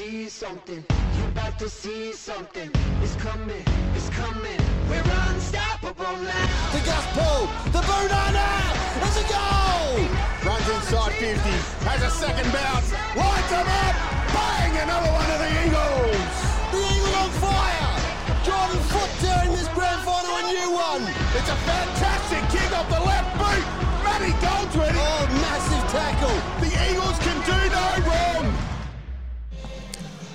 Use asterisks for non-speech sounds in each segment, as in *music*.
see something. You about to see something. It's coming, it's coming. We're unstoppable now. The gas pull, the under, there's a goal! Runs inside 50, has a second bounce, lights them up, bang, another one of the Eagles! The Eagle on fire! Jordan Foote tearing this grand final a new one! It's a fantastic kick off the left boot, Matty Goldsworthy! Oh, massive tackle! The Eagles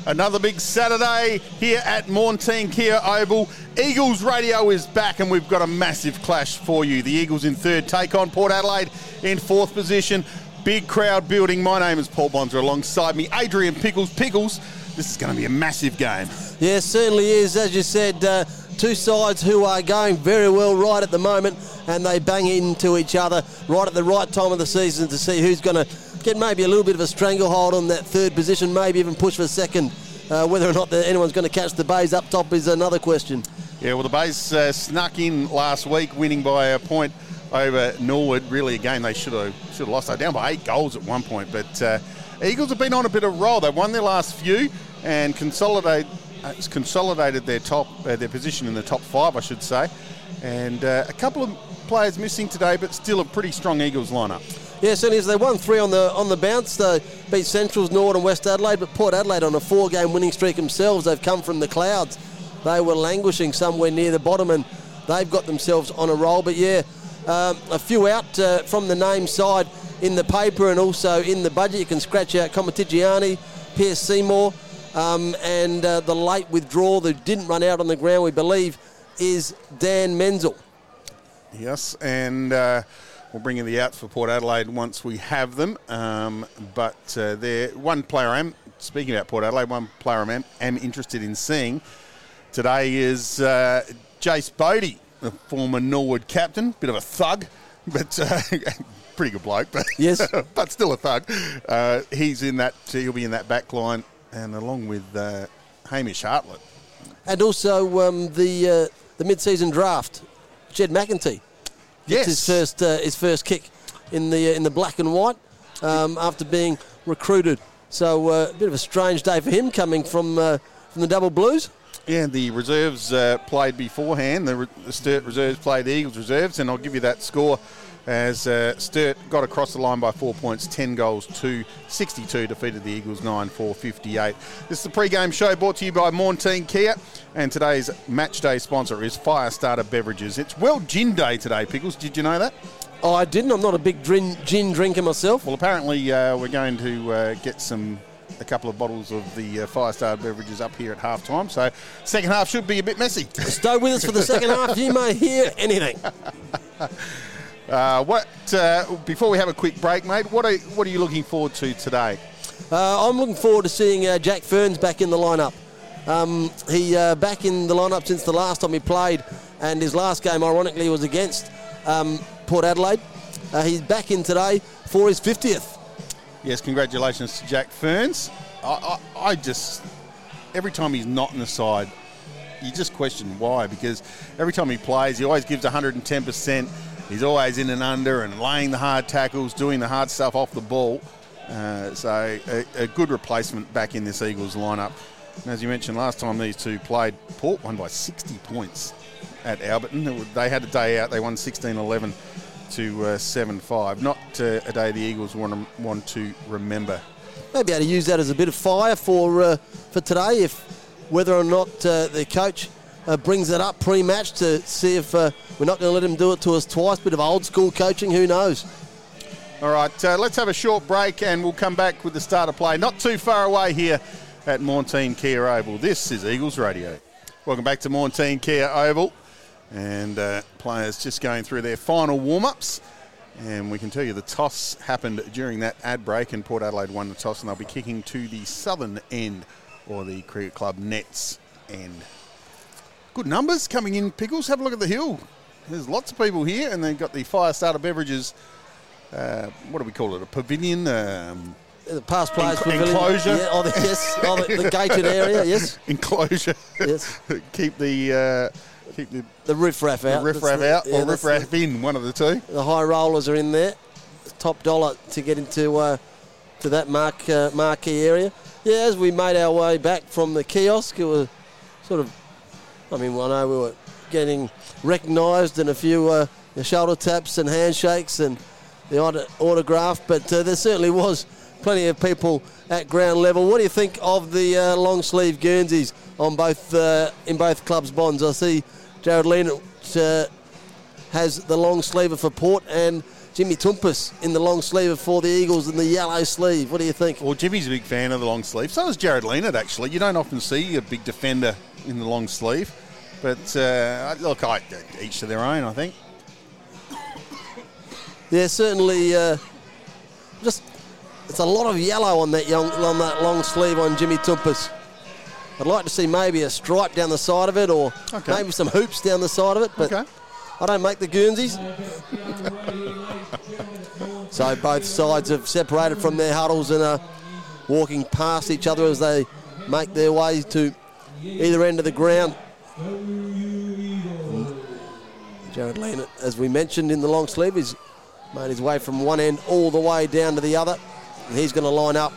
Another big Saturday here at Maughan Thiem Kia Oval. Eagles Radio is back and we've got a massive clash for you. The Eagles in third take on Port Adelaide in fourth position. Big crowd building. My name is Paul Bonser alongside me, Adrian Pickles. Pickles, this is going to be a massive game. Yeah, certainly is. As you said, uh, two sides who are going very well right at the moment and they bang into each other right at the right time of the season to see who's going to get maybe a little bit of a stranglehold on that third position, maybe even push for second. Uh, whether or not anyone's going to catch the Bays up top is another question. Yeah, well, the Bays uh, snuck in last week, winning by a point over Norwood. Really, a game they should have should have lost. They're down by eight goals at one point, but uh, Eagles have been on a bit of a roll. They've won their last few and consolidate, uh, consolidated their top uh, their position in the top five, I should say. And uh, a couple of players missing today, but still a pretty strong Eagles lineup. Yeah, certainly is. They won three on the on the bounce. They beat Central's, Norwood, and West Adelaide, but Port Adelaide on a four-game winning streak themselves. They've come from the clouds. They were languishing somewhere near the bottom, and they've got themselves on a roll. But yeah, um, a few out uh, from the name side in the paper and also in the budget. You can scratch out Comatigiani, Pierce Seymour, um, and uh, the late withdrawal that didn't run out on the ground, we believe, is Dan Menzel. Yes, and uh, we'll bring in the outs for Port Adelaide once we have them. Um, but uh, there, one player I'm speaking about Port Adelaide. One player I'm am interested in seeing today is uh, Jace Bode, the former Norwood captain, bit of a thug, but. Uh, *laughs* pretty good bloke, but *laughs* yes, but still a thug. Uh, he's in that. He'll be in that back line, and along with uh, Hamish Hartlett, and also um, the uh, the mid-season draft, Jed McEntee. Yes, his first uh, his first kick in the uh, in the black and white um, after being recruited. So uh, a bit of a strange day for him coming from uh, from the double blues. Yeah, the reserves uh, played beforehand. The, re- the Sturt reserves played the Eagles reserves, and I'll give you that score as uh, Sturt got across the line by four points, 10 goals to 62, defeated the Eagles 9 4 58. This is the pre-game show brought to you by Maughan Thiem Kia, and today's match day sponsor is Fire Starter Beverages. It's World Gin Day today, Pickles. Did you know that? Oh, I didn't. I'm not a big gin, gin drinker myself. Well, apparently uh, we're going to uh, get some a couple of bottles of the uh, Fire Starter beverages up here at half time. So, second half should be a bit messy. Stay with us for the second *laughs* half. You may hear anything. *laughs* Uh, what uh, before we have a quick break, mate? What are what are you looking forward to today? Uh, I'm looking forward to seeing uh, Jack Ferns back in the lineup. Um, he uh, back in the lineup since the last time he played, and his last game, ironically, was against um, Port Adelaide. Uh, he's back in today for his 50th. Yes, congratulations to Jack Ferns. I, I, I just every time he's not in the side, you just question why because every time he plays, he always gives 110 percent. He's always in and under and laying the hard tackles, doing the hard stuff off the ball. Uh, so a, a, good replacement back in this Eagles lineup. And as you mentioned last time, these two played. Port won by 60 points at Alberton. They had a day out. They won 16-11 to uh, 7-5. Not uh, a day the Eagles want to, want to remember. Maybe able to use that as a bit of fire for uh, for today, if whether or not uh, the coach uh, brings it up pre-match to see if uh, we're not going to let him do it to us twice. Bit of old school coaching, who knows? All right, uh, let's have a short break and we'll come back with the start of play. Not too far away here at Maughan Thiem Kia Oval. This is Eagles Radio. Welcome back to Maughan Thiem Kia Oval. And uh, players just going through their final warm-ups. And we can tell you the toss happened during that ad break, and Port Adelaide won the toss, and they'll be kicking to the southern end, or the Cricket Club Nets end. Good numbers coming in, Pickles. Have a look at the hill. There's lots of people here, and they've got the fire starter beverages. Uh, what do we call it? A pavilion? Um, the past players Enc- enclosure? Yeah, oh, the, yes, oh, the, the gated area, yes. *laughs* enclosure. Yes. *laughs* keep the uh, keep the, The riffraff out. the riffraff That's out the- yeah, or riffraff in, one of the two. The, the high rollers are in there. Top dollar to get into uh, to that mark uh, marquee area. Yeah, as we made our way back from the kiosk, it was sort of, I mean, I know we were getting recognised and a few uh, shoulder taps and handshakes and the autograph, but uh, there certainly was plenty of people at ground level. What do you think of the uh, long sleeve Guernseys on both uh, in both clubs' bonds? I see Jarrod Lienert uh, has the long sleever for Port and Jimmy Toumpas in the long sleeve for the Eagles in the yellow sleeve. What do you think? Well, Jimmy's a big fan of the long sleeve. So is Jarrod Lienert, actually. You don't often see a big defender in the long sleeve. But uh, look, I, each to their own, I think. Yeah, certainly. Uh, just it's a lot of yellow on that young on that long sleeve on Jimmy Toumpas. I'd like to see maybe a stripe down the side of it, or Okay. maybe some hoops down the side of it. But Okay. I don't make the Guernseys. *laughs* so both sides have separated from their huddles and are walking past each other as they make their way to either end of the ground. Jarrod Lienert, as we mentioned in the long sleeve, he's made his way from one end all the way down to the other. And he's going to line up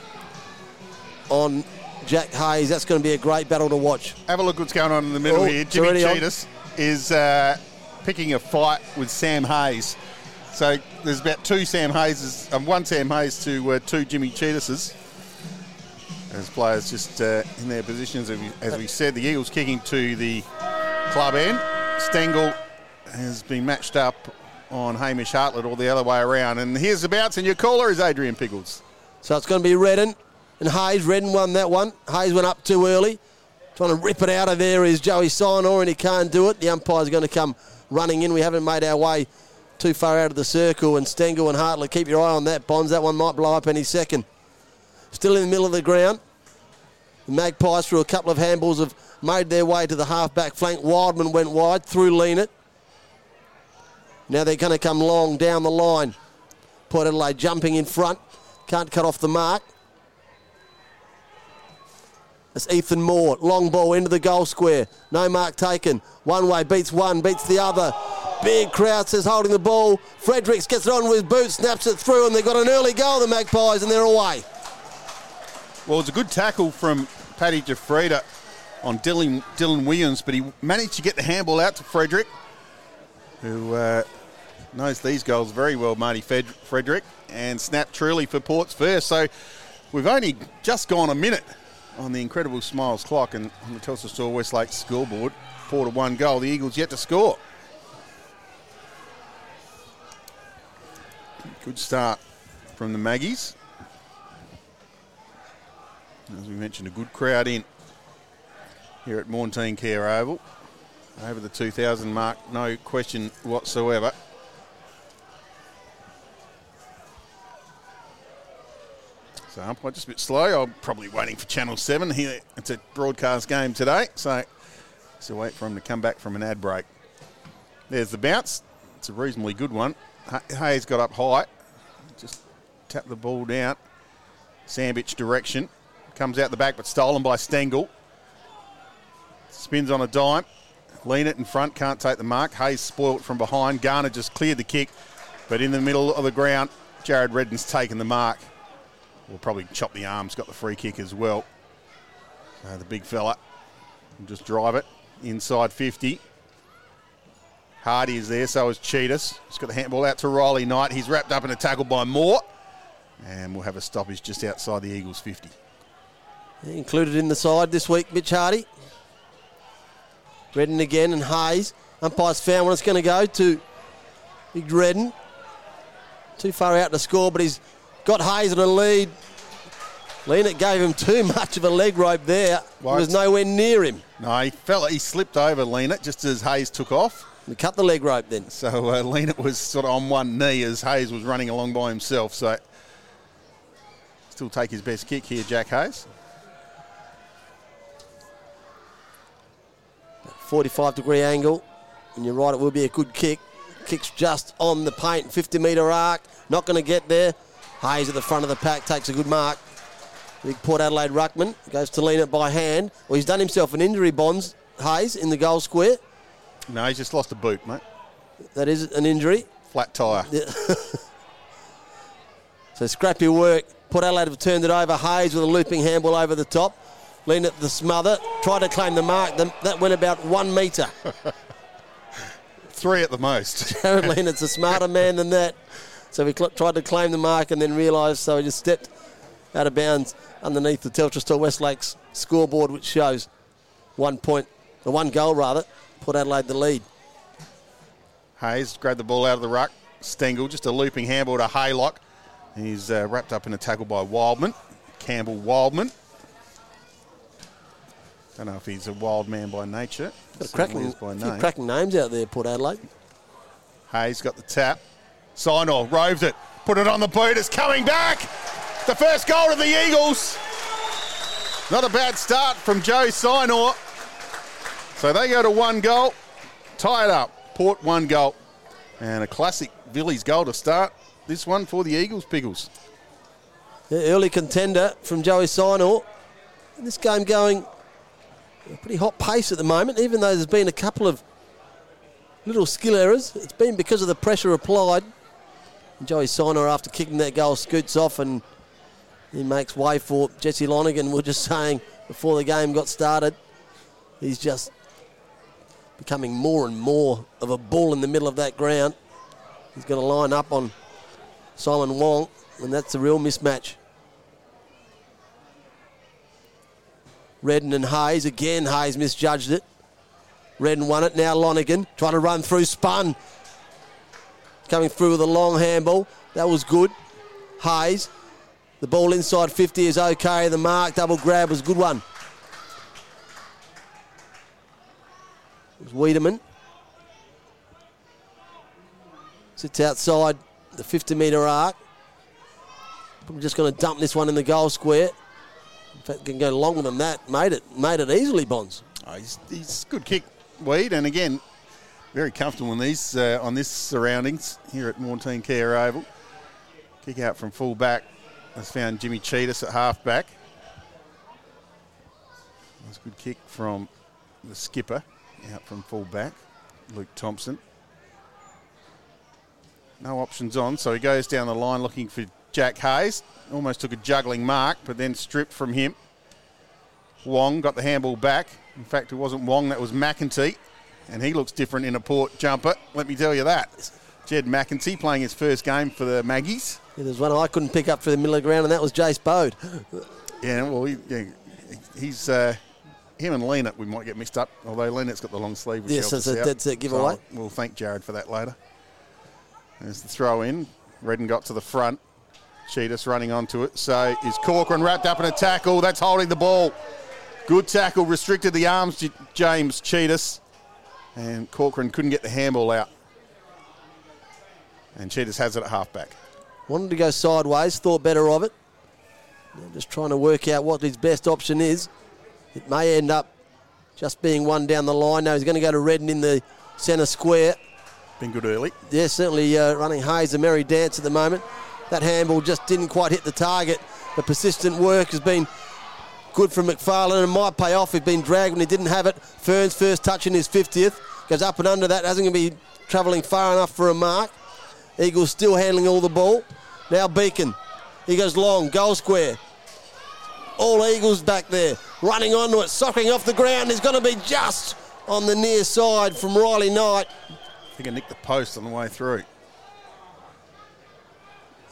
on Jack Hayes. That's going to be a great battle to watch. Have a look what's going on in the middle Oh, here. Jimmy on. Is uh, picking a fight with Sam Hayes. So there's about two Sam Hayeses, um, one Sam Hayes to uh, two Jimmy Cheetases. As players just uh, in their positions, as we, said, the Eagles kicking to the club end. Stengel has been matched up on Hamish Hartlett all the other way around. And here's the bounce, and your caller is Adrian Pickles. So it's going to be Redden and Hayes. Redden won that one. Hayes went up too early. Trying to rip it out of there is Joey Sinor, and he can't do it. The umpire's going to come running in. We haven't made our way too far out of the circle. And Stengel and Hartlett, keep your eye on that, Bonds. That one might blow up any second. Still in the middle of the ground. The Magpies, through a couple of handballs, have made their way to the half-back flank. Wildman went wide through Lienert. Now they're going to come long down the line. Port Adelaide jumping in front. Can't cut off the mark. It's Ethan Moore. Long ball into the goal square. No mark taken. One way beats one, beats the other. Big crowd says holding the ball. Fredericks gets it on with his boot, snaps it through, and they've got an early goal, the Magpies, and they're away. Well, it's a good tackle from Paddy Giuffreda on Dylan, Dylan Williams, but he managed to get the handball out to Frederick, who uh, knows these goals very well, Marty Fed- Frederick, and snapped truly for Ports first. So we've only just gone a minute on the incredible Smiles clock and on the Telstra Store Westlake scoreboard. Four to one goal. The Eagles yet to score. Good start from the Maggies. As we mentioned, a good crowd in here at Maughan Thiem Kia Oval. Over the 2,000 mark, no question whatsoever. So umpire just a bit slow. I'm probably waiting for Channel 7 here. It's a broadcast game today, so so wait for him to come back from an ad break. There's the bounce. It's a reasonably good one. Hayes got up high. Just tap the ball down. Sandwich direction. Comes out the back, but stolen by Stengel. Spins on a dime. Lean it in front, can't take the mark. Hayes spoilt from behind. Garner just cleared the kick, but in the middle of the ground, Jared Redden's taken the mark. Will probably chop the arms, got the free kick as well. So the big fella just drive it inside 50. Hardy is there, so is Cheetahs. He's got the handball out to Riley Knight. He's wrapped up in a tackle by Moore. And we'll have a stoppage just outside the Eagles 50. Included in the side this week, Mitch Hardy. Redden again and Hayes. Umpire's found when it's going to go to Big Redden. Too far out to score, but he's got Hayes in a lead. Lienert gave him too much of a leg rope there. He was nowhere near him. No, he fell. He slipped over Lienert just as Hayes took off. We cut the leg rope then. So uh, was sort of on one knee as Hayes was running along by himself. So still take his best kick here, Jack Hayes. 45 degree angle. And you're right, it will be a good kick. Kicks just on the paint, 50 metre arc. Not going to get there. Hayes at the front of the pack takes a good mark. Big Port Adelaide ruckman goes to lean it by hand. Well, he's done himself an injury, Bonds, Hayes, in the goal square. No, he's just lost a boot, mate. That is an injury. Flat tyre. *laughs* So scrappy work Port Adelaide have turned it over. Hayes with a looping handball over the top. Lean at the smother. Tried to claim the mark. That went about one metre. *laughs* Three at the most. *laughs* Jarrod Lienert's a smarter man than that. So he cl- tried to claim the mark and then realised, so he just stepped out of bounds underneath the Telstra Store Westlake's scoreboard, which shows one point, or one goal rather, Port Adelaide the lead. Hayes grabbed the ball out of the ruck. Stengel, just a looping handball to Haylock. He's uh, wrapped up in a tackle by Wildman. Campbell Wildman. I don't know if he's a wild man by nature. Got a cracking, by name. cracking names out there, Port Adelaide. Hayes got the tap. Signor roved it. Put it on the boot. It's coming back. The first goal of the Eagles. Not a bad start from Joe Signor. So they go to one goal. Tie it up. Port one goal. And a classic Villis goal to start this one for the Eagles, Piggles. The early contender from Joey Signor. And this game going pretty hot pace at the moment, even though there's been a couple of little skill errors. It's been because of the pressure applied. Joey Sinor, after kicking that goal, scoots off and he makes way for Jesse Lonergan. We're just saying before the game got started, he's just becoming more and more of a bull in the middle of that ground. He's going to line up on Simon Wong, and that's a real mismatch. Redden and Hayes. Again, Hayes misjudged it. Redden won it. Now Lonergan trying to run through, spun. Coming through with a long handball. That was good. Hayes. The ball inside 50 is okay. The mark, double grab was a good one. It was Wiedemann. Sits outside the 50 metre arc. Probably just going to dump this one in the goal square. Fact, can go longer than that. Made it, made it easily, Bonds. Oh, he's, he's good kick, Weed, and again, very comfortable in these uh, on this surroundings here at Maughan Thiem Kia Oval. Kick out from full back. Has found Jimmy Cheetahs at half back. That's a good kick from the skipper out from full back, Luke Thompson. No options on, so he goes down the line looking for Jack Hayes. Almost took a juggling mark, but then stripped from him. Wong got the handball back. In fact, it wasn't Wong, that was McEntee. And he looks different in a port jumper, let me tell you that. Jed McEntee playing his first game for the Maggies. Yeah, there's one I couldn't pick up for the middle of the ground, and that was Jace Bode. *laughs* Yeah, well, he, yeah, he's uh, him and Lienert. We might get mixed up, although Lienert's got the long sleeve. Which Yes, that's a dead set giveaway. So we'll thank Jared for that later. There's the throw in. Redden got to the front. Cheetahs running onto it. So is Corcoran wrapped up in a tackle? That's holding the ball. Good tackle, restricted the arms, James Cheetahs. And Corcoran couldn't get the handball out. And Cheetahs has it at halfback. Wanted to go sideways, thought better of it. Just trying to work out what his best option is. It may end up just being one down the line. Now he's going to go to Redden in the centre square. Been good early. Yeah, certainly uh, running Hayes a merry dance at the moment. That handball just didn't quite hit the target. The persistent work has been good from McFarlane and might pay off. He's been dragged when he didn't have it. Fern's first touch in his 50th. Goes up and under that. Hasn't going to be travelling far enough for a mark. Eagles still handling all the ball. Now Beacon. He goes long, goal square. All Eagles back there, running onto it, socking off the ground. Is going to be just on the near side from Riley Knight. I think I nicked the post on the way through.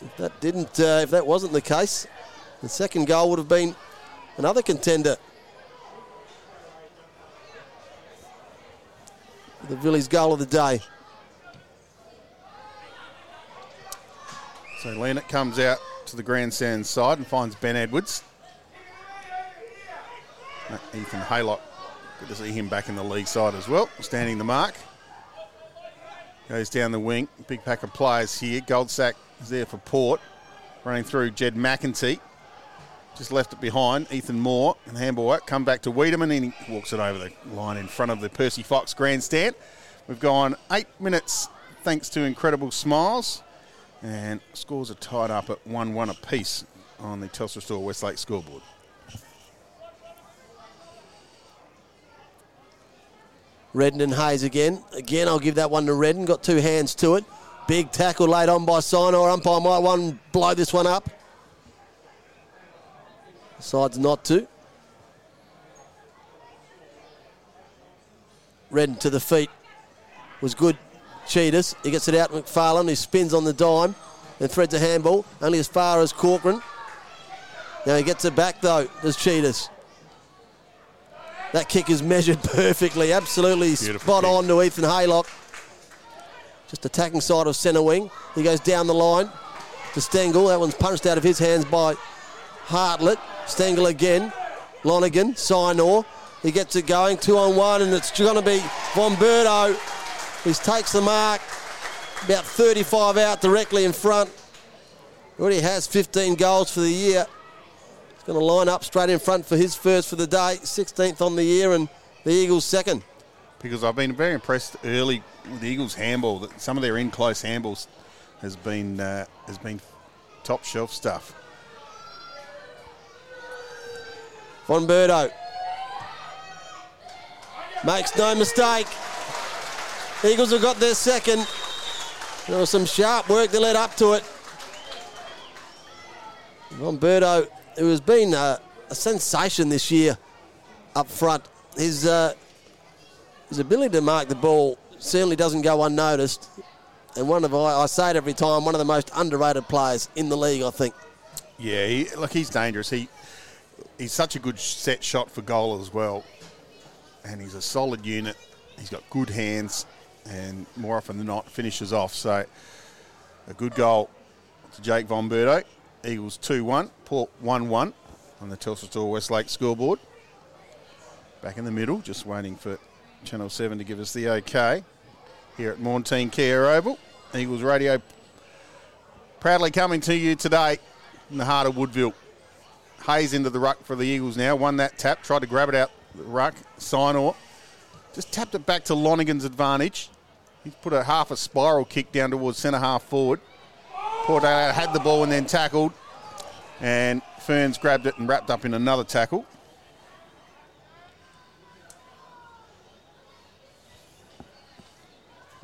If that didn't, uh, if that wasn't the case, the second goal would have been another contender. The Villis goal of the day. So Lienert comes out to the grandstand side and finds Ben Edwards. Uh, Ethan Haylock, good to see him back in the league side as well, standing the mark. Goes down the wing, big pack of players here. Goldsack is there for Port, running through Jed McEntee. Just left it behind. Ethan Moore and handball. Come back to Wiedemann and he walks it over the line in front of the Percy Fox grandstand. We've gone eight minutes thanks to incredible smiles. And scores are tied up at 1 1 apiece on the Telstra Store Westlake scoreboard. Redden and Hayes again. Again, I'll give that one to Redden. Got two hands to it. Big tackle laid on by Sinor. Umpire might one blow this one up. Decides not to. Redden to the feet was good. Cheetahs. He gets it out to McFarlane, who spins on the dime and threads a handball, only as far as Corcoran. Now he gets it back though, does Cheetahs. That kick is measured *laughs* perfectly, absolutely Beautiful spot kick. on to Ethan Haylock. Just attacking side of centre wing. He goes down the line to Stengel. That one's punched out of his hands by Hartlett. Stengel again. Lonergan, Sinor. He gets it going, two on one, and it's going to be Von Bertouch. He takes the mark, about 35 out directly in front. Already has 15 goals for the year. He's going to line up straight in front for his first for the day, 16th on the year, and the Eagles second. Because I've been very impressed early with the Eagles' handball. That some of their in close handballs has been uh, has been top shelf stuff. Von Bertouch makes no mistake. Eagles have got their second. There was some sharp work that led up to it. Von Bertouch, who has been a, a sensation this year up front, his uh, his ability to mark the ball certainly doesn't go unnoticed. And one of I, say it every time, one of the most underrated players in the league, I think. Yeah, he, look, he's dangerous. He he's such a good set shot for goal as well, and he's a solid unit. He's got good hands, and more often than not finishes off. So a good goal to Jake Von Bertouch. Eagles two one, Port one one on the Telstra Store Westlake scoreboard. Back in the middle, just waiting for Channel Seven to give us the okay here at Maughan Thiem Kia Oval. Eagles Radio proudly coming to you today in the heart of Woodville. Hayes into the ruck for the Eagles now. Won that tap. Tried to grab it out the ruck. Sinor just tapped it back to Lonergan's advantage. He's put a half a spiral kick down towards centre half forward. Port Adelaide had the ball and then tackled. And Ferns grabbed it and wrapped up in another tackle.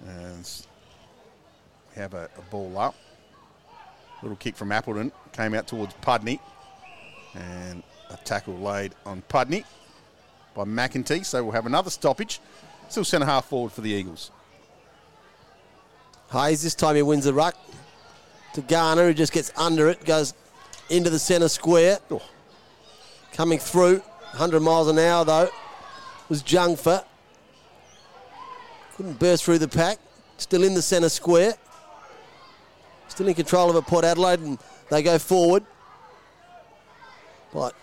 And s- we have a, a ball up. Little kick from Appleton came out towards Pudney, and a tackle laid on Pudney by McEntee. So we'll have another stoppage. Still centre half forward for the Eagles. Hayes, this time he wins the ruck to Garner, who just gets under it, goes into the centre square. Oh. Coming through, 100 miles an hour though, was Jungfer. Couldn't burst through the pack. Still in the centre square. Still in control of it, Port Adelaide, and they go forward. But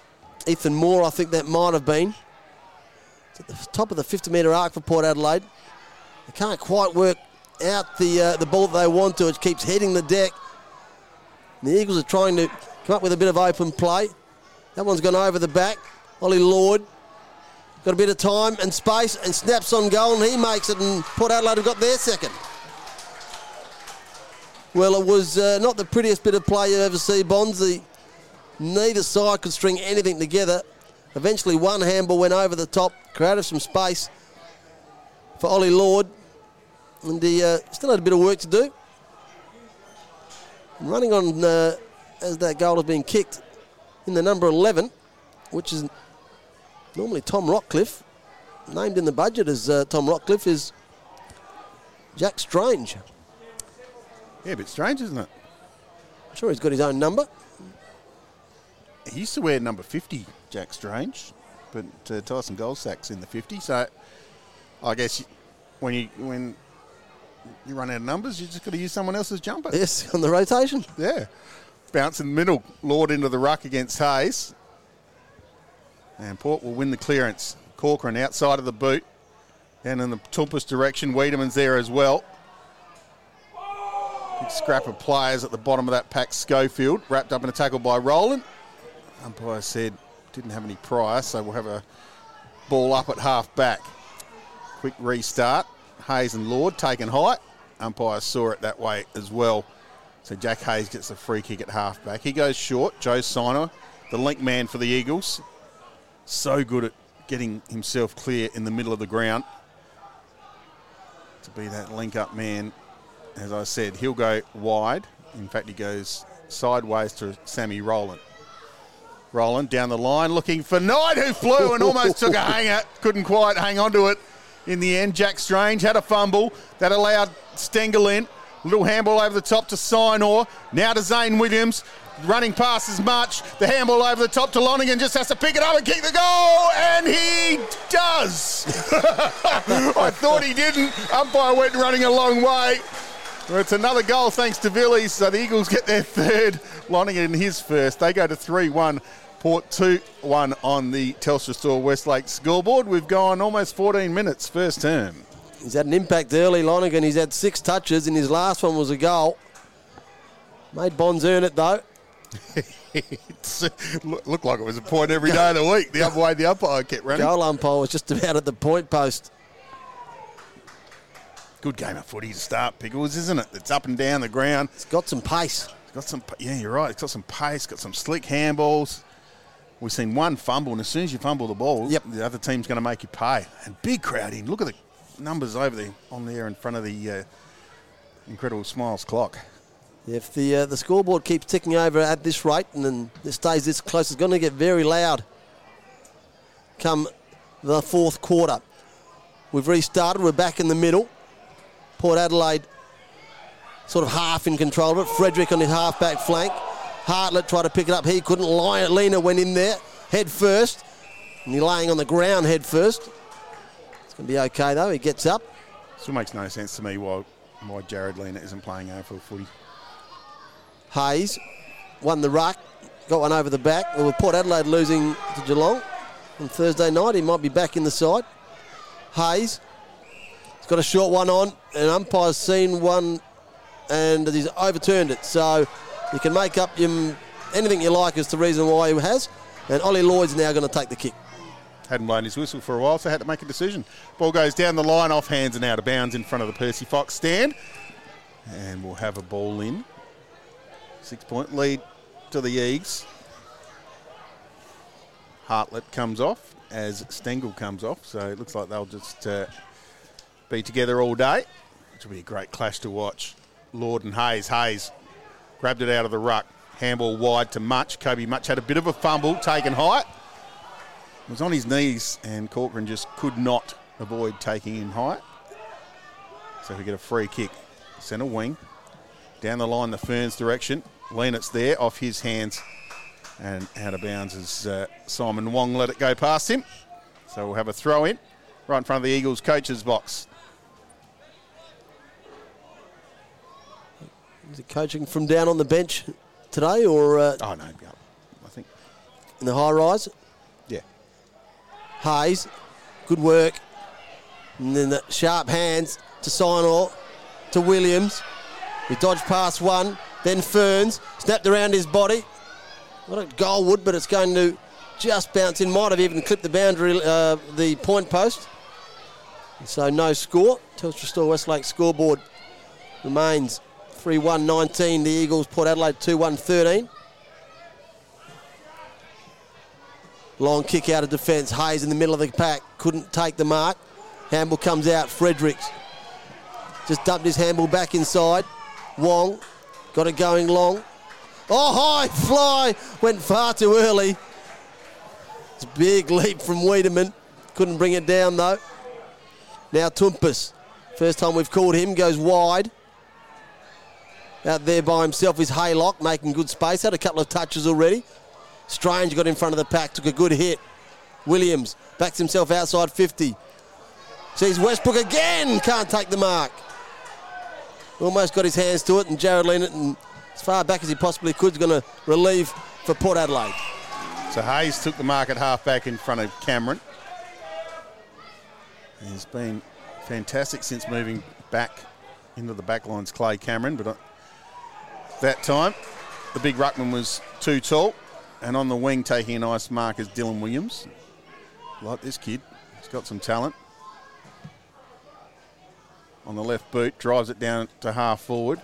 Ethan Moore, I think that might have been. It's at the top of the 50 metre arc for Port Adelaide. They can't quite work out the uh, the ball that they want to. It keeps hitting the deck. And the Eagles are trying to come up with a bit of open play. That one's gone over the back. Ollie Lord got a bit of time and space and snaps on goal and he makes it and Port Adelaide have got their second. Well, it was uh, not the prettiest bit of play you ever see, Bonzi. Neither side could string anything together. Eventually, one handball went over the top, created some space for Ollie Lord, and he uh, still had a bit of work to do. Running on uh, as that goal has been kicked in the number 11, which is normally Tom Rockliff, named in the budget as uh, Tom Rockliff, is Jack Strange. Yeah, a bit strange, isn't it? I'm sure he's got his own number. He used to wear number 50, Jack Strange, but uh, Tyson Goldsack's in the 50. So I guess when you when you run out of numbers, you just got to use someone else's jumper. Yes, *laughs* on the rotation. Yeah. Bounce in the middle. Lord into the ruck against Hayes. And Port will win the clearance. Corcoran outside of the boot. And in the Toumpas direction, Wiedemann's there as well. Big scrap of players at the bottom of that pack. Schofield wrapped up in a tackle by Roland. Umpire said didn't have any prior, so we'll have a ball up at half back. Quick restart. Hayes and Lord taken height. Umpire saw it that way as well. So Jack Hayes gets a free kick at half back. He goes short. Joe Siner, the link man for the Eagles, so good at getting himself clear in the middle of the ground to be that link up man. As I said, he'll go wide. In fact, he goes sideways to Sammy Rowland. Roland down the line looking for Knight, who flew and almost took a *laughs* hanger. Couldn't quite hang on to it in the end. Jack Strange had a fumble that allowed Stengel in. Little handball over the top to Sinor. Now to Zane Williams. Running past as much. The handball over the top to Lonergan. Just has to pick it up and kick the goal. And he does. *laughs* I thought he didn't. Umpire went running a long way. It's another goal thanks to Villis. So the Eagles get their third. Lonergan his first. They go to 3 1. Port 2 1 on the Telstra Store Westlake scoreboard. We've gone almost 14 minutes first term. He's had an impact early, Lonergan. He's had six touches, and his last one was a goal. Made Bonds earn it, though. *laughs* it looked like it was a point every day of the week. The other way the umpire kept running. Goal umpire was just about at the point post. Good game of footy to start, Pickles, isn't it? It's up and down the ground. It's got some pace. It's got some, yeah, you're right. It's got some pace, got some slick handballs. We've seen one fumble, and as soon as you fumble the ball, yep. the other team's going to make you pay. And big crowd in. Look at the numbers over there on there in front of the uh, incredible smiles clock. If the uh, the scoreboard keeps ticking over at this rate and then it stays this close, it's going to get very loud come the fourth quarter. We've restarted. We're back in the middle. Port Adelaide sort of half in control of it. Frederick on his half-back flank. Hartlett tried to pick it up. He couldn't. Lienert went in there head first. And he's laying on the ground head first. It's going to be okay, though. He gets up. Still makes no sense to me why, why Jarrod Lienert isn't playing AFL footy. Hayes won the ruck, got one over the back. Well, with Port Adelaide losing to Geelong on Thursday night, he might be back in the side. Hayes, got a short one on, and umpire's seen one and he's overturned it. So you can make up your, anything you like as to reason why he has. And Ollie Lord's now going to take the kick. Hadn't blown his whistle for a while, so had to make a decision. Ball goes down the line, off hands and out of bounds in front of the Percy Fox stand. And we'll have a ball in Six point lead to the Eags. Hartlett comes off as Stengel comes off, so it looks like they'll just uh, be together all day, which will be a great clash to watch. Lord and Hayes. Hayes grabbed it out of the ruck. Handball wide to Mutch. Kobe Mutch had a bit of a fumble, taken height. Was on his knees, and Corcoran just could not avoid taking him height. So we get a free kick. Centre wing. Down the line, the Ferns direction. Lennox there off his hands and out of bounds as uh, Simon Wong let it go past him. So we'll have a throw in right in front of the Eagles coach's box. Is it coaching from down on the bench today or? Uh, oh, no, yeah, I think. In the high rise? Yeah. Hayes, good work. And then the sharp hands to Sinor, to Williams. He dodged past one, then Ferns snapped around his body. What a goal would, but it's going to just bounce in. Might have even clipped the boundary, uh, the point post. So no score. Telstra Store Westlake scoreboard remains 3 1 19. The Eagles, Port Adelaide 2 1 13. Long kick out of defence. Hayes in the middle of the pack. Couldn't take the mark. Handball comes out. Fredericks just dumped his handball back inside. Wong got it going long. Oh, high fly went far too early. It's a big leap from Wiedemann. Couldn't bring it down though. Now Toumpas. First time we've called him goes wide. Out there by himself is Haylock making good space. Had a couple of touches already. Strange got in front of the pack, took a good hit. Williams backs himself outside 50. Sees Westbrook again, can't take the mark. Almost got his hands to it, and Jarrod Lienert, as far back as he possibly could, is going to relieve for Port Adelaide. So Hayes took the mark at half back in front of Cameron. He's been fantastic since moving back into the back lines, Clay Cameron, but uh, that time the big ruckman was too tall, and on the wing taking a nice mark is Dylan Williams. Like this kid, he's got some talent on the left boot, drives it down to half forward.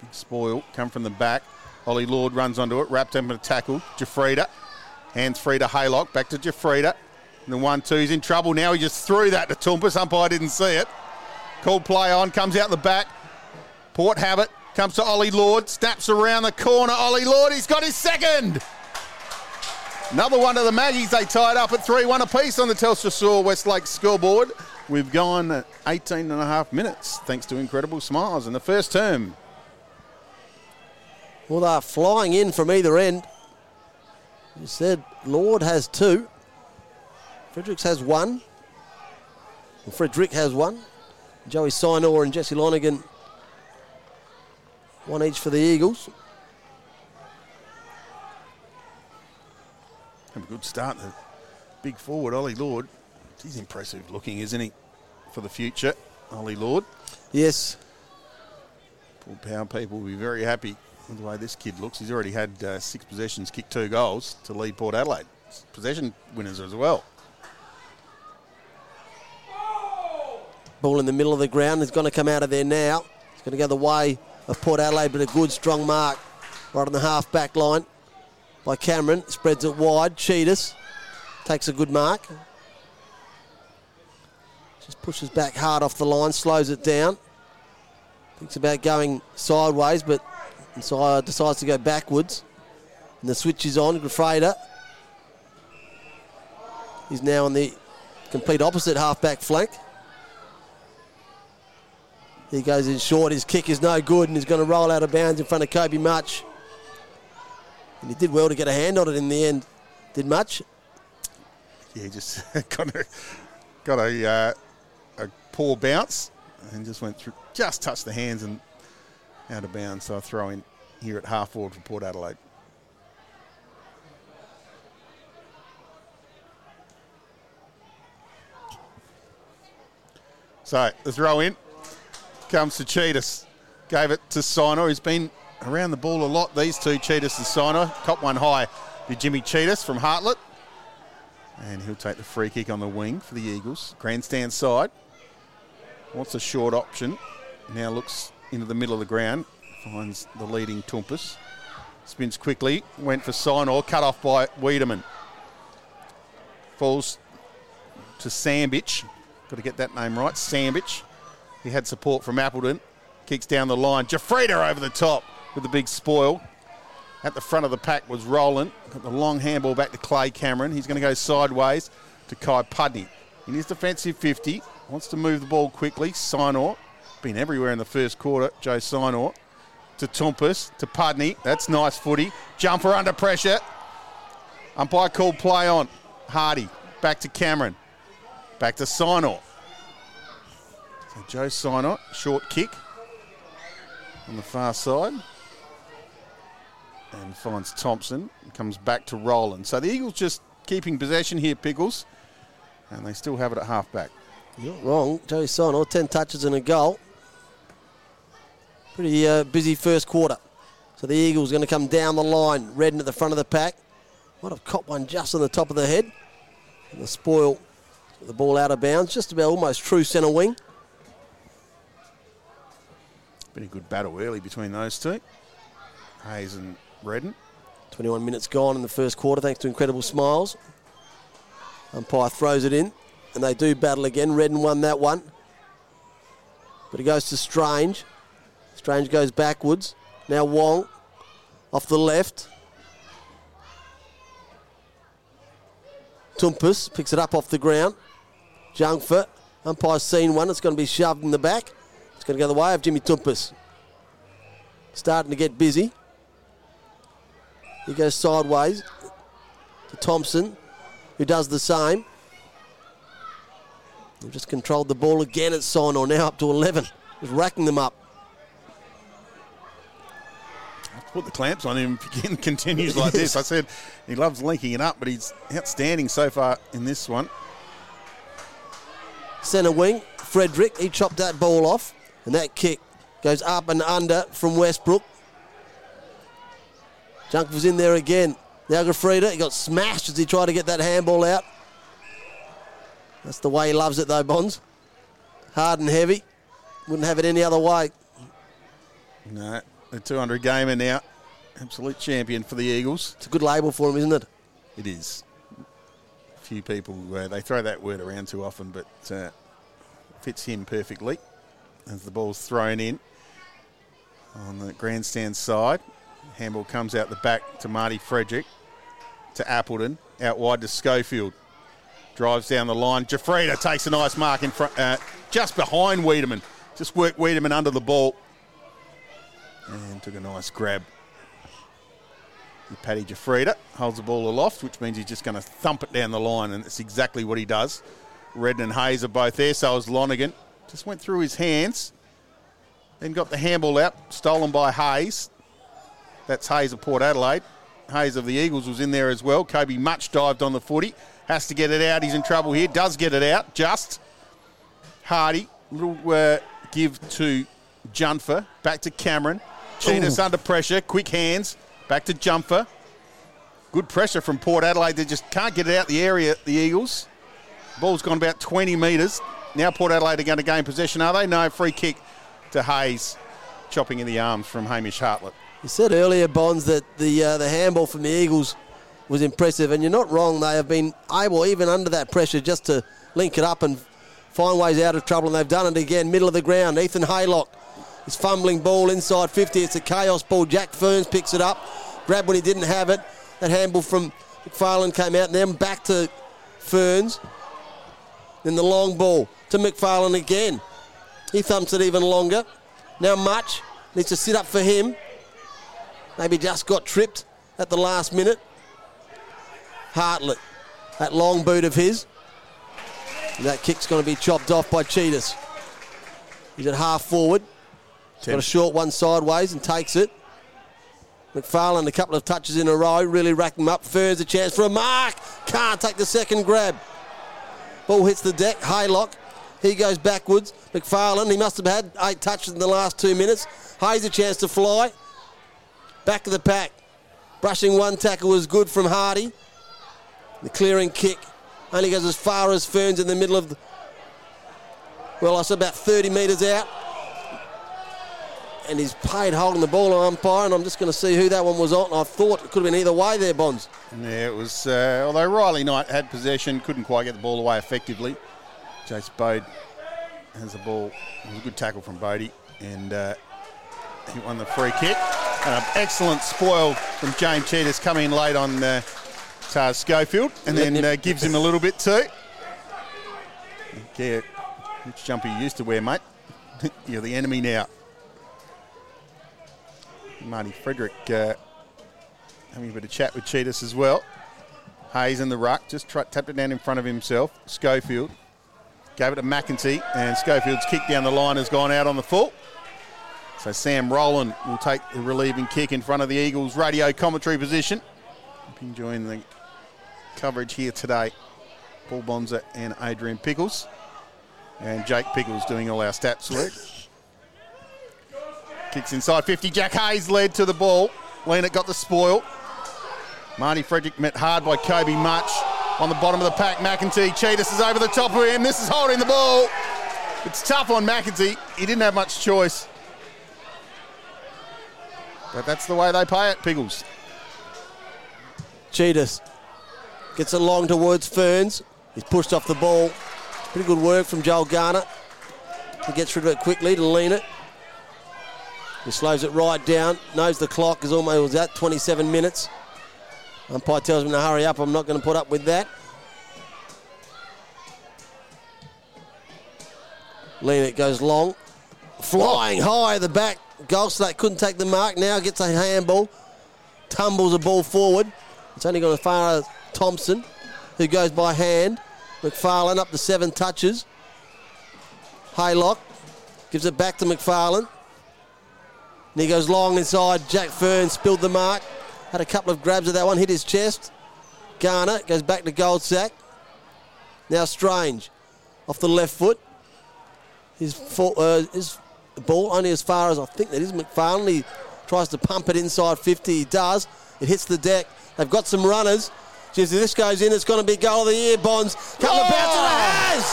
Big spoil, come from the back. Ollie Lord runs onto it, wrapped him in a tackle. Giuffreda, hands free to Haylock, back to Giuffreda. And the one two, he's in trouble now. He just threw that to Toumpas. Umpire didn't see it. Called play on, comes out the back. Port Habit comes to Ollie Lord, snaps around the corner. Ollie Lord, he's got his second. Another one to the Maggies. They tied up at 3 1 apiece on the Telstra Store Westlake scoreboard. We've gone 18 and a half minutes thanks to incredible smiles in the first term. Well, they're flying in from either end. You said Lord has two. Fredericks has one. Well, Frederick has one. Joey Sinor and Jesse Lonergan, one each for the Eagles. Have a good start. The big forward, Ollie Lord. He's impressive looking, isn't he, for the future? Ollie Lord. Yes, Port Power people will be very happy with the way this kid looks. He's already had uh, six possessions, kicked two goals to lead Port Adelaide. Possession winners as well. ball in the middle of the ground. He's going to come out of there now. He's going to go the way of Port Adelaide, but a good strong mark right on the half back line by Cameron. Spreads it wide. Cheetahs takes a good mark. Just pushes back hard off the line, slows it down. Thinks about going sideways, but decides to go backwards. And the switch is on. Giuffreda. He's now on the complete opposite half back flank. He goes in short. His kick is no good, and he's going to roll out of bounds in front of Kobe Mutch. And he did well to get a hand on it in the end. Did Mutch? Yeah, he just *laughs* got a, got a, uh, a poor bounce and just went through, just touched the hands and out of bounds. So I throw in here at half forward for Port Adelaide. So the throw in comes to Cheetahs. Gave it to Sinor. He's been around the ball a lot, these two, Cheetahs and Sinor. Cop one high to Jimmy Cheetahs from Hartlett. And he'll take the free kick on the wing for the Eagles. Grandstand side. Wants a short option. Now looks into the middle of the ground. Finds the leading Toumpas. Spins quickly. Went for Sinor. Cut off by Wiedemann. Falls to Sambich. Got to get that name right. Sambich. He had support from Appleton. Kicks down the line. Giuffreda over the top with the big spoil. At the front of the pack was Roland. Got the long handball back to Clay Cameron. He's going to go sideways to Kai Pudney. In his defensive 50, wants to move the ball quickly. Sinor, been everywhere in the first quarter. Joe Sinor to Toumpas, to Pudney. That's nice footy. Jumper under pressure. Umpire called play on. Hardy, back to Cameron. Back to Sinor. So Joe Sinor, short kick on the far side. And finds Thompson. Comes back to Roland. So the Eagles just keeping possession here, Pickles. And they still have it at half back. You're wrong. Joe Sinor, 10 touches and a goal. Pretty uh, busy first quarter. So the Eagles going to come down the line. Redden at the front of the pack. Might have caught one just on the top of the head. And the spoil, the ball out of bounds. Just about almost true centre wing. Been a good battle early between those two. Hayes and Redden. 21 minutes gone in the first quarter thanks to incredible smiles. Umpire throws it in, and they do battle again. Redden won that one. But it goes to Strange. Strange goes backwards. Now Wong off the left. Toumpas picks it up off the ground. Jungfer. Umpire's seen one. It's going to be shoved in the back. It's going to go the way of Jimmy Toumpas. Starting to get busy. He goes sideways to Thompson, who does the same. They've just controlled the ball again at Sinor, now up to 11. Just racking them up. Put the clamps on him if he *laughs* continues like this. I said he loves linking it up, but he's outstanding so far in this one. Centre wing, Frederick, he chopped that ball off, and that kick goes up and under from Westbrook. Junk was in there again. Now Giuffreda, he got smashed as he tried to get that handball out. That's the way he loves it though, Bonds. Hard and heavy. Wouldn't have it any other way. No, the 200 gamer now. Absolute champion for the Eagles. It's a good label for him, isn't it? It is. Few people, uh, they throw that word around too often, but uh, fits him perfectly as the ball's thrown in on the grandstand side. Handball comes out the back to Marty Frederick. to Appleton, out wide to Schofield. Drives down the line. Giuffreda takes a nice mark in front, uh, just behind Wiedemann. Just worked Wiedemann under the ball. And took a nice grab. Paddy Giuffreda holds the ball aloft, which means he's just going to thump it down the line, and that's exactly what he does. Redden and Hayes are both there, so is Lonergan. Just went through his hands, then got the handball out, stolen by Hayes. That's Hayes of Port Adelaide. Hayes of the Eagles was in there as well. Kobe Mutch dived on the footy. Has to get it out. He's in trouble here. Does get it out. Just. Hardy. Little uh, give to Junfer. Back to Cameron. Tsitas under pressure. Quick hands. Back to Jumper. Good pressure from Port Adelaide. They just can't get it out the area, the Eagles. Ball's gone about 20 metres. Now Port Adelaide are going to gain possession, are they? No, free kick to Hayes. Chopping in the arms from Hamish Hartlett. You said earlier, Bonds, that the uh, the handball from the Eagles was impressive, and you're not wrong. They have been able, even under that pressure, just to link it up and find ways out of trouble, and they've done it again. Middle of the ground, Ethan Haylock is fumbling ball inside 50. It's a chaos ball. Jack Ferns picks it up, grabbed when he didn't have it. That handball from McFarlane came out, and then back to Ferns. Then the long ball to McFarlane again. He thumps it even longer. Now Mutch needs to sit up for him. Maybe just got tripped at the last minute. Hartlett, that long boot of his. And that kick's going to be chopped off by Tsitas. He's at half forward. Got a short one sideways and takes it. McFarlane, a couple of touches in a row, really racked him up. Ferns a chance for a mark. Can't take the second grab. Ball hits the deck. Haylock. He goes backwards. McFarlane, he must have had eight touches in the last two minutes. Hayes a chance to fly. Back of the pack. Brushing one tackle was good from Hardy. The clearing kick only goes as far as Ferns in the middle of the. Well, I about 30 metres out. And he's paid holding the ball on umpire, and I'm just going to see who that one was on. I thought it could have been either way there, Bonds. Yeah, it was. Uh, although Riley Knight had possession, couldn't quite get the ball away effectively. Jace Bode has the ball. It was a good tackle from Bode, and uh, he won the free kick. And an excellent spoil from James Tsitas coming in late on uh, Tars Schofield, and then uh, gives him a little bit too. Yeah, which jumper you used to wear, mate? *laughs* You're the enemy now. Marty Frederick uh, having a bit of chat with Tsitas as well. Hayes in the ruck, just tra- tapped it down in front of himself. Schofield gave it to McEntee, and Schofield's kick down the line has gone out on the full. So Sam Rowland will take the relieving kick in front of the Eagles' radio commentary position. Enjoying the coverage here today. Paul Bonza and Adrian Pickles. And Jake Pickles doing all our stats work. Kicks inside 50. Jack Hayes led to the ball. Lienert got the spoil. Marty Frederick met hard by Kobe Mutch. On the bottom of the pack, McEntee. Tsitas is over the top of him. This is holding the ball. It's tough on McEntee. He didn't have much choice. But that's the way they pay it, Pickles. Tsitas gets it long towards Ferns. He's pushed off the ball. Pretty good work from Joel Garner. He gets rid of it quickly to Lienert. He slows it right down. Knows the clock is almost at 27 minutes. Umpire tells him to hurry up. I'm not going to put up with that. Lienert goes long. Flying high at the back. Goldsack couldn't take the mark. Now gets a handball. Tumbles the ball forward. It's only gone as far as Thompson, who goes by hand. McFarlane up to seven touches. Haylock gives it back to McFarlane. And he goes long inside. Jack Fern spilled the mark. Had a couple of grabs of that one, hit his chest. Garner goes back to Goldsack. Now Strange off the left foot. His, full, uh, his ball only as far as I think that is McFarlane. He tries to pump it inside 50. He does. It hits the deck. They've got some runners. Jeez, if this goes in, it's going to be goal of the year, Bonds. Couple of bounces. It has!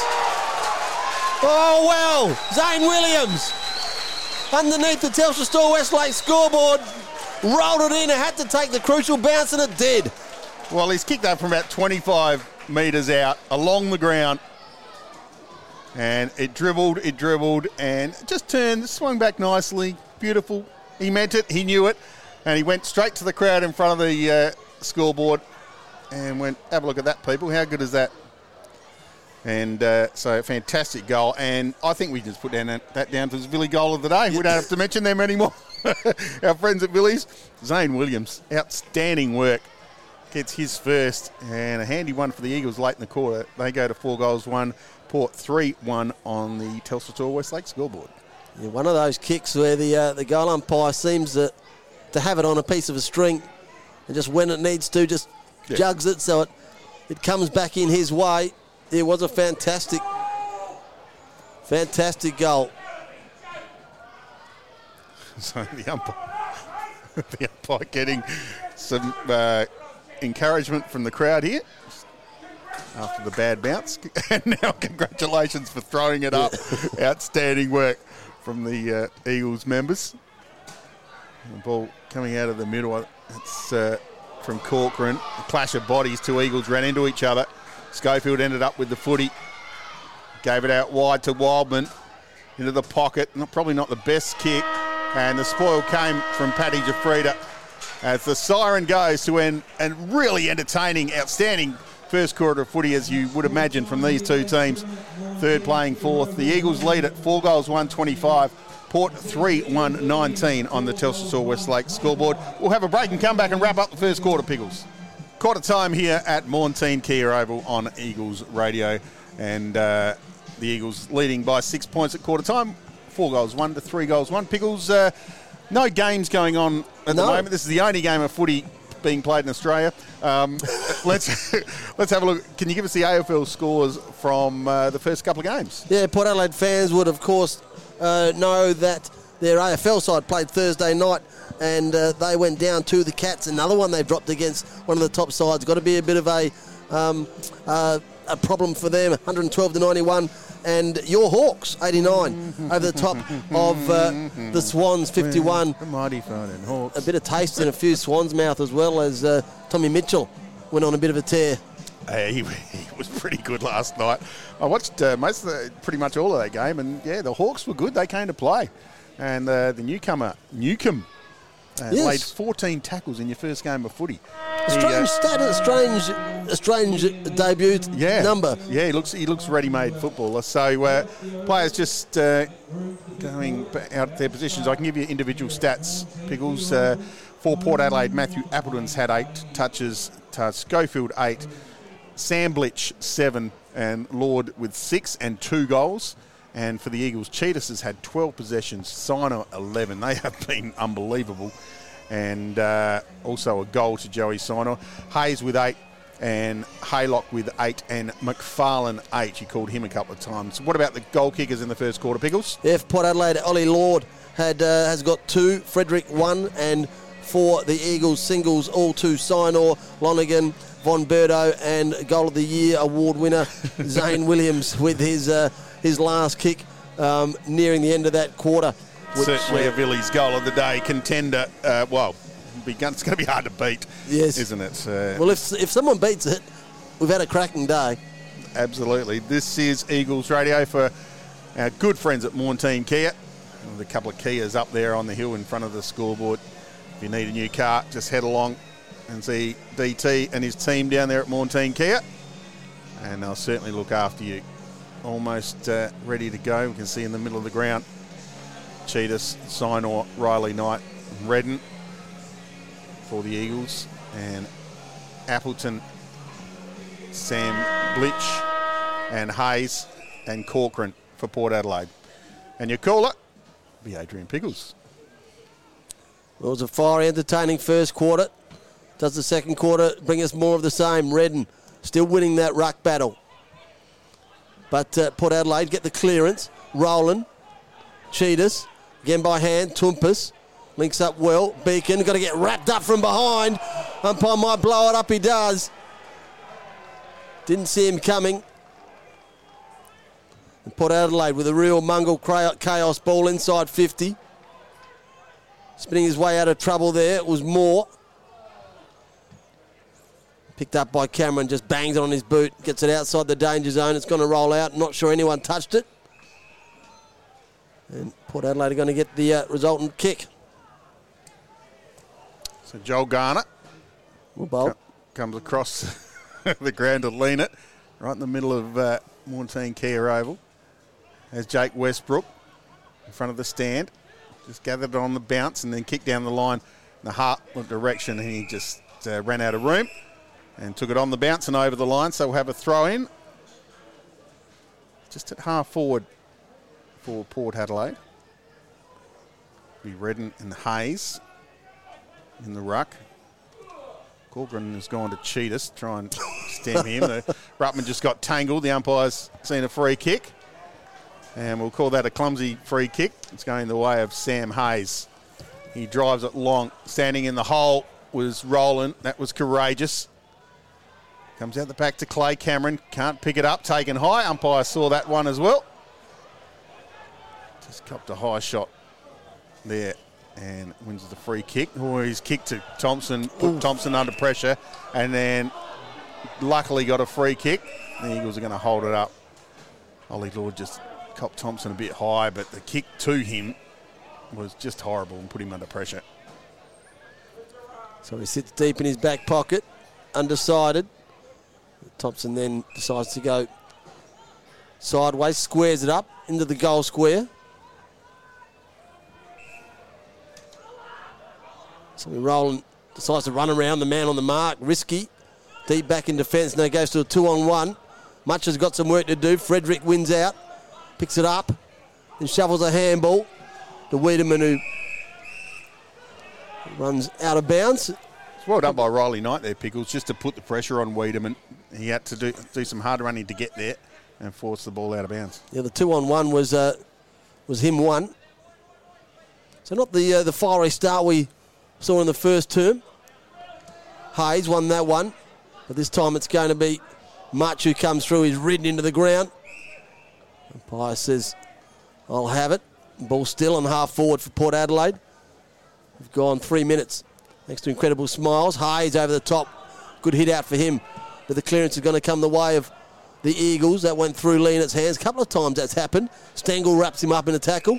Oh, well. Zane Williams. Underneath the Telstra Store Westlake scoreboard. Rolled it in. It had to take the crucial bounce, and it did. Well, he's kicked that from about 25 metres out along the ground. And it dribbled, it dribbled, and just turned, swung back nicely. Beautiful. He meant it, he knew it, and he went straight to the crowd in front of the uh, scoreboard and went, have a look at that, people. How good is that? And uh, so, fantastic goal. And I think we just put down that, that down to the Billy goal of the day. We don't have to mention them anymore. *laughs* *laughs* Our friends at Villis. Zane Williams, outstanding work. Gets his first and a handy one for the Eagles late in the quarter. They go to four goals, one. Port 3 1 on the Telstra Store Westlake scoreboard. Yeah, one of those kicks where the uh, the goal umpire seems to, to have it on a piece of a string, and just when it needs to, just Yeah. jugs it so it it comes back in his way. It was a fantastic, fantastic goal. *laughs* So the umpire, *laughs* the umpire getting some uh, encouragement from the crowd here after the bad bounce. *laughs* And now, congratulations for throwing it up. Outstanding work from the uh, Eagles members. The ball coming out of the middle. It's uh, from Corcoran. A clash of bodies. Two Eagles ran into each other. Schofield ended up with the footy. Gave it out wide to Wildman into the pocket. Not, probably not the best kick. And the spoil came from Paddy Giuffreda as the siren goes to end and really entertaining, outstanding first quarter of footy as you would imagine from these two teams. Third playing fourth. The Eagles lead at four goals, 125. Port 3 1 19 on the Telstra Westlake scoreboard. We'll have a break and come back and wrap up the first quarter, Pickles. Quarter time here at Maughan Thiem Kia Oval on Eagles Radio. And uh, the Eagles leading by six points at quarter time. Four goals, one to three goals, one. Pickles, uh, no games going on at the moment. This is the only game of footy being played in Australia. Um, *laughs* let's *laughs* let's have a look. Can you give us the AFL scores from uh, the first couple of games? Yeah, Port Adelaide fans would, of course, uh, know that their AFL side played Thursday night and uh, they went down to the Cats. Another one they've dropped against one of the top sides. Got to be a bit of a um, uh, a problem for them. 112 to 91. And your Hawks, 89, over the top of uh, the Swans, 51. The mighty Fighting Hawks. A bit of taste in a few Swans' mouth as well as uh, Tommy Mitchell went on a bit of a tear. Uh, he, *laughs* he was pretty good last night. I watched uh, most of the, pretty much all of that game, and yeah, the Hawks were good. They came to play, and uh, the newcomer Newcombe uh, Yes. laid 14 tackles in your first game of footy. A strange uh, stat, a strange, a strange debut yeah, number. Yeah, he looks he looks ready-made footballer. So uh, players just uh, going out their positions. I can give you individual stats. Pickles uh, for Port Adelaide. Matthew Appleton's had eight touches. To Schofield eight. Sam Blitch seven, and Lord with six and two goals. And for the Eagles, Tsitas has had 12 possessions, Sino 11. They have been unbelievable. And uh, also a goal to Joey Sino. Hayes with eight, and Haylock with eight, and McFarlane eight. You called him a couple of times. What about the goal kickers in the first quarter, Pickles? If Port Adelaide, Ollie Lord had uh, has got two, Frederick one, and for the Eagles singles, all two, Sinor, Lonergan, Von Bertouch, and Goal of the Year award winner *laughs* Zane Williams with his uh, his last kick um, nearing the end of that quarter. which, Certainly uh, a Villis goal of the day contender. Uh, well, it's going to be hard to beat, Yes. isn't it? Well, if if someone beats it, we've had a cracking day. Absolutely. This is Eagles Radio for our good friends at Maughan Thiem Kia. There's a couple of Kias up there on the hill in front of the scoreboard. If you need a new car, just head along and see DT and his team down there at Maughan Thiem Kia. And they'll certainly look after you. Almost uh, ready to go. We can see in the middle of the ground Tsitas, Sinor, Riley Knight, Redden for the Eagles, and Appleton Sam Blitch and Hayes and Corcoran for Port Adelaide. And your caller, be Adrian Pickles. It was a fiery, entertaining first quarter. Does the second quarter bring us more of the same? Redden still winning that ruck battle. But uh, Port Adelaide get the clearance. Roland, Tsitas, again by hand. Toumpas links up well. Beacon got to get wrapped up from behind. Umpire might blow it up. He does. Didn't see him coming. And Port Adelaide with a real Mungle chaos ball inside 50. Spinning his way out of trouble there. It was more. Picked up by Cameron, just bangs it on his boot, gets it outside the danger zone. It's going to roll out. Not sure anyone touched it. And Port Adelaide are going to get the uh, resultant kick. So Joel Garner Well, comes across *laughs* the ground to Lienert, right in the middle of uh, Kia Oval. As Jake Westbrook in front of the stand, just gathered it on the bounce and then kicked down the line in the heart direction, and he just uh, ran out of room and took it on the bounce and over the line. So we'll have a throw in just at half forward for Port Adelaide. Be Redden and Hayes in the ruck. Corcoran has gone to cheat us, try and *laughs* stem him. The just got tangled. The umpire's seen a free kick. And we'll call that a clumsy free kick. It's going the way of Sam Hayes. He drives it long. Standing in the hole was Roland. That was courageous. Comes out the back to Clay Cameron. Can't pick it up. Taken high. Umpire saw that one as well. Just copped a high shot there and wins the free kick. Oh, he's kicked to Thompson, put Thompson under pressure, and then luckily got a free kick. The Eagles are going to hold it up. Ollie Lord just copped Thompson a bit high, but the kick to him was just horrible and put him under pressure. So he sits deep in his back pocket, undecided. Thompson then decides to go sideways, squares it up into the goal square. So Roland decides to run around the man on the mark, risky, deep back in defence. Now goes to a two on one. Mutch has got some work to do. Frederick wins out, picks it up, and shovels a handball to Wiedemann, who runs out of bounds. It's well done by Riley Knight there, Pickles, just to put the pressure on Wiedemann. He had to do, do some hard running to get there and force the ball out of bounds. Yeah, the two on one was uh, was him one. So not the uh, the fiery start we saw in the first term. Hayes won that one, but this time it's going to be Mutch who comes through. He's ridden into the ground. Umpire says, "I'll have it." Ball still on half forward for Port Adelaide. We've gone three minutes. Thanks to incredible smiles. Hayes over the top. Good hit out for him. But the clearance is going to come the way of the Eagles. That went through Lienert's hands. A couple of times that's happened. Stengel wraps him up in a tackle.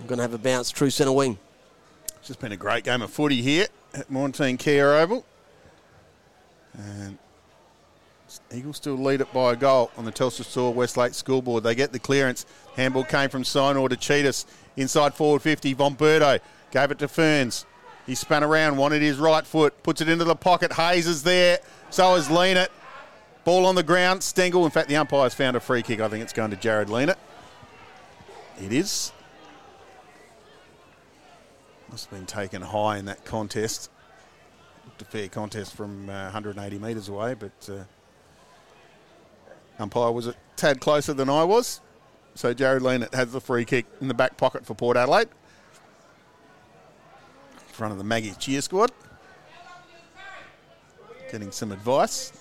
I'm going to have a bounce true centre wing. It's just been a great game of footy here at Maughan Thiem Kia Oval. And Eagles still lead it by a goal on the Telstra Store Westlake School Board. They get the clearance. Handball came from Sinor to Tsitas. Inside forward 50, Von Bertouch gave it to Ferns. He spun around, wanted his right foot, puts it into the pocket. Hayes is there. So is Leonard. Ball on the ground. Stengel. In fact, the umpire's found a free kick. I think it's going to Jarrod Lienert. It is. Must have been taken high in that contest. A fair contest from uh, 180 metres away, but uh, umpire was a tad closer than I was. So Jarrod Lienert has the free kick in the back pocket for Port Adelaide. In front of the Maggie cheer squad. Getting some advice.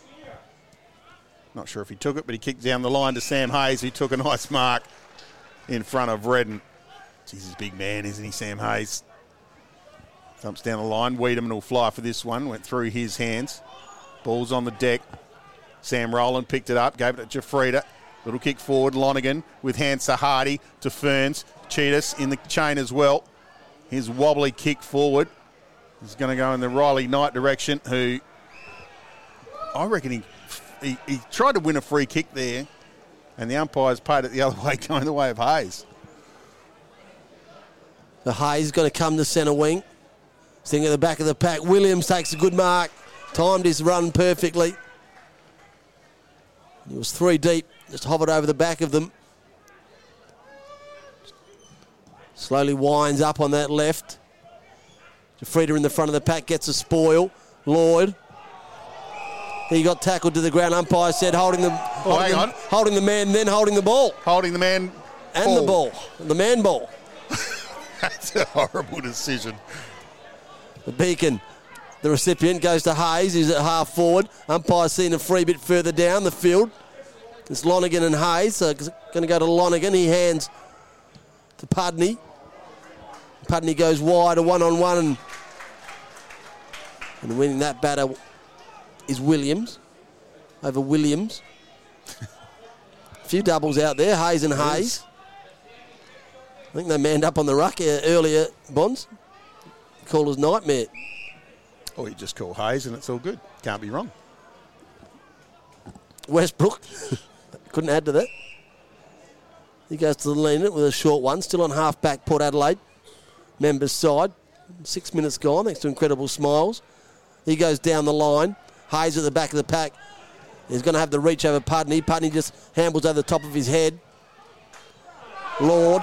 Not sure if he took it, but he kicked down the line to Sam Hayes, who took a nice mark in front of Redden. He's a big man, isn't he, Sam Hayes? Thumps down the line. Wiedemann will fly for this one. Went through his hands. Ball's on the deck. Sam Rowland picked it up, gave it to Giuffreda. Little kick forward. Lonergan with hands to Hardy, to Ferns. Tsitas in the chain as well. His wobbly kick forward is going to go in the Riley Knight direction, who I reckon he, he, he tried to win a free kick there, and the umpires paid it the other *laughs* way, going the way of Hayes. The Hayes going to come to centre wing. Sitting at the back of the pack. Williams takes a good mark. Timed his run perfectly. He was three deep. Just hovered over the back of them. Slowly winds up on that left. Giuffreda in the front of the pack gets a spoil. Lloyd. He got tackled to the ground. Umpire said holding the, oh, holding, hang the holding the man, then holding the ball. Holding the man And the ball. The man ball. *laughs* That's a horrible decision. The beacon. The recipient goes to Hayes, who's at half forward. Umpire seen a free bit further down the field. It's Lonergan and Hayes. So going to go to Lonergan. He hands to Pudney. Pudney goes wide, a one on one. And, and winning that batter is Williams over Williams. a *laughs* few doubles out there, Hayes and Hayes. I think they manned up on the ruck uh, earlier, Bonds. Caller's nightmare. Or you just call Hayes and it's all good. Can't be wrong. Westbrook *laughs* couldn't add to that. He goes to the Lienert with a short one, still on half back Port Adelaide. Members side. Six minutes gone, thanks to incredible smiles. He goes down the line. Hayes at the back of the pack. He's going to have the reach over Pudney. Pudney just handles over the top of his head. Lord,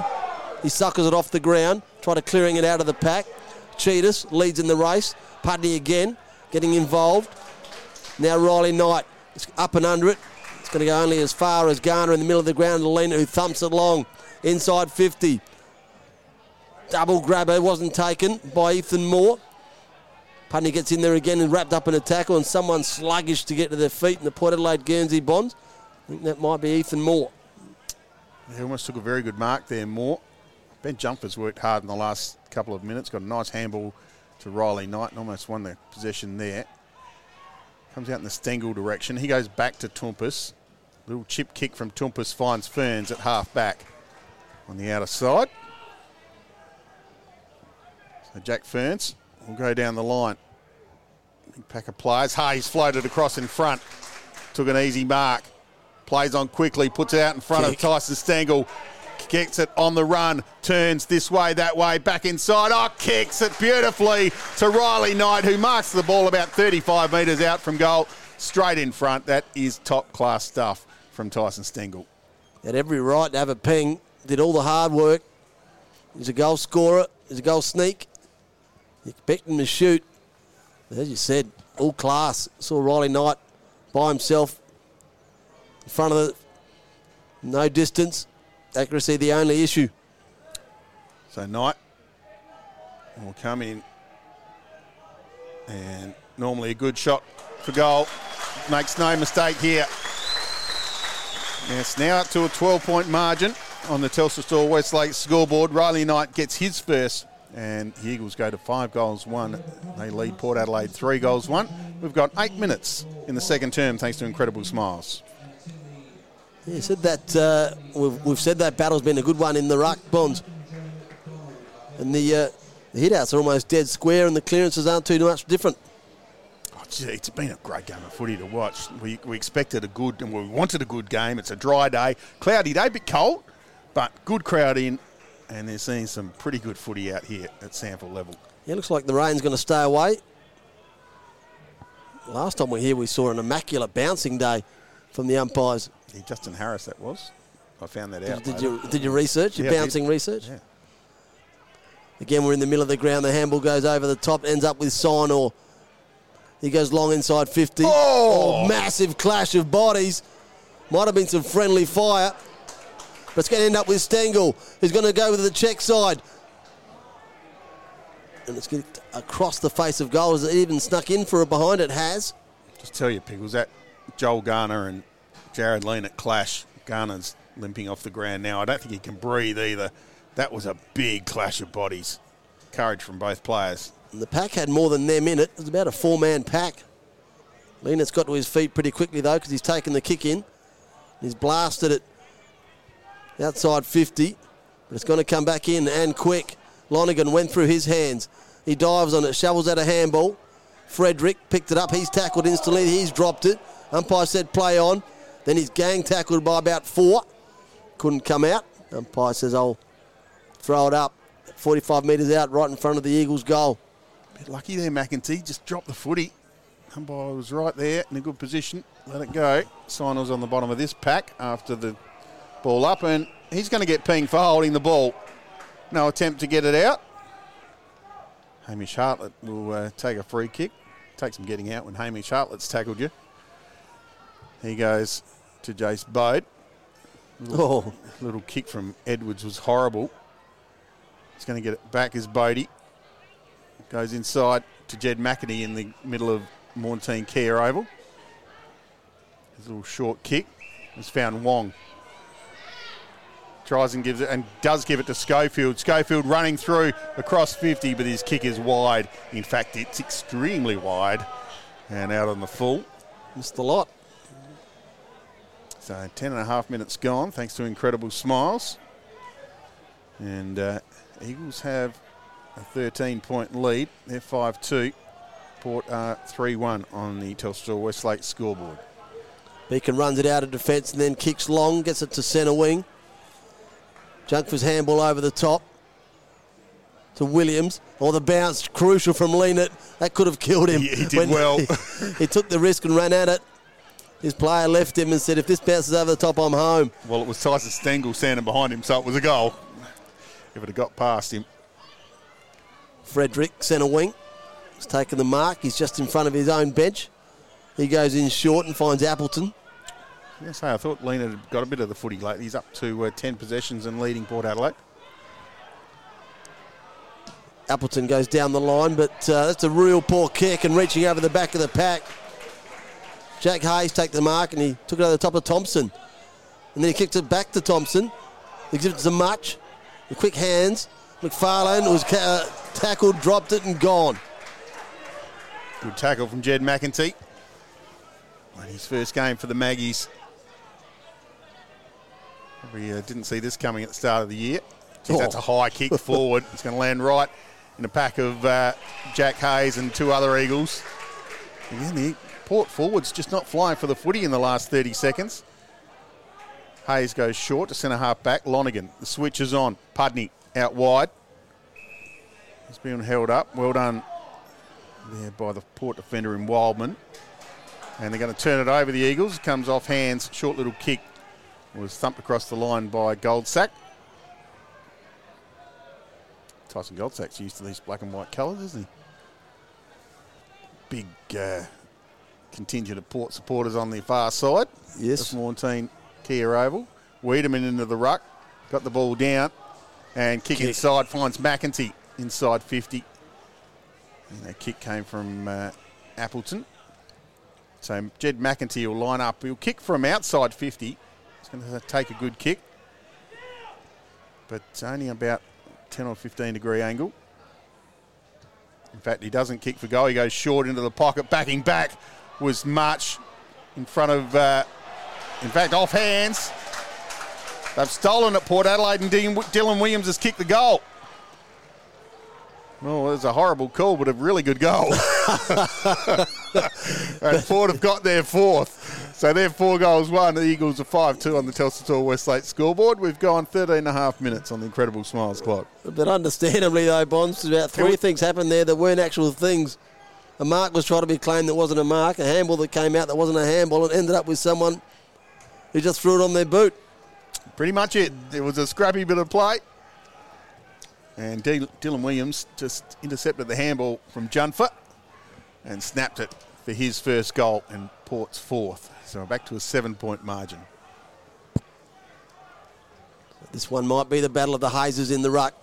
he suckers it off the ground, try to clearing it out of the pack. Tsitas leads in the race. Pudney again, getting involved. Now Riley Knight is up and under it. It's going to go only as far as Garner in the middle of the ground. Lienert who thumps it long inside 50. Double grabber wasn't taken by Ethan Moore. Pudney gets in there again and wrapped up in a tackle, and someone sluggish to get to their feet in the Port Adelaide Guernsey Bonds. I think that might be Ethan Moore. He almost took a very good mark there, Moore. Ben Jumpers worked hard in the last couple of minutes. Got a nice handball to Riley Knight and almost won the possession there. Comes out in the Stengel direction. He goes back to Toumpas. Little chip kick from Toumpas finds Ferns at half back on the outer side. So Jack Ferns will go down the line. Big pack of players. Hayes floated across in front. Took an easy mark. Plays on quickly, puts it out in front Kick. of Tyson Stengel. Gets it on the run, turns this way, that way, back inside. Oh, kicks it beautifully to Riley Knight, who marks the ball about 35 metres out from goal, straight in front. That is top class stuff from Tyson Stengel. Had every right to have a ping. Did all the hard work. He's a goal scorer. He's a goal sneak. You expect him to shoot. But as you said, all class. Saw Riley Knight by himself in front of the. No distance. Accuracy the only issue. So Knight will come in, and normally a good shot for goal. Makes no mistake here. Yes, now up to a 12 point margin on the Telstra Store Westlake scoreboard. Riley Knight gets his first, and the Eagles go to five goals one. They lead Port Adelaide three goals one. We've got eight minutes in the second term thanks to Incredible Smiles. Yeah, said that uh, we've, we've said that battle's been a good one in the ruck bonds, and the uh, the hitouts are almost dead square, and the clearances aren't too much different. Oh, gee, it's been a great game of footy to watch. We, we expected a good, and we wanted a good game. It's a dry day, cloudy day, bit cold, but good crowd in, and they're seeing some pretty good footy out here at sample level. Yeah, looks like the rain's going to stay away. Last time we were here, we saw an immaculate bouncing day from the umpires. Yeah, Justin Harris, that was. I found that out. Did later. you did you research your Yeah, bouncing research? Yeah. Again, we're in the middle of the ground. The handball goes over the top, ends up with Sinor. He goes long inside 50. Oh! massive clash of bodies. Might have been some friendly fire. But it's going to end up with Stengel, who's going to go with the check side. And it's going across the face of goal. Has it even snuck in for a behind? It has. Just tell you, Pickles, that Joel Garner and Jared Lean at clash. Garner's limping off the ground now. I don't think he can breathe either. That was a big clash of bodies. Courage from both players. And the pack had more than them in it. It was about a four man pack. Lienert's got to his feet pretty quickly, though, because he's taken the kick in. He's blasted it outside 50, but it's going to come back in and quick. Lonergan went through his hands. He dives on it, shovels out a handball. Frederick picked it up. He's tackled instantly. He's dropped it. Umpire said play on. Then he's gang tackled by about four. Couldn't come out. Umpire says I'll throw it up. 45 metres out, right in front of the Eagles' goal. Bit lucky there, McEntee. Just dropped the footy. Umpire was right there in a good position. Let it go. Signal's on the bottom of this pack after the ball up, and he's going to get pinged for holding the ball. No attempt to get it out. Hamish Hartlett will uh, take a free kick. Take some getting out when Hamish Hartlett's tackled you. He goes to Jace Bode. Oh, Little kick from Edwards was horrible. He's going to get it back as Bode. Goes inside to Jed McEntee in the middle of Maughan Thiem Kia Oval. His little short kick has found Wong. Tries and gives it and does give it to Schofield. Schofield running through across 50, but his kick is wide. In fact, it's extremely wide and out on the full. missed a lot. So 10 and a half minutes gone, thanks to incredible smiles. And uh, Eagles have a 13 point lead. They're 5 2. Port are 3 1 on the Telstra Westlake scoreboard. Beacon runs it out of defence and then kicks long, gets it to centre wing. Junkford's handball over the top to Williams. Or the bounce, crucial from Lienert. That could have killed him. He- he did well. He, *laughs* he took the risk and ran at it. His player left him and said, if this bounces over the top, I'm home. Well, it was Tyson Stengel standing behind him, so it was a goal. If it had got past him. Frederick, centre wing, has taken the mark. He's just in front of his own bench. He goes in short and finds Appleton. Yes, I thought Lienert had got a bit of the footy lately. He's up to uh, 10 possessions and leading Port Adelaide. Appleton goes down the line, but uh, that's a real poor kick and reaching over the back of the pack. Jack Hayes take the mark and he took it over the top of Thompson. And then he kicked it back to Thompson. He gives it to Mutch. The quick hands. McFarlane was ca- uh, tackled, dropped it, and gone. Good tackle from Jed McEntee. And his first game for the Maggies. We uh, didn't see this coming at the start of the year. Geez, That's a high kick *laughs* forward. It's going to land right in the pack of uh, Jack Hayes and two other Eagles. Again, the Port forwards just not flying for the footy in the last 30 seconds. Hayes goes short to centre half back. Lonergan, the switch is on. Pudney out wide. He's being held up. Well done there by the Port defender in Wildman. And they're going to turn it over the Eagles. Comes off hands. Short little kick was thumped across the line by Goldsack. Tyson Goldsack's used to these black and white colours, isn't he? Big uh, contingent of Port supporters on the far side. Yes. The Maughan Thiem Kia Oval. Wiedemann into the ruck. Got the ball down. And kick, Kick. inside finds McEntee inside 50. And that kick came from uh, Appleton. So Jed McEntee will line up. He'll kick from outside 50. Going to take a good kick. But only about 10 or 15 degree angle. In fact, he doesn't kick for goal. He goes short into the pocket. Backing back was March in front of, uh, in fact, off hands. They've stolen at Port Adelaide and Dylan Williams has kicked the goal. Oh, it was a horrible call, but a really good goal. *laughs* *laughs* and Ford have got their fourth. So they're four goals one. The Eagles are 5 2 on the Telstra Store Westlake scoreboard. We've gone 13 and a half minutes on the Incredible Smiles clock. But understandably, though, Bonds, about three things happened there that weren't actual things. A mark was trying to be claimed that wasn't a mark, a handball that came out that wasn't a handball, and ended up with someone who just threw it on their boot. Pretty much it. It was a scrappy bit of play. And D- Dylan Williams just intercepted the handball from Junfer and snapped it for his first goal and Port's fourth. So we're back to a seven point margin. This one might be the battle of the Hazes in the ruck.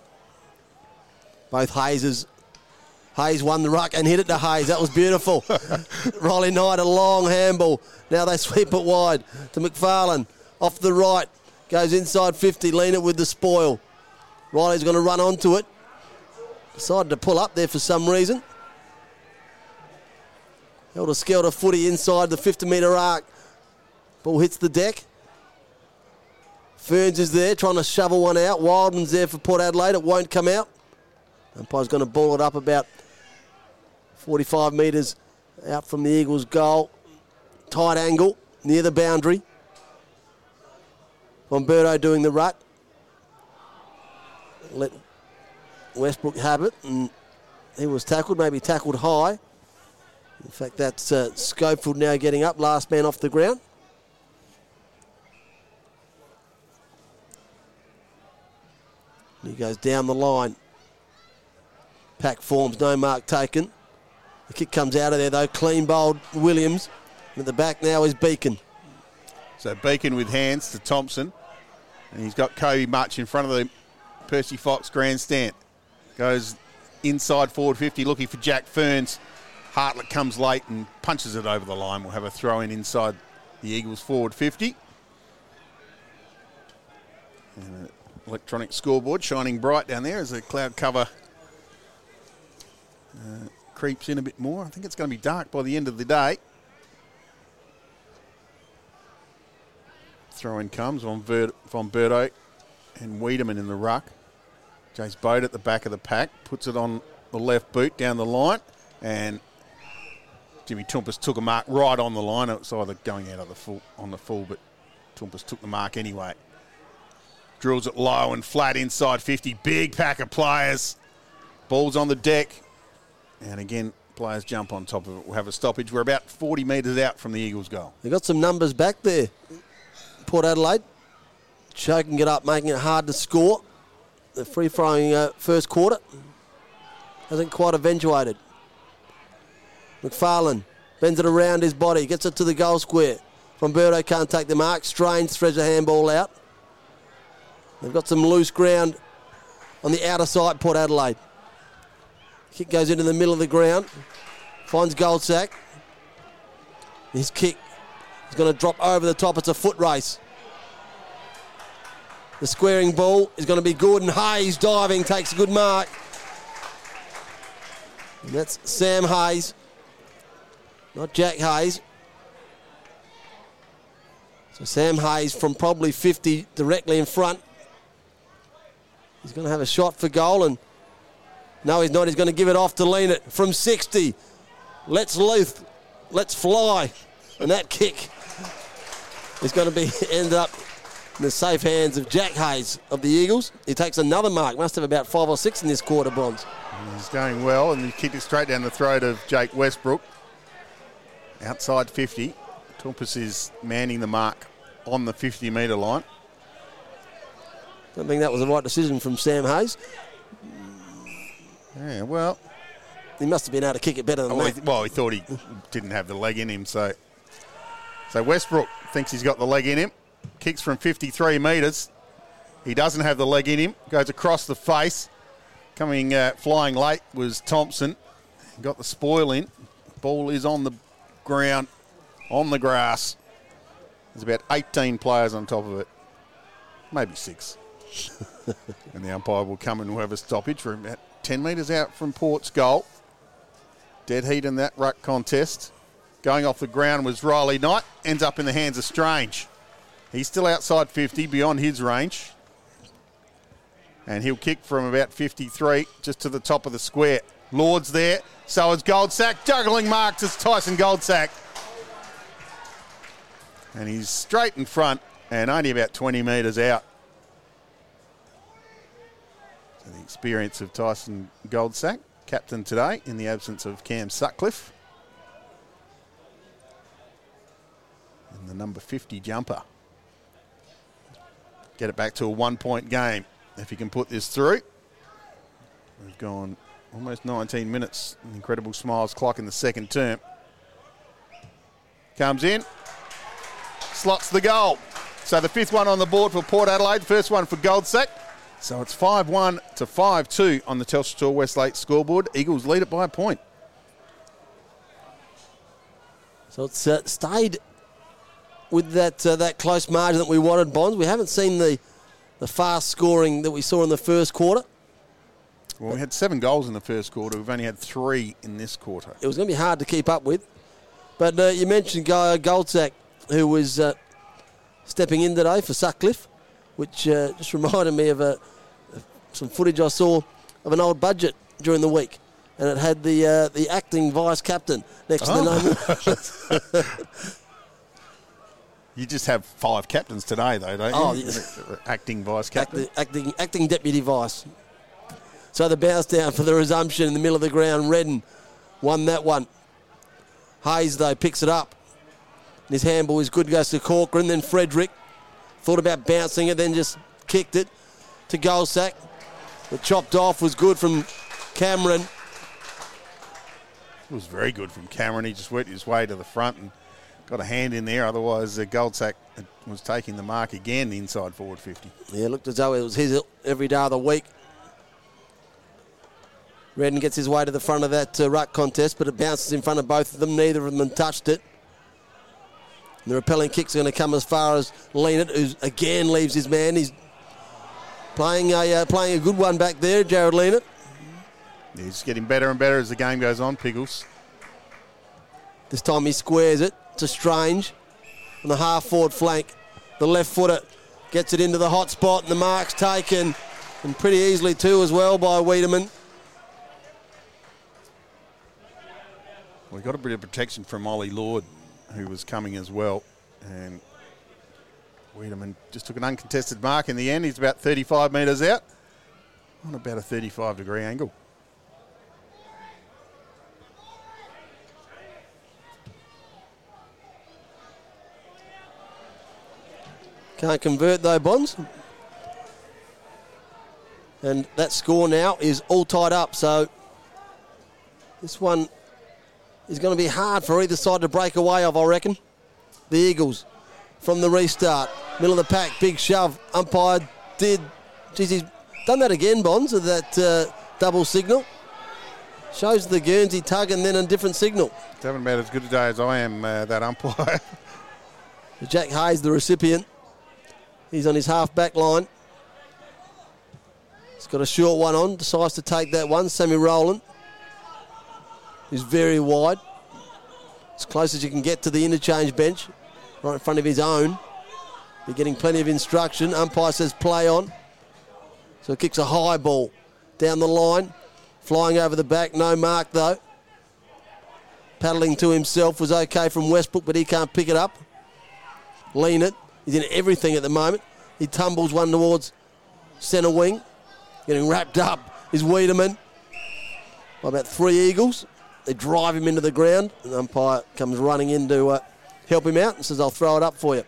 Both Hazes. Hayes won the ruck and hit it to Hayes. That was beautiful. *laughs* Riley Knight, a long handball. Now they sweep it wide to McFarlane. Off the right. Goes inside 50. Lienert with the spoil. Riley's going to run onto it. Decided to pull up there for some reason. Held a skelter footy inside the 50 metre arc. Ball hits the deck. Ferns is there trying to shovel one out. Wildman's there for Port Adelaide. It won't come out. Umpire's going to ball it up about 45 metres out from the Eagles' goal. Tight angle near the boundary. Von Bertouch doing the rut. Let Westbrook have it. And he was tackled, maybe tackled high. In fact, that's uh, Schofield now getting up, last man off the ground. He goes down the line. Pack forms, no mark taken. The kick comes out of there though, clean bowled Williams. And at the back now is Beacon. So Beacon with hands to Thompson. And he's got Kobe Mutch in front of the Percy Fox grandstand. Goes inside forward 50 looking for Jack Ferns. Hartlett comes late and punches it over the line. We'll have a throw in inside the Eagles forward 50. And an electronic scoreboard shining bright down there as the cloud cover uh, creeps in a bit more. I think it's going to be dark by the end of the day. Throw in comes on Ver- from Berto and Wiedemann in the ruck. Jace Bode at the back of the pack puts it on the left boot down the line and Jimmy Toumpas took a mark right on the line. It either going out of the full on the full, but Toumpas took the mark anyway. Drills it low and flat inside 50. Big pack of players. Ball's on the deck. And again, players jump on top of it. We'll have a stoppage. We're about 40 metres out from the Eagles' goal. They got some numbers back there. Port Adelaide choking it up, making it hard to score. The free throwing uh, first quarter hasn't quite eventuated. McFarlane bends it around his body, gets it to the goal square. Von Bertouch can't take the mark. Strange threads a handball out. They've got some loose ground on the outer side, Port Adelaide. Kick goes into the middle of the ground. Finds Goldsack. His kick is going to drop over the top. It's a foot race. The squaring ball is going to be good, and Hayes diving takes a good mark. And that's Sam Hayes, not Jack Hayes. So Sam Hayes from probably 50 directly in front. He's going to have a shot for goal, and no, he's not. He's going to give it off to Lienert from 60. Let's loose, let's fly, and that kick is going to be *laughs* end up in the safe hands of Jack Hayes of the Eagles. He takes another mark. Must have about five or six in this quarter, Bronze. He's going well, and he kicked it straight down the throat of Jake Westbrook. Outside 50. Toumpas is manning the mark on the 50 metre line. Don't think that was the right decision from Sam Hayes. Yeah, well, He must have been able to kick it better than oh, that. he, well, he thought he didn't have the leg in him, so so Westbrook thinks he's got the leg in him. Kicks from 53 metres. He doesn't have the leg in him. Goes across the face. Coming uh, flying late was Thompson. Got the spoil in. Ball is on the ground, on the grass. There's about 18 players on top of it. Maybe six. *laughs* and the umpire will come and we'll have a stoppage from about 10 metres out from Port's goal. Dead heat in that ruck contest. Going off the ground was Riley Knight. Ends up in the hands of Strange. He's still outside 50, beyond his range. And he'll kick from about 53 just to the top of the square. Lord's there. So is Goldsack. Juggling marks is Tyson Goldsack. And he's straight in front and only about 20 metres out. So the experience of Tyson Goldsack, captain today in the absence of Cam Sutcliffe. And the number 50 jumper. Get it back to a one point game if he can put this through. We've gone almost 19 minutes. Incredible smiles clock in the second term. Comes in, slots the goal. So the fifth one on the board for Port Adelaide, first one for Goldsack. So it's 5 1 to 5 2 on the Telstra Store Westlake scoreboard. Eagles lead it by a point. So it's uh, stayed with that uh, that close margin that we wanted, Bonds. We haven't seen the the fast scoring that we saw in the first quarter. Well, we had seven goals in the first quarter. We've only had three in this quarter. It was going to be hard to keep up with. But uh, you mentioned Guy Goldsack, who was uh, stepping in today for Sutcliffe, which uh, just reminded me of a, some footage I saw of an old budget during the week. And it had the uh, the acting vice captain next to the name. *laughs* *laughs* *laughs* You just have five captains today, though, don't Oh, you? yeah. Acting vice captain. acting, acting, acting deputy vice. So the bounce down for the resumption in the middle of the ground. Redden won that one. Hayes, though, picks it up. And his handball is good, goes to Corcoran. Then Frederick thought about bouncing it, then just kicked it to Goldsack. The chopped off was good from Cameron. It was very good from Cameron. He just worked his way to the front and got a hand in there. Otherwise, uh, Goldsack was taking the mark again inside forward 50. Yeah, looked as though it was his every day of the week. Redden gets his way to the front of that uh, ruck contest, but it bounces in front of both of them. Neither of them touched it. And the repelling kick's are going to come as far as Lienert, who again leaves his man. He's playing a uh, playing a good one back there, Jarrod Lienert. He's getting better and better as the game goes on, Piggles. This time he squares it to Strange on the half forward flank. The left footer gets it into the hot spot, and the mark's taken, and pretty easily too as well by Wiedemann. We got a bit of protection from Ollie Lord, who was coming as well, and Wiedemann just took an uncontested mark in the end. He's about 35 metres out on about a 35 degree angle. Can't convert though, Bonds. And that score now is all tied up. So this one is going to be hard for either side to break away of, I reckon. The Eagles from the restart. Middle of the pack, big shove. Umpire did. Geez, he's done that again, Bonds, with that uh, double signal. Shows the Guernsey tug and then a different signal. Haven't been as good a day as I am, uh, that umpire. *laughs* Jack Hayes, the recipient. He's on his half back line. He's got a short one on, decides to take that one. Sammy Rowland. He's very wide. As close as you can get to the interchange bench, right in front of his own. You're getting plenty of instruction. Umpire says play on. So kicks a high ball down the line. Flying over the back, no mark though. Paddling to himself was okay from Westbrook, but he can't pick it up. Lean it. He's in everything at the moment. He tumbles one towards centre wing. Getting wrapped up is Wiedemann by about three Eagles. They drive him into the ground, and the umpire comes running in to uh, help him out and says, I'll throw it up for you.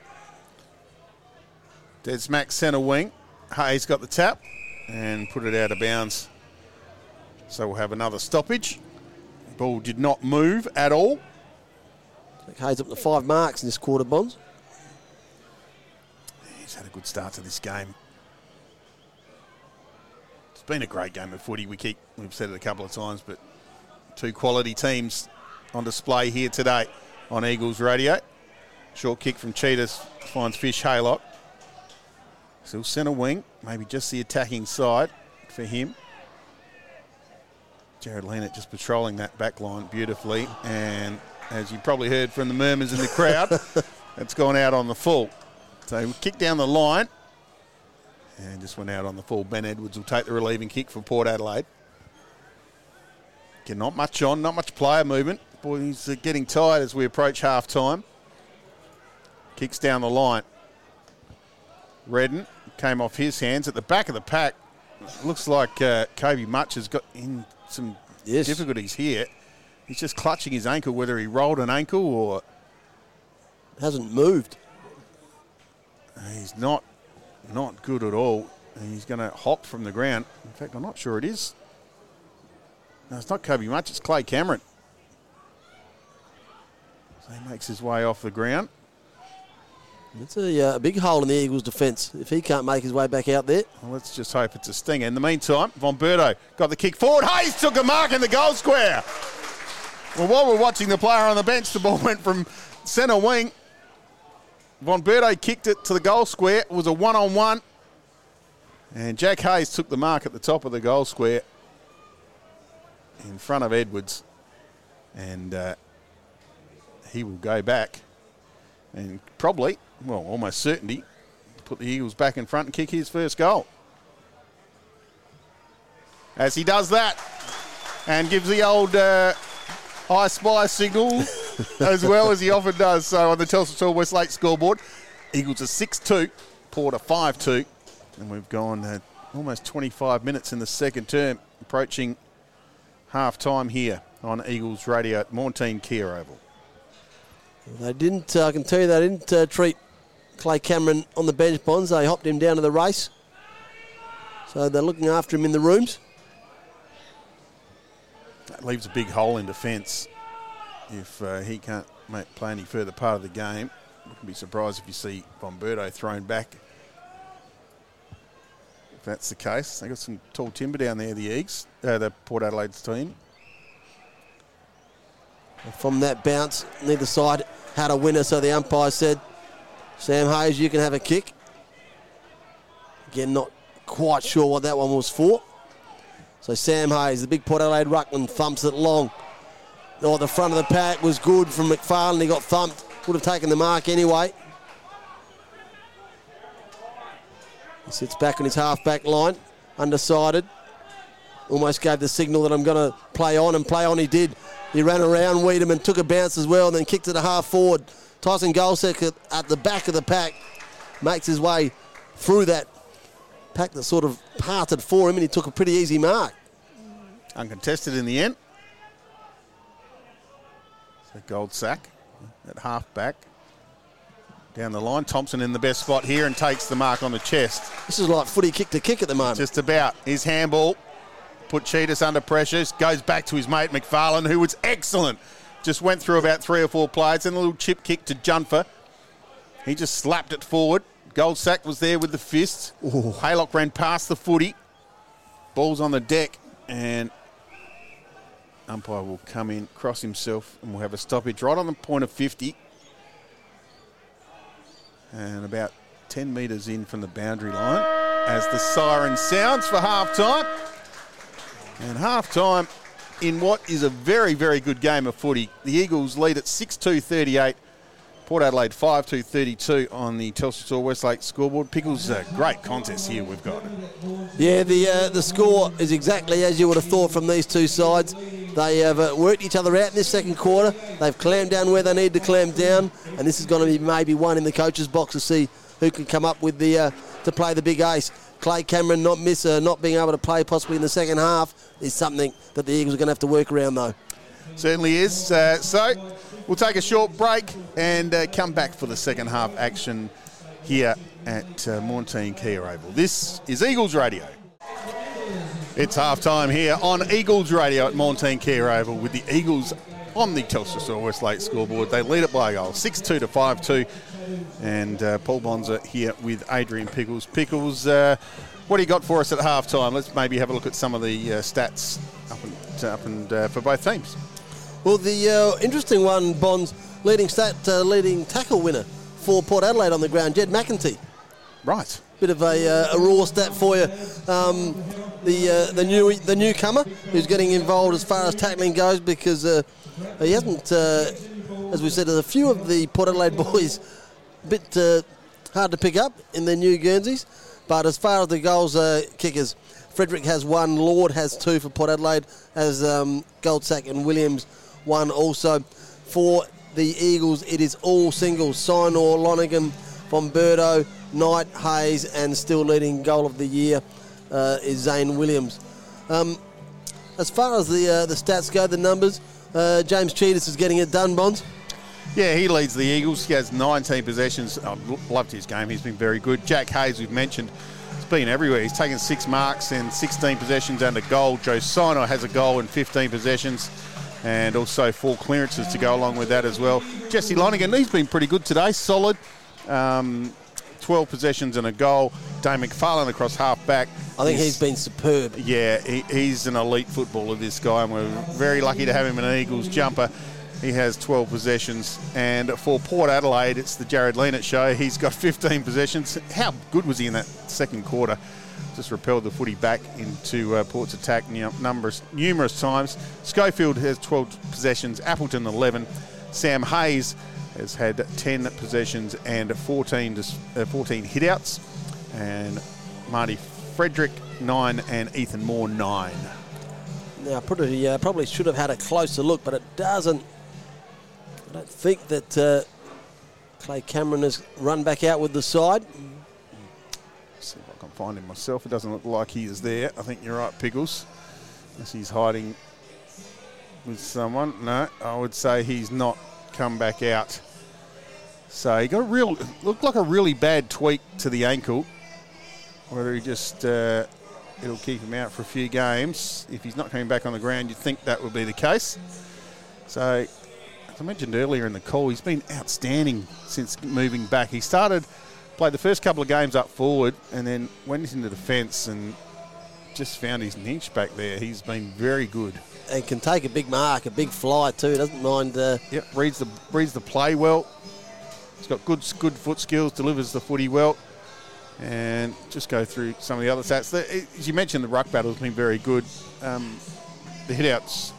Dead smack centre wing. Hayes got the tap and put it out of bounds. So we'll have another stoppage. Ball did not move at all. Hayes up to five marks in this quarter, Bonds. He's had a good start to this game. It's been a great game of footy. We keep we've said it a couple of times, but two quality teams on display here today on Eagles Radio. Short kick from Tsitas finds Fish Haylock. Still centre wing, maybe just the attacking side for him. Jarrod Lienert just patrolling that back line beautifully. And as you probably heard from the murmurs in the crowd, *laughs* it's gone out on the full. So kick down the line and just went out on the full. Ben Edwards will take the relieving kick for Port Adelaide. Again, not much on, not much player movement. Boys are getting tired as we approach half time. Kicks down the line. Redden came off his hands at the back of the pack. Looks like uh, Kobe Mutch has got in some Yes. difficulties here. He's just clutching his ankle, whether he rolled an ankle or Hasn't moved. He's not not good at all. And he's going to hop from the ground. In fact, I'm not sure it is. No, it's not Kobe Mutch. It's Clay Cameron. So he makes his way off the ground. It's a uh, big hole in the Eagles' defence if he can't make his way back out there. Well, let's just hope it's a stinger. In the meantime, Von Bertouch got the kick forward. Hayes took a mark in the goal square. Well, while we're watching the player on the bench, the ball went from centre wing. Von Bertouch kicked it to the goal square. It was a one on one. And Jack Hayes took the mark at the top of the goal square in front of Edwards. And uh, he will go back and probably, well, almost certainty, put the Eagles back in front and kick his first goal. As he does that and gives the old uh, I spy signal *laughs* *laughs* as well as he often does. So on the Telstra Westlake scoreboard, Eagles are 6 2, Port are 5 2. And we've gone uh, almost 25 minutes in the second term, approaching half time here on Eagles Radio at Maughan Thiem Kia Oval. They didn't, uh, I can tell you, they didn't uh, treat Clay Cameron on the bench bonds. They hopped him down to the race. So they're looking after him in the rooms. That leaves a big hole in defence if uh, he can't make, play any further part of the game. Wouldn't be surprised if you see Von Bertouch thrown back. If that's the case, they got some tall timber down there. The Eagles, uh, the Port Adelaide's team. From that bounce, neither side had a winner, so the umpire said, Sam Hayes, you can have a kick. Again, not quite sure what that one was for. So Sam Hayes, the big Port Adelaide ruckman, thumps it long. Oh, the front of the pack was good from McFarlane. He got thumped. Would have taken the mark anyway. He sits back on his half-back line, undecided. Almost gave the signal that I'm going to play on, and play on he did. He ran around Wiedemann, took a bounce as well, and then kicked it a half forward. Tyson Goldsack at, at the back of the pack makes his way through that pack that sort of parted for him, and he took a pretty easy mark. Uncontested in the end. So Goldsack at half back. Down the line, Thompson in the best spot here and takes the mark on the chest. This is like footy kick to kick at the moment. Just about. His handball put Tsitas under pressure. Goes back to his mate McFarlane, who was excellent. Just went through about three or four players. and a little chip kick to Jungfer. He just slapped it forward. Gold Goldsack was there with the fist. Haylock ran past the footy. Ball's on the deck, and umpire will come in, cross himself, and we'll have a stoppage right on the point of 50. And about 10 metres in from the boundary line as the siren sounds for half time. And half time in what is a very, very good game of footy. The Eagles lead at 6 2 38. Port Adelaide 5 2 32 on the Telstra Westlake scoreboard. Pickles, a great contest here we've got. Yeah, the uh, the score is exactly as you would have thought from these two sides. They have uh, worked each other out in this second quarter. They've clammed down where they need to clam down, and this is going to be maybe one in the coach's box to see who can come up with the uh, to play the big ace. Clay Cameron not miss uh, not being able to play possibly in the second half is something that the Eagles are going to have to work around though. Certainly is. Uh, so we'll take a short break and uh, come back for the second half action here at uh, Maughan Thiem Kia Oval. This is Eagles Radio. It's half time here on Eagles Radio at Maughan Thiem Kia Oval with the Eagles on the Telstra Store Westlake scoreboard. They lead it by a goal, 6 2 to 5 2. And uh, Paul Bonza here with Adrian Pickles. Pickles, uh, what do you got for us at half time? Let's maybe have a look at some of the uh, stats up and, up and uh, for both teams. Well, the uh, interesting one, Bonds, leading stat, uh, leading tackle winner for Port Adelaide on the ground, Jed McEntee. Right. Bit of a, uh, a raw stat for you. Um, the uh, the new the newcomer who's getting involved as far as tackling goes because uh, he hasn't, uh, as we said, a few of the Port Adelaide *laughs* boys a bit uh, hard to pick up in their new Guernseys. But as far as the goals uh, kickers, Frederick has one, Lord has two for Port Adelaide, as um, Goldsack and Williams one also. For the Eagles, it is all singles. Sinor, Lonergan, Bomberto, Knight, Hayes, and still leading goal of the year uh, is Zane Williams. Um, as far as the uh, the stats go, the numbers, uh, James Tsitas is getting it done, Bonds. Yeah, he leads the Eagles. He has 19 possessions. I've loved his game. He's been very good. Jack Hayes, we've mentioned, has been everywhere. He's taken six marks and 16 possessions and a goal. Joe Sino has a goal and 15 possessions and also four clearances to go along with that as well. Jesse Lonergan, he's been pretty good today, solid. Um, 12 possessions and a goal. Dane McFarlane across half back. I think he's been superb. Yeah, he, he's an elite footballer, this guy, and we're very lucky to have him in an Eagles jumper. He has 12 possessions. And for Port Adelaide, it's the Jarrod Lienert show. He's got 15 possessions. How good was he in that second quarter? Just repelled the footy back into uh, Port's attack numbers, numerous times. Schofield has 12 possessions, Appleton 11. Sam Hayes has had 10 possessions and 14, uh, 14 hitouts. And Marty Frederick, 9, and Ethan Moore, 9. Now, probably, uh, probably should have had a closer look, but it doesn't. I don't think that uh, Clay Cameron has run back out with the side. Can find him myself. It doesn't look like he is there. I think you're right, Pickles. Unless he's hiding with someone. No, I would say he's not come back out. So he got a real, looked like a really bad tweak to the ankle. Whether he just, uh, it'll keep him out for a few games. If he's not coming back on the ground, you'd think that would be the case. So, as I mentioned earlier in the call, he's been outstanding since moving back. He started, played the first couple of games up forward, and then went into defence and just found his niche back there. He's been very good. And can take a big mark, a big fly too. Doesn't mind. Uh, Yep, reads the reads the play well. He's got good good foot skills, delivers the footy well, and just go through some of the other stats. The- As you mentioned, the ruck battle's been very good. Um, the hitouts,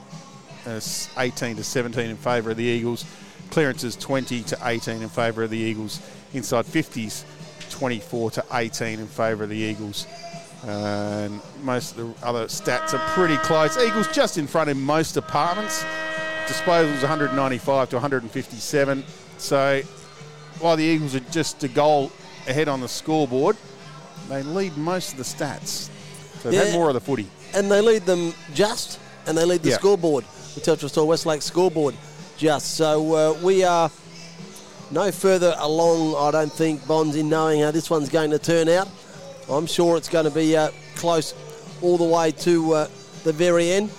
uh, 18 to 17 in favour of the Eagles. Clearances 20 to 18 in favour of the Eagles. Inside 50s, 24 to 18 in favour of the Eagles. And most of the other stats are pretty close. Eagles just in front in most departments. disposals 195 to 157. So while the Eagles are just a goal ahead on the scoreboard, they lead most of the stats. So they've Yeah. more of the footy. and they lead them just, and they lead the Yeah. scoreboard, the Telstra Store Westlake scoreboard just. So uh, we are no further along, I don't think, Bonds, in knowing how this one's going to turn out. I'm sure it's going to be uh, close all the way to uh, the very end.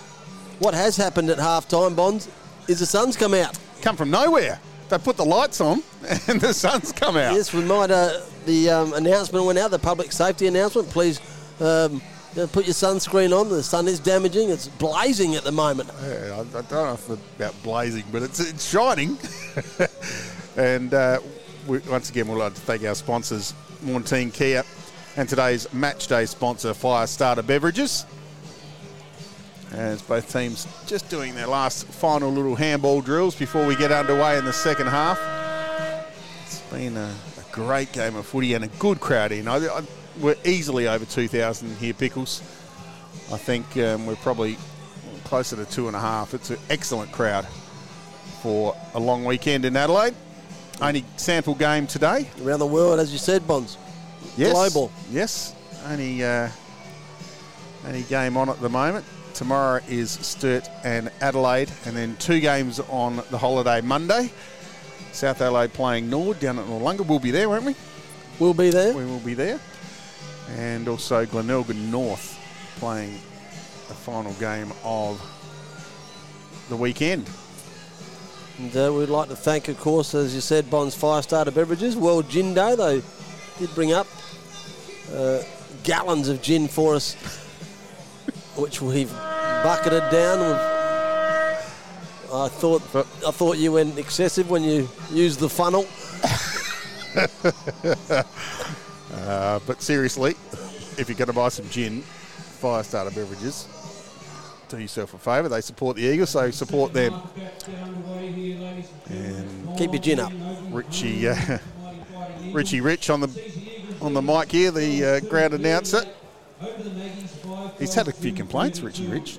What has happened at half time, Bonds, is the sun's come out. Come from nowhere. They put the lights on *laughs* and the sun's come out. Yes, we might. Uh, the um, announcement went out, the public safety announcement. Please um, put your sunscreen on. The sun is damaging. It's blazing at the moment. Yeah, I, I don't know if it's about blazing, but it's, it's shining. *laughs* and uh, we, once again, we'd like to thank our sponsors, Maughan Thiem Kia, and today's match day sponsor, Fire Starter Beverages. As both teams just doing their last final little handball drills before we get underway in the second half. It's been a, a great game of footy and a good crowd in. I, I, we're easily over 2,000 here, Pickles. I think um, we're probably closer to two and a half. It's an excellent crowd for a long weekend in Adelaide. Only sample game today. Around the world, as you said, Bonds. Yes. Global. Yes. Only uh, only game on at the moment. Tomorrow is Sturt and Adelaide, and then two games on the holiday Monday. South Adelaide playing Nord down at Noarlunga. We'll be there, won't we? We'll be there. We will be there. And also Glenelg North playing the final game of the weekend. And uh, we'd like to thank, of course, as you said, Bonds Fire Starter Beverages, World Gin Day. They did bring up uh, gallons of gin for us, *laughs* which we've bucketed down. I thought I thought you went excessive when you used the funnel. *laughs* Uh, but seriously, if you're going to buy some gin, Fire Starter Beverages, do yourself a favour. They support the Eagles, so support them. And Keep your gin up. Richie, uh, *laughs* Richie Rich on the on the mic here, the uh, ground announcer. He's had a few complaints, Richie Rich.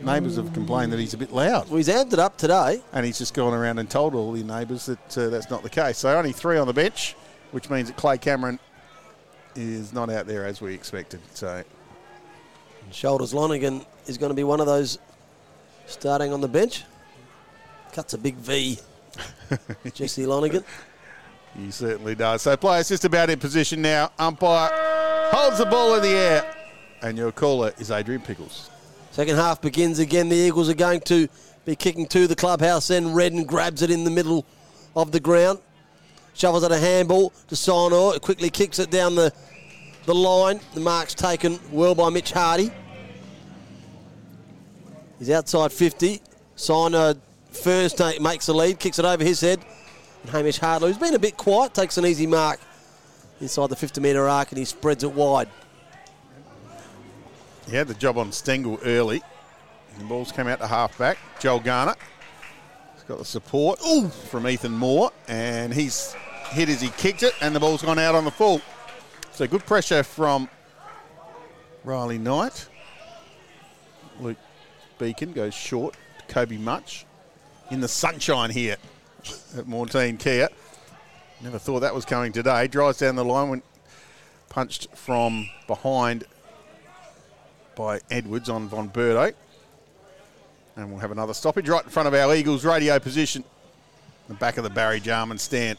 Neighbours have complained that he's a bit loud, Well, he's amped it up today. and he's just gone around and told all the neighbours that uh, that's not the case. So only three on the bench, which means that Clay Cameron is not out there as we expected. So Shoulders Lonergan is going to be one of those starting on the bench. Cuts a big V. *laughs* Jesse Lonergan. he certainly does. So players just about in position now. Umpire holds the ball in the air, and your caller is Adrian Pickles. Second half begins again. The Eagles are going to be kicking to the clubhouse. Then Redden grabs it in the middle of the ground. Shovels at a handball to Sinor. It quickly kicks it down the, the line. The mark's taken well by Mitch Hardy. He's outside 50. Sinor first makes the lead, kicks it over his head. And Hamish Hartlett, who's been a bit quiet, takes an easy mark inside the 50 metre arc and he spreads it wide. He had the job on Stengel early. The ball's come out to half back. Joel Garner. He's got the support from Ethan Moore, and he's hit as he kicked it, and the ball's gone out on the full. So good pressure from Riley Knight. Luke Beacon goes short. Kobe Mutch in the sunshine here at Maughan Thiem Kia. Never thought that was coming today. Drives down the line, went punched from behind by Edwards on Von Bertouch. And we'll have another stoppage right in front of our Eagles radio position. The back of the Barry Jarman stand.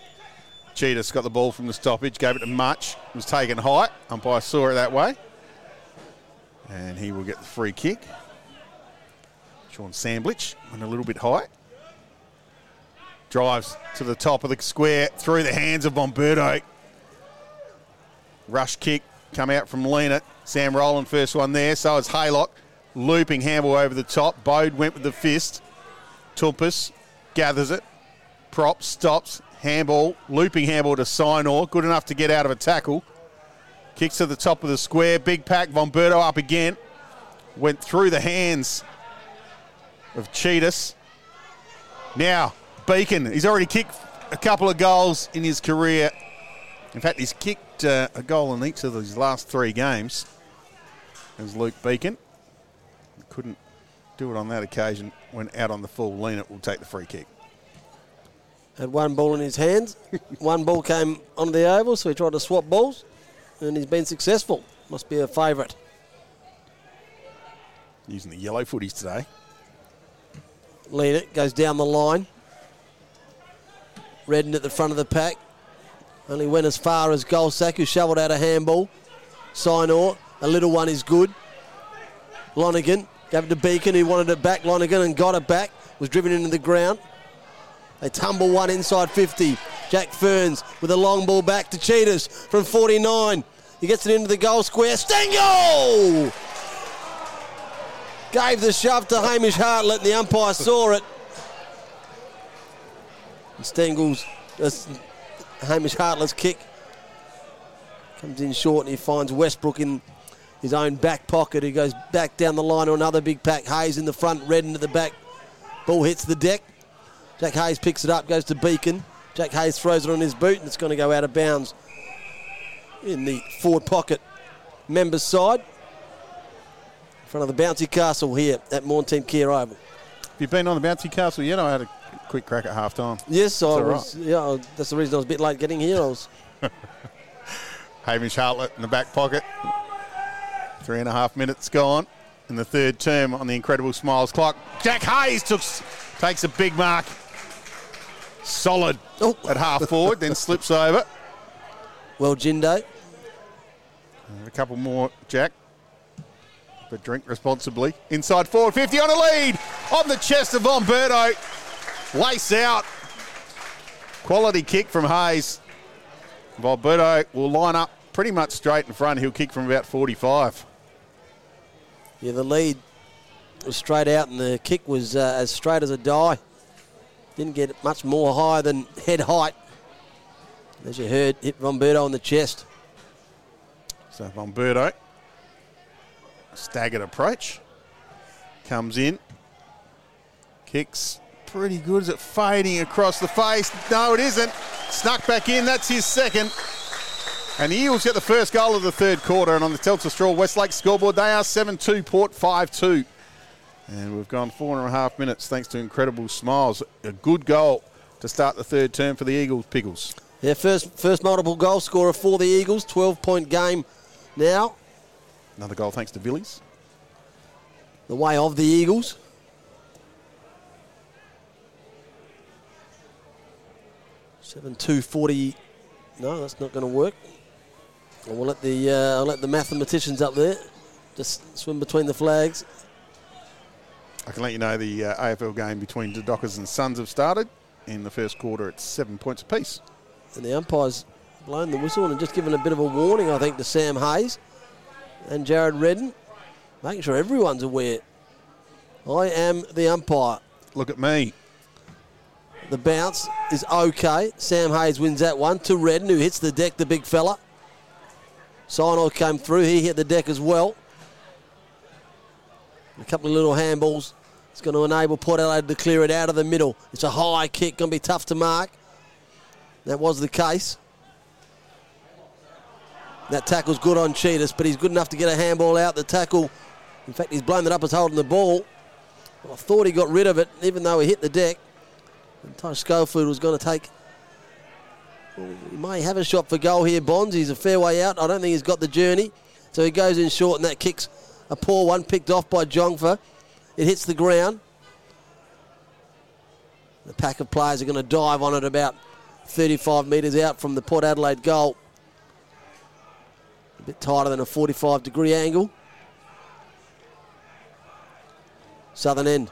Cheetah's got the ball from the stoppage, gave it to Mutch, was taken high. Umpire saw it that way. And he will get the free kick. Sean Samblich went a little bit high. Drives to the top of the square through the hands of Von Bertouch. Rush kick come out from Lena. Sam Rowland first one there. So is Haylock. Looping handball over the top. Bode went with the fist. Toumpas gathers it. Prop stops. Handball. Looping handball to Signor. Good enough to get out of a tackle. Kicks to the top of the square. Big pack. Von up again. Went through the hands of Tsitas. Now, Beacon. He's already kicked a couple of goals in his career. In fact, he's kicked uh, a goal in each of his last three games. As Luke Beacon couldn't do it on that occasion when out on the full. Lean will take the free kick. Had one ball in his hands. *laughs* one ball came onto the oval, so he tried to swap balls, and he's been successful. Must be a favourite. Using the yellow footies today. Lead it, goes down the line. Redden at the front of the pack. Only went as far as Goldsack, who shovelled out a handball. Signor, a little one is good. Lonergan gave it to Beacon, who wanted it back. Lonergan and got it back. Was driven into the ground. They tumble one inside 50. Jack Ferns with a long ball back to Tsitas from 49. He gets it into the goal square. Stengel! Gave the shove to Hamish Hartlett, and the umpire saw it. And Stengel's, Hamish Hartlett's kick comes in short, and he finds Westbrook in his own back pocket. He goes back down the line to another big pack. Hayes in the front, Redden at the back. Ball hits the deck. Jack Hayes picks it up, goes to Beacon. Jack Hayes throws it on his boot, and it's going to go out of bounds in the forward pocket. Members side. In front of the bouncy castle here at Maughan Thiem Kia Oval. Have you been on the bouncy castle yet? I had a quick crack at half time. Yes, I all was. Yeah, that's the reason I was a bit late getting here. I was. *laughs* Hamish Hartlett in the back pocket. Three and a half minutes gone in the third term on the incredible smiles clock. Jack Hayes took, takes a big mark. Solid Oh. at half forward, then slips over. Well, Jindo. A couple more, Jack. But drink responsibly. Inside forward 50 on a lead. On the chest of Von Bertouch. Lace out. Quality kick from Hayes. Von Bertouch will line up pretty much straight in front. He'll kick from about 45. Yeah, the lead was straight out, and the kick was uh, as straight as a die. Didn't get much more higher than *laughs* head height. As you heard, hit Von Bertouch on the chest. So Staggered approach, comes in, kicks pretty good. Is it fading across the face? No, it isn't. Snuck back in. That's his second. And the Eagles get the first goal of the third quarter. And on the Telstra Store Westlake scoreboard, they are 7 2, Port 5 2. And we've gone four and a half minutes thanks to incredible smiles. A good goal to start the third term for the Eagles, Pickles. Yeah, first first multiple goal scorer for the Eagles. 12 point game now. Another goal thanks to Villis. The way of the Eagles. Seven two forty. No, that's not going to work. I will let the uh, I'll let the mathematicians up there just swim between the flags. I can let you know the uh, AFL game between the Dockers and Suns have started. In the first quarter, it's seven points apiece. And the umpire's blown the whistle and just given a bit of a warning, I think, to Sam Hayes and Jared Redden, making sure everyone's aware. I am the umpire. Look at me. The bounce is okay. Sam Hayes wins that one to Redden, who hits the deck, the big fella. Sinor came through. He hit the deck as well. A couple of little handballs. It's going to enable Port Adelaide to clear it out of the middle. It's a high kick, going to be tough to mark. That was the case. That tackle's good on Tsitas, but he's good enough to get a handball out. The tackle, in fact, he's blown it up as holding the ball. I thought he got rid of it, even though he hit the deck. And Ty Schofield was going to take. Well, he may have a shot for goal here, Bonds. He's a fair way out. I don't think he's got the journey. So he goes in short, and that kicks a poor one, picked off by Jungfer. It hits the ground. The pack of players are going to dive on it about 35 metres out from the Port Adelaide goal. A bit tighter than a 45 degree angle. Southern end.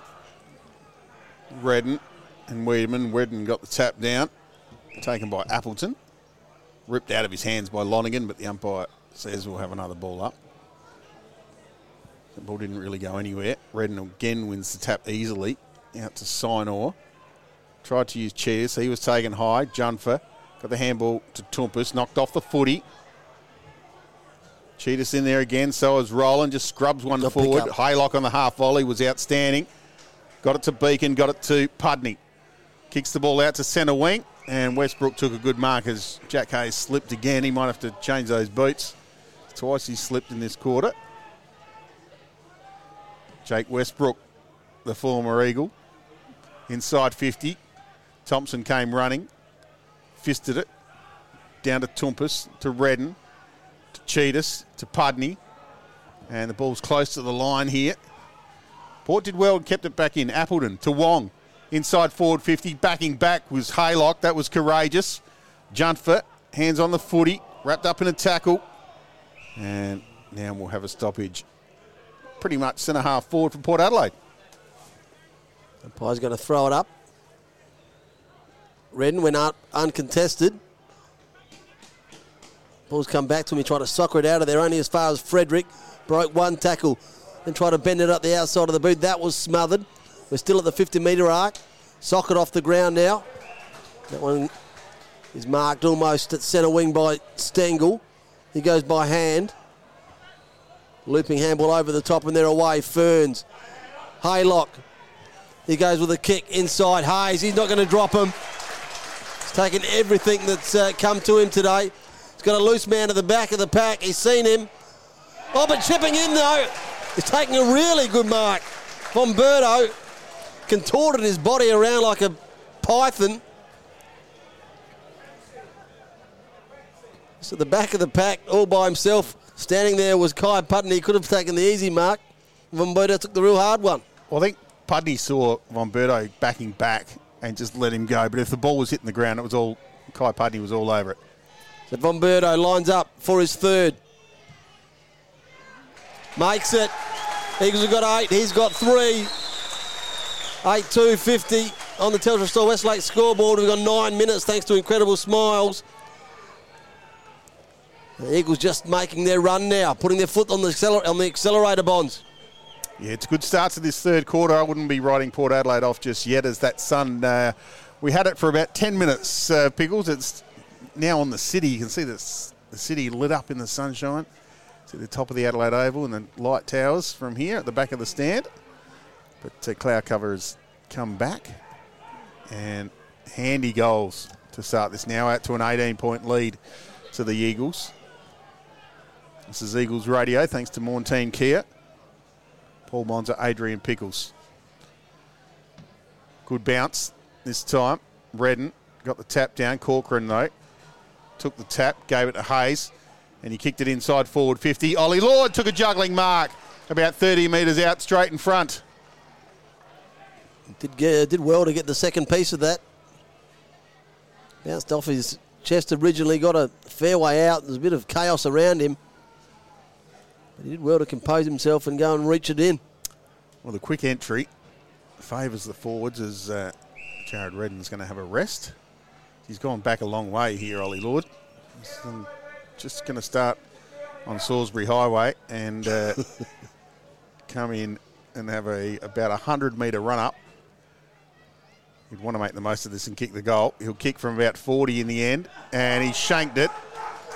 Redden and Wiedemann. Redden got the tap down, taken by Appleton. Ripped out of his hands by Lonergan, but the umpire says we'll have another ball up. The ball didn't really go anywhere. Redden again wins the tap easily. Out to Sinor. Tried to use Cheers. He was taken high. Jungfer got the handball to Toumpas. Knocked off the footy. Tsitas in there again. So is Roland. Just scrubs one Good forward. Haylock on the half volley was outstanding. Got it to Beacon. Got it to Pudney. Kicks the ball out to centre wing. And Westbrook took a good mark as Jack Hayes slipped again. He might have to change those boots. Twice he slipped in this quarter. Jake Westbrook the former Eagle. Inside 50. Thompson came running, fisted it. Down to Toumpas, to Redden, Tsitas, to Pudney. And the ball's close to the line here. Port did well and kept it back in. Appleton to Wong. Inside forward 50. Backing back was Haylock. That was courageous. Jungfer, hands on the footy, wrapped up in a tackle. And now we'll have a stoppage. Pretty much centre half forward for Port Adelaide. Umpire's going to throw it up. Redden went up uncontested. Ball's come back to him. He tried to soccer it out of there only as far as Frederick. Broke one tackle and tried to bend it up the outside of the boot. That was smothered. We're still at the 50 metre arc. Socket off the ground now. That one is marked almost at centre wing by Stengel. He goes by hand. Looping handball over the top and they're away. Ferns. Haylock. He goes with a kick inside. Hayes, he's not going to drop him. He's taken everything that's uh, come to him today. He's got a loose man at the back of the pack. He's seen him. Oh, but chipping in though. He's taking a really good mark. Bertouch contorted his body around like a python. So the back of the pack, all by himself, standing there was Kai Pudney. He could have taken the easy mark. Von took the real hard one. Well, I think Pudney saw Von backing back and just let him go. But if the ball was hitting the ground, it was all Kai Pudney was all over it. So Von Bertouch lines up for his third. Makes it. Eagles have got eight. He's got three. 8 2 50 on the Telstra Store Westlake scoreboard. We've got nine minutes thanks to incredible smiles. The Eagles just making their run now, putting their foot on the, acceler- on the accelerator bonds. Yeah, it's a good start to this third quarter. I wouldn't be writing Port Adelaide off just yet as that sun. Uh, we had it for about 10 minutes, uh, Pickles. It's now on the city. You can see this, the city lit up in the sunshine. See the top of the Adelaide Oval and the light towers from here at the back of the stand. But uh, cloud cover has come back. And handy goals to start this now out to an 18 point lead to the Eagles. This is Eagles Radio, thanks to Maughan Thiem Kia. Paul Monza, Adrian Pickles. Good bounce this time. Redden got the tap down. Corcoran, though, took the tap, gave it to Hayes, and he kicked it inside forward 50. Ollie Lord took a juggling mark about 30 metres out straight in front. Did, get, did well to get the second piece of that. Bounced off his chest originally, got a fair way out. There's a bit of chaos around him. But he did well to compose himself and go and reach it in. Well, the quick entry favours the forwards as uh, Jared Redden's going to have a rest. He's gone back a long way here, Ollie Lord. Um, just going to start on Salisbury Highway and uh, *laughs* come in and have a about a hundred metre run up. He'd want to make the most of this and kick the goal. He'll kick from about 40 in the end, and he shanked it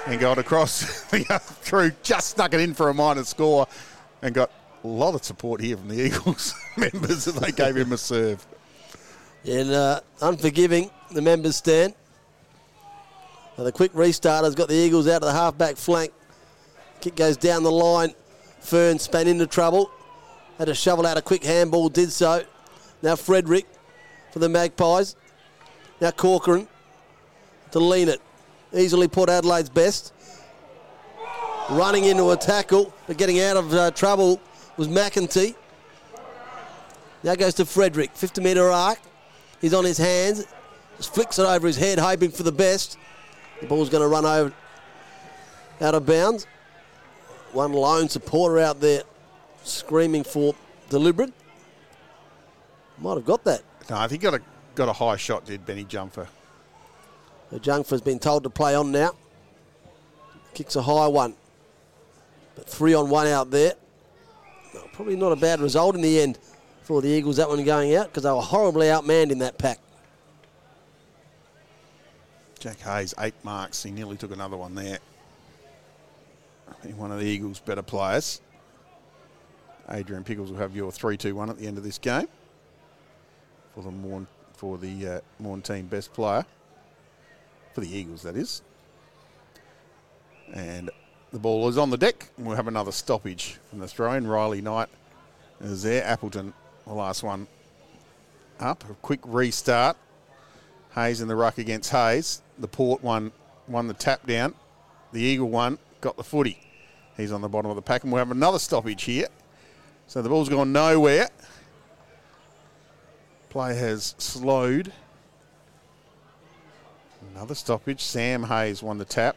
and got across *laughs* the other through, just snuck it in for a minor score, and got a lot of support here from the Eagles *laughs* members that they gave him a serve. And uh, unforgiving, the members stand. Now the quick restart has got the Eagles out of the halfback flank. Kick goes down the line. Fern span into trouble. Had to shovel out a quick handball, did so. Now Frederick for the Magpies. Now Corcoran to lean it. Easily Port Adelaide's best. Running into a tackle, but getting out of uh, trouble was McEntee. Now goes to Frederick, 50 metre arc. He's on his hands, just flicks it over his head, hoping for the best. The ball's going to run over out of bounds. One lone supporter out there screaming for deliberate. Might have got that. No, I think got a got a high shot, did Benny Jumper. So Jungfer's been told to play on now. Kicks a high one. But three on one out there. No, probably not a bad result in the end for the Eagles, that one going out, because they were horribly outmanned in that pack. Jack Hayes, eight marks. He nearly took another one there. One of the Eagles' better players. Adrian Pickles will have your 3 2 1 at the end of this game for the Morn, for the uh, Morn team best player. For the Eagles, that is. And the ball is on the deck. We'll have another stoppage from the throw in. Riley Knight is there. Appleton the last one up. A quick restart. Hayes in the ruck against Hayes. The Port one won the tap down. The Eagle one got the footy. He's on the bottom of the pack, and we'll have another stoppage here. So the ball's gone nowhere. Play has slowed. Another stoppage. Sam Hayes won the tap.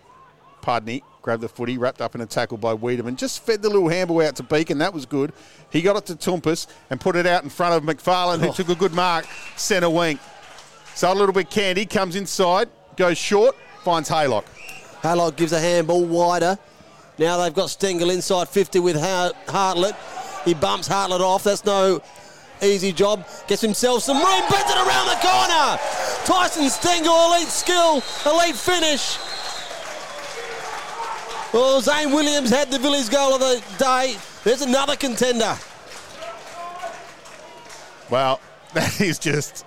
Pudney grabbed the footy, wrapped up in a tackle by Wiedemann. Just fed the little handball out to Beacon. That was good. He got it to Toumpas and put it out in front of McFarlane, who Oh. took a good mark. Centre wing. So a little bit candy. Comes inside, goes short, finds Haylock. Haylock gives a handball wider. Now they've got Stengel inside 50 with Har- Hartlett. He bumps Hartlett off. That's no easy job. Gets himself some room. Bends it around the corner. Tyson Stengel, elite skill, elite finish. Well, Zane Williams had the Villis goal of the day. There's another contender. Well, *laughs* that is just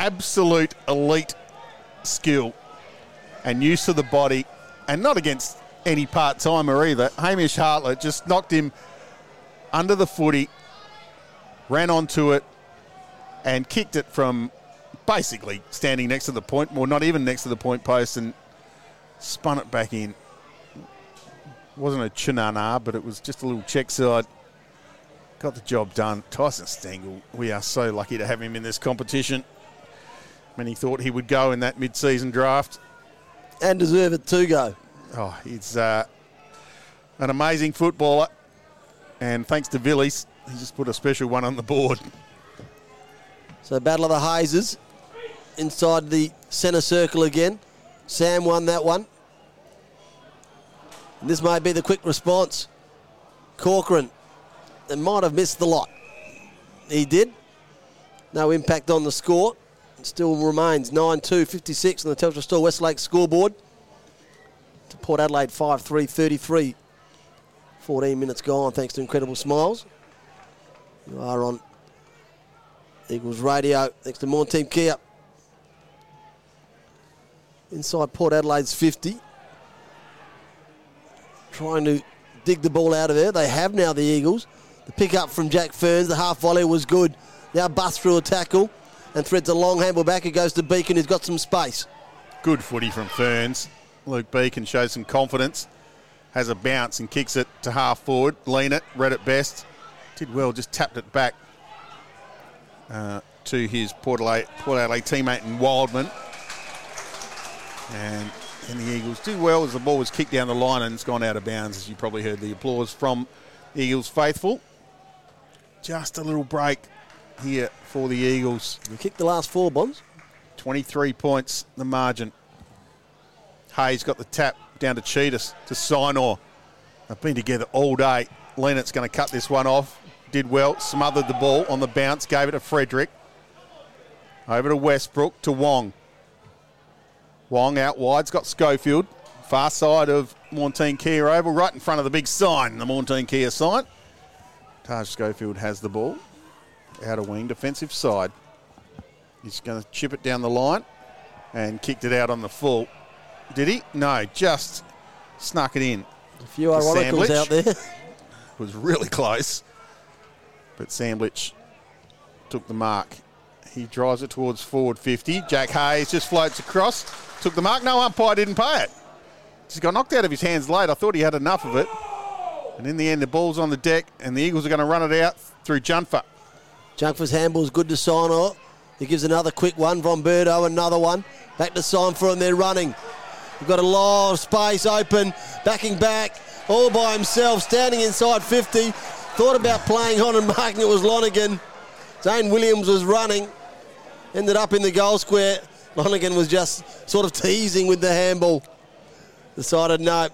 absolute elite skill and use of the body, and not against any part timer either. Hamish Hartlett just knocked him under the footy, ran onto it, and kicked it from basically standing next to the point, well, not even next to the point post, and spun it back in. Wasn't a chinana, but it was just a little check side. Got the job done. Tyson Stengel, we are so lucky to have him in this competition. Many thought he would go in that mid season draft. And deserve it to go. Oh, he's uh, an amazing footballer. And thanks to Villis, he just put a special one on the board. So Battle of the Hazes inside the centre circle again. Sam won that one. And this might be the quick response. Corcoran, that might have missed the lot. He did. No impact on the score. Still remains 9 2 56 on the Telstra Store Westlake scoreboard. To Port Adelaide 5 3 33. 14 minutes gone thanks to Incredible Smiles. You are on Eagles radio next to Team Kia. Inside Port Adelaide's 50. Trying to dig the ball out of there. They have now the Eagles. The pick up from Jack Ferns, the half volley was good. Now bust through a tackle and threads a long handball back. It goes to Beacon, who's got some space. Good footy from Ferns. Luke Beacon shows some confidence. Has a bounce and kicks it to half forward. Lean it, read it best. Did well, just tapped it back uh, to his Port Adelaide, Port Adelaide teammate in Wildman. And, and the Eagles do well as the ball was kicked down the line and it's gone out of bounds, as you probably heard the applause from Eagles faithful. Just a little break here for the Eagles. We kicked the last four bonds. 23 points, the margin. Hayes got the tap down to Tsitas to Sinor. They've been together all day. Lennox going to cut this one off. Did well, smothered the ball on the bounce, gave it to Frederick. Over to Westbrook to Wong. Wong out wide's got Schofield. Far side of Maughan Thiem Kia Oval, right in front of the big sign, the Maughan Thiem Kia sign. Taj Schofield has the ball. Outer wing, defensive side. He's going to chip it down the line and kicked it out on the full. Did he? No, just snuck it in. A few ironicals out there. *laughs* Was really close. But Sandwich took the mark. He drives it towards forward 50. Jack Hayes just floats across. Took the mark. No umpire didn't pay it. Just got knocked out of his hands late. I thought he had enough of it. And in the end, the ball's on the deck, and the Eagles are going to run it out through Jungfer. Jungfer's handball's good to Sinor. He gives another quick one. Von Bertouch, another one. Back to Sinfor, and they're running. We've got a lot of space open. Backing back, all by himself, standing inside 50. Thought about playing on and *laughs* marking it was Lonergan. Zane Williams was running. Ended up in the goal square. Lonergan was just sort of teasing with the handball. Decided, no.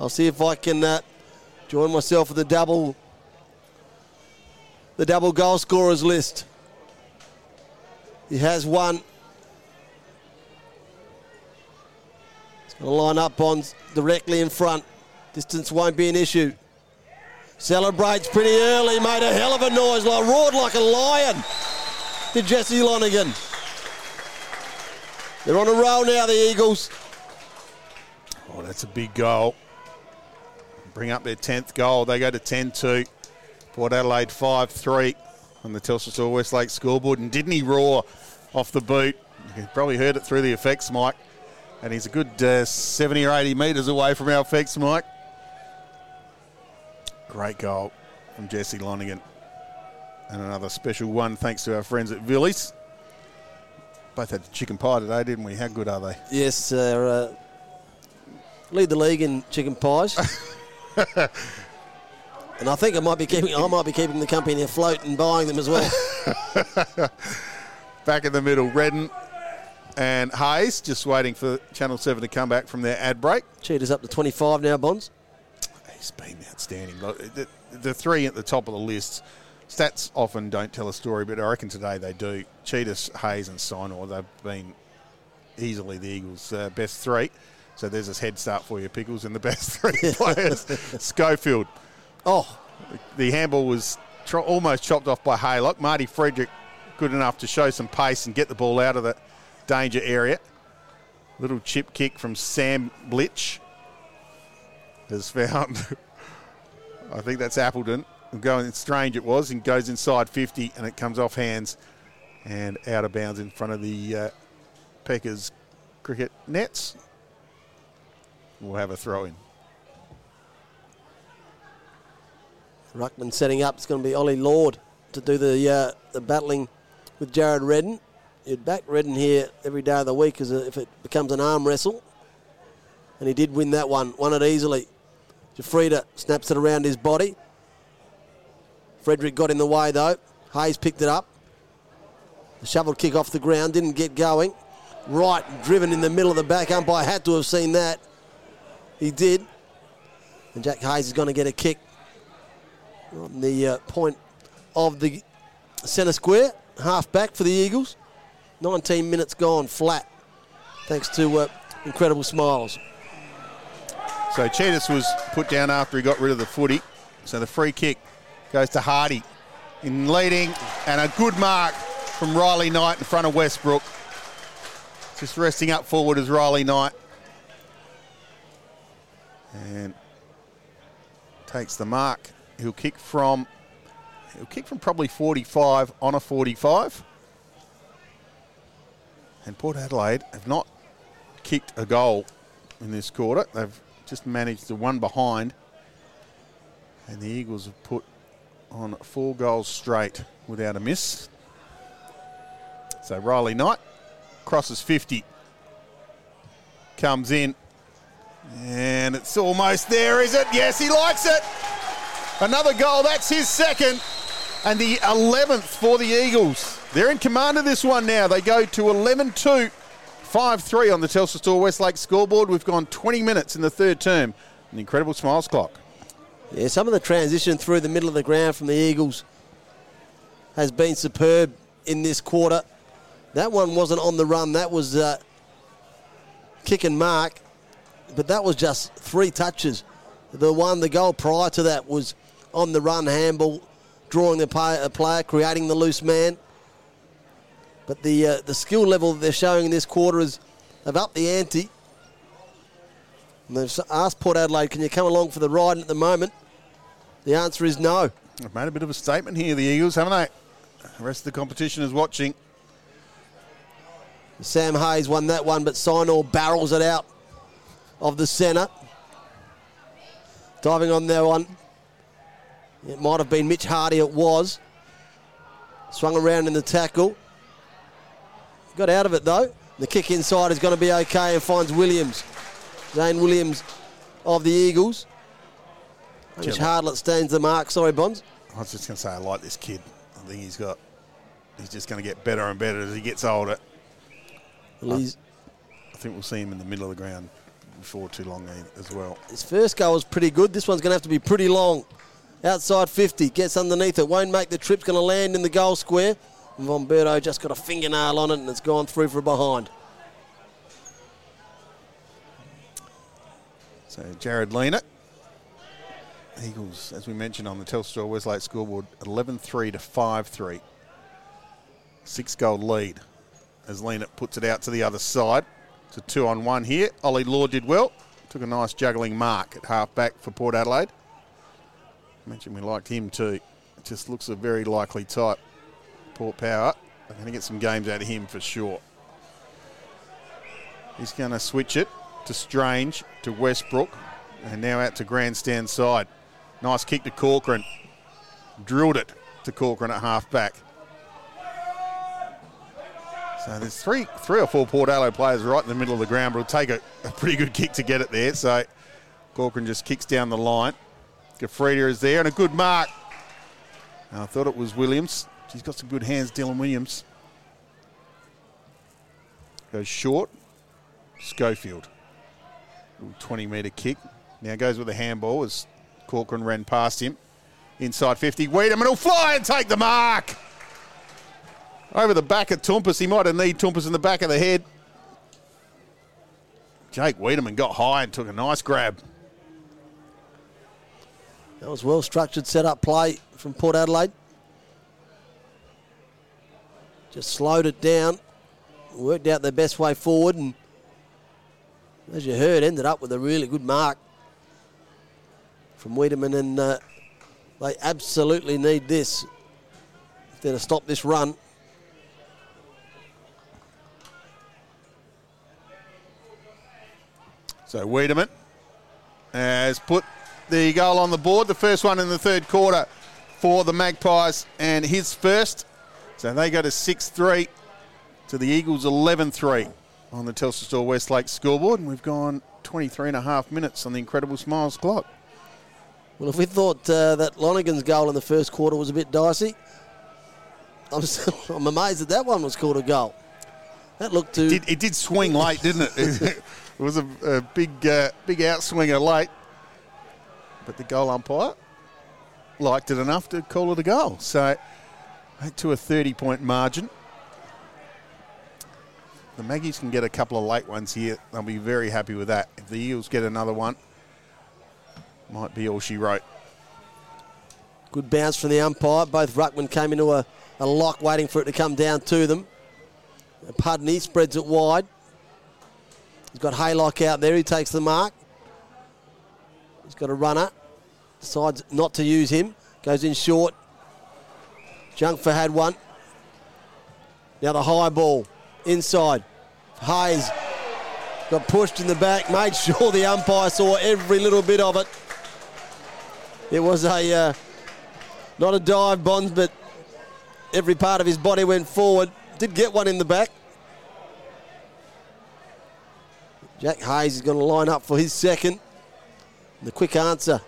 I'll see if I can uh, join myself with the double the double goal scorers list. He has one. He's going to line up Bonds directly in front. Distance won't be an issue. Celebrates pretty early, made a hell of a noise, like roared like a lion. Did Jesse Lonergan. They're on a roll now, the Eagles. Oh, that's a big goal. Bring up their 10th goal. They go to 10 2. Port Adelaide 5 3. on the Telstra Store Westlake scoreboard. And didn't he roar off the boot? You probably heard it through the effects, Mike. And he's a good uh, 70 or 80 metres away from our effects, Mike. Great goal from Jesse Lonergan. And another special one thanks to our friends at Villis. Both had chicken pie today, didn't we? How good are they? Yes, uh, uh, lead the league in chicken pies. *laughs* and I think I might be keeping I might be keeping the company afloat and buying them as well. *laughs* Back in the middle, Redden and Hayes just waiting for Channel 7 to come back from their ad break. Tsitas up to 25 now, Bonds. He's been outstanding. The, the three at the top of the list, stats often don't tell a story, but I reckon today they do. Tsitas, Hayes, and Sinor, they've been easily the Eagles' uh, best three. So there's a head start for you, Pickles, and the best three *laughs* players. *laughs* Schofield, Oh, the handball was tro- almost chopped off by Haylock. Marty Frederick, good enough to show some pace and get the ball out of the danger area. Little chip kick from Sam Blitch has found, *laughs* I think that's Appleton. Going strange it was, and goes inside 50, and it comes off hands and out of bounds in front of the uh, Peckers cricket nets. We'll have a throw in. Ruckman setting up. It's going to be Ollie Lord to do the uh, the battling with Jared Redden. You'd back Redden here every day of the week as a, if it becomes an arm wrestle. And he did win that one, won it easily. Giuffreda snaps it around his body. Frederick got in the way though. Hayes picked it up. The shovel kick off the ground, didn't get going. Right, driven in the middle of the back umpire had to have seen that. He did. And Jack Hayes is going to get a kick on the uh, point of the centre square. Half back for the Eagles. 19 minutes gone flat. Thanks to uh, incredible smiles. So Tsitas was put down after he got rid of the footy. So the free kick goes to Hardy in leading, and a good mark from Riley Knight in front of Westbrook. Just resting up forward as Riley Knight. And takes the mark. He'll kick from he'll kick from probably 45 on a 45. And Port Adelaide have not kicked a goal in this quarter. They've just managed the one behind. And the Eagles have put on four goals straight without a miss. So Riley Knight crosses 50. Comes in. And it's almost there, is it? Yes, he likes it. Another goal. That's his second. And the 11th for the Eagles. They're in command of this one now. They go to 11 2, 5 3 on the Telstra Store Westlake scoreboard. We've gone 20 minutes in the third term. An incredible smiles clock. Yeah, some of the transition through the middle of the ground from the Eagles has been superb in this quarter. That one wasn't on the run. That was uh, kick and mark, but that was just three touches. The one, the goal prior to that was on the run handball, drawing the play, a player, creating the loose man. But the uh, the skill level that they're showing in this quarter is have upped the ante. And they've asked Port Adelaide, can you come along for the ride? And at the moment, the answer is no. They've made a bit of a statement here, the Eagles, haven't they? The rest of the competition is watching. Sam Hayes won that one, but Sinor barrels it out of the centre. Diving on that one. It might have been Mitch Hardy, it was. Swung around in the tackle. Got out of it though. The kick inside is going to be okay and finds Williams. Zane Williams of the Eagles. Mitch Hardlett stands the mark. Sorry, Bonds. I was just going to say, I like this kid. I think he's got, he's just going to get better and better as he gets older. Well, he's- I think we'll see him in the middle of the ground before too long eh, as well. His first goal was pretty good. This one's going to have to be pretty long. Outside 50, gets underneath it, won't make the trip, going to land in the goal square. And Von Bertouch just got a fingernail on it and it's gone through for behind. So Jarrod Lienert. Eagles, as we mentioned on the Telstra Westlake scoreboard, 11-3 to 5-3. Six goal lead as Lienert puts it out to the other side. It's a two on one here. Ollie Lord did well. Took a nice juggling mark at half back for Port Adelaide. Mentioned we liked him too. Just looks a very likely type. Port Power are going to get some games out of him for sure. He's going to switch it to Strange to Westbrook and now out to grandstand side. Nice kick to Corcoran. Drilled it to Corcoran at half back. So there's three, three or four Port Adelaide players right in the middle of the ground, but it'll take a, a pretty good kick to get it there. So Corcoran just kicks down the line. Giuffreda is there and a good mark. I thought it was Williams. He's got some good hands, Dylan Williams. Goes short. Schofield. 20 metre kick. Now goes with a handball as Corcoran ran past him. Inside 50. Wiedemann will fly and take the mark. Over the back of Toumpas. He might have need Toumpas in the back of the head. Jake Wiedemann got high and took a nice grab. That was well structured set up play from Port Adelaide. Just slowed it down, worked out their best way forward, and as you heard, ended up with a really good mark from Wiedemann. And uh, they absolutely need this if they're to stop this run. So Wiedemann has put the goal on the board, the first one in the third quarter for the Magpies, and his first. So they go to 6 3 to the Eagles 11 3 on the Telstra Store Westlake scoreboard, and we've gone 23 and a half minutes on the Incredible Smiles clock. Well, if we thought uh, that Lonergan's goal in the first quarter was a bit dicey, I'm, still, *laughs* I'm amazed that that one was called a goal. That looked to. It did, it did swing late, didn't it? *laughs* it was a, a big, uh, big outswinger late, but the goal umpire liked it enough to call it a goal. So, to a 30 point margin. The Maggies can get a couple of late ones here. They'll be very happy with that. If the Eels get another one, might be all she wrote. Good bounce from the umpire. Both Ruckman came into a, a lock waiting for it to come down to them. Pudney spreads it wide. He's got Haylock out there. He takes the mark. Got a runner. Decides not to use him. Goes in short. Jungfer had one. Now the high ball. Inside. Hayes got pushed in the back. Made sure the umpire saw every little bit of it. It was a uh, not a dive, Bonds, but every part of his body went forward. Did get one in the back. Jack Hayes is going to line up for his second. The quick answer.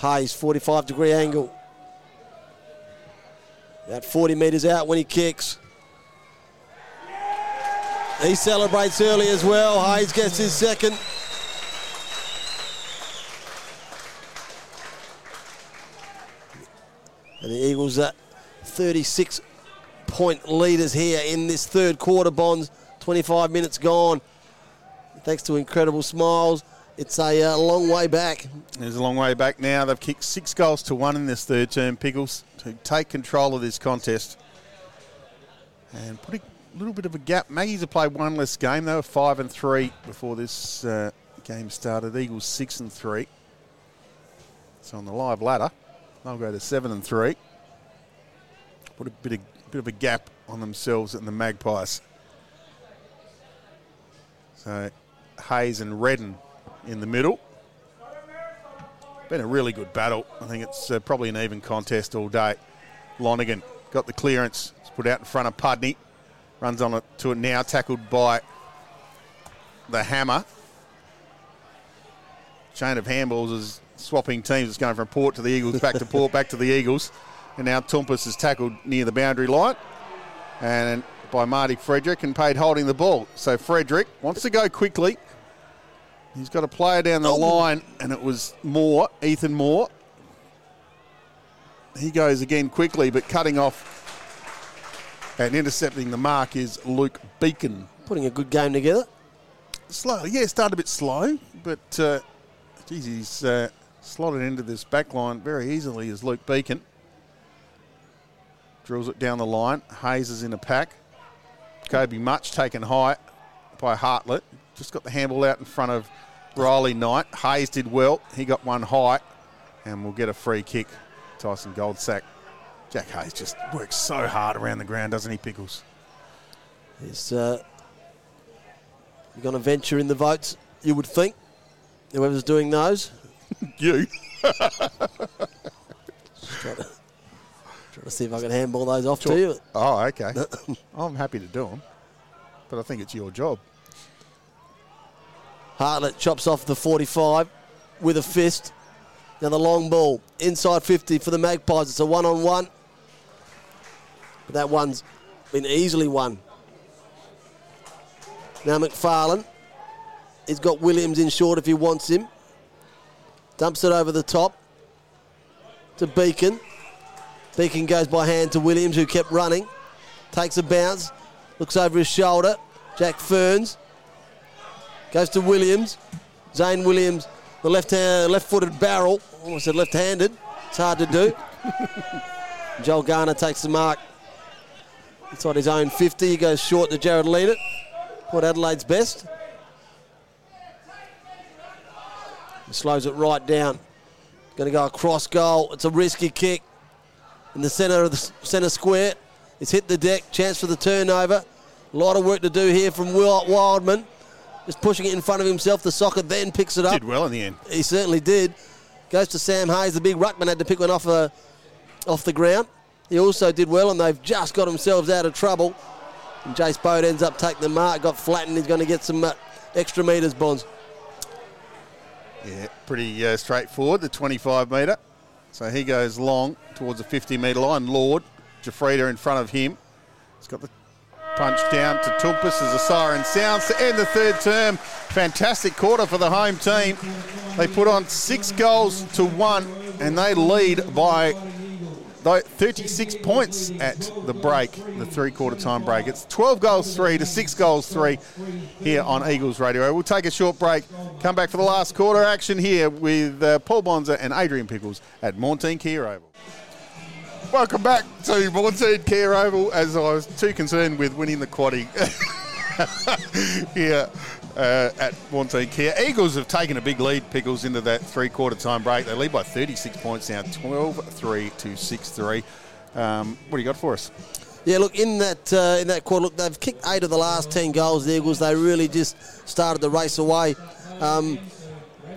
Hayes, 45 degree angle. About 40 metres out when he kicks. He celebrates early as well. Hayes gets his second. And the Eagles are 36 point leaders here in this third quarter, Bonds. 25 minutes gone. Thanks to incredible smiles. It's a uh, long way back. It's a long way back now. They've kicked six goals to one in this third term, Pickles, to take control of this contest. And put a little bit of a gap. Maggies have played one less game. They were five and three before this uh, game started. Eagles six and three. So on the live ladder, they'll go to seven and three. Put a bit of bit of a gap on themselves and the Magpies. So Hayes and Redden in the middle. Been a really good battle. I think it's uh, probably an even contest all day. Lonergan got the clearance. It's put out in front of Pudney. Runs on it to it now, tackled by the Hammer. Chain of handballs is swapping teams. It's going from Port to the Eagles, back to Port, back to the Eagles. And now Toumpas is tackled near the boundary line. And by Marty Frederick and paid holding the ball. So Frederick wants to go quickly. He's got a player down the line, and it was Moore, Ethan Moore. He goes again quickly, but cutting off and intercepting the mark is Luke Beacon. Putting a good game together. Slow, yeah, started a bit slow, but uh, geez, he's uh, slotted into this back line very easily as Luke Beacon. Drills it down the line. Hayes is in a pack. Kobe Much taken high by Hartlett. Just got the handball out in front of Riley Knight. Hayes did well. He got one high. and we'll get a free kick. Tyson Goldsack. Jack Hayes just works so hard around the ground, doesn't he, Pickles? He's uh, you're going to venture in the votes, you would think. Whoever's doing those. *laughs* You. Try to, try to see if I can handball those off to you. Oh, okay. *laughs* I'm happy to do them, but I think it's your job. Hartlett chops off the 45 with a fist. Now the long ball inside 50 for the Magpies. It's a one on one. But that one's been easily won. Now McFarlane. He's got Williams in short if he wants him. Dumps it over the top to Beacon. Beacon goes by hand to Williams, who kept running. Takes a bounce. Looks over his shoulder. Jack Ferns goes to Williams. Zane Williams, the left hand, left-footed barrel. Almost said left-handed. It's hard to do. *laughs* Joel Garner takes the mark inside his own 50. He goes short to Jarrod Lienert. Port Adelaide's best. He slows it right down. Going to go across goal. It's a risky kick in the centre of the centre square. It's hit the deck. Chance for the turnover. A lot of work to do here from Will Wildman. Just pushing it in front of himself. The soccer then picks it up. Did well in the end. He certainly did. Goes to Sam Hayes. The big ruckman had to pick one off uh, off the ground. He also did well, and they've just got themselves out of trouble. And Jace Bode ends up taking the mark. Got flattened. He's going to get some uh, extra metres, Bonds. Yeah, pretty uh, straightforward, the 25 metre. So he goes long towards the 50 metre line. Lord, Giuffreda in front of him. He's got the punch down to Toumpas as the siren sounds to end the third term. Fantastic quarter for the home team. They put on six goals to one and they lead by 36 points at the break, the three quarter time break. It's 12 goals three to six goals three here on Eagles Radio. We'll take a short break, come back for the last quarter action here with uh, Paul Bonza and Adrian Pickles at Maughan Thiem Kia Oval. Welcome back to Maughan Thiem Kia Oval as I was too concerned with winning the quaddy *laughs* here uh, at Maughan Thiem Kia. Eagles have taken a big lead, Pickles, into that three quarter time break. They lead by 36 points now, 12 3 to 6 3. Um, what do you got for us? Yeah, look in that uh, in that quarter. Look, they've kicked eight of the last ten goals. The Eagles. They really just started the race away. Um,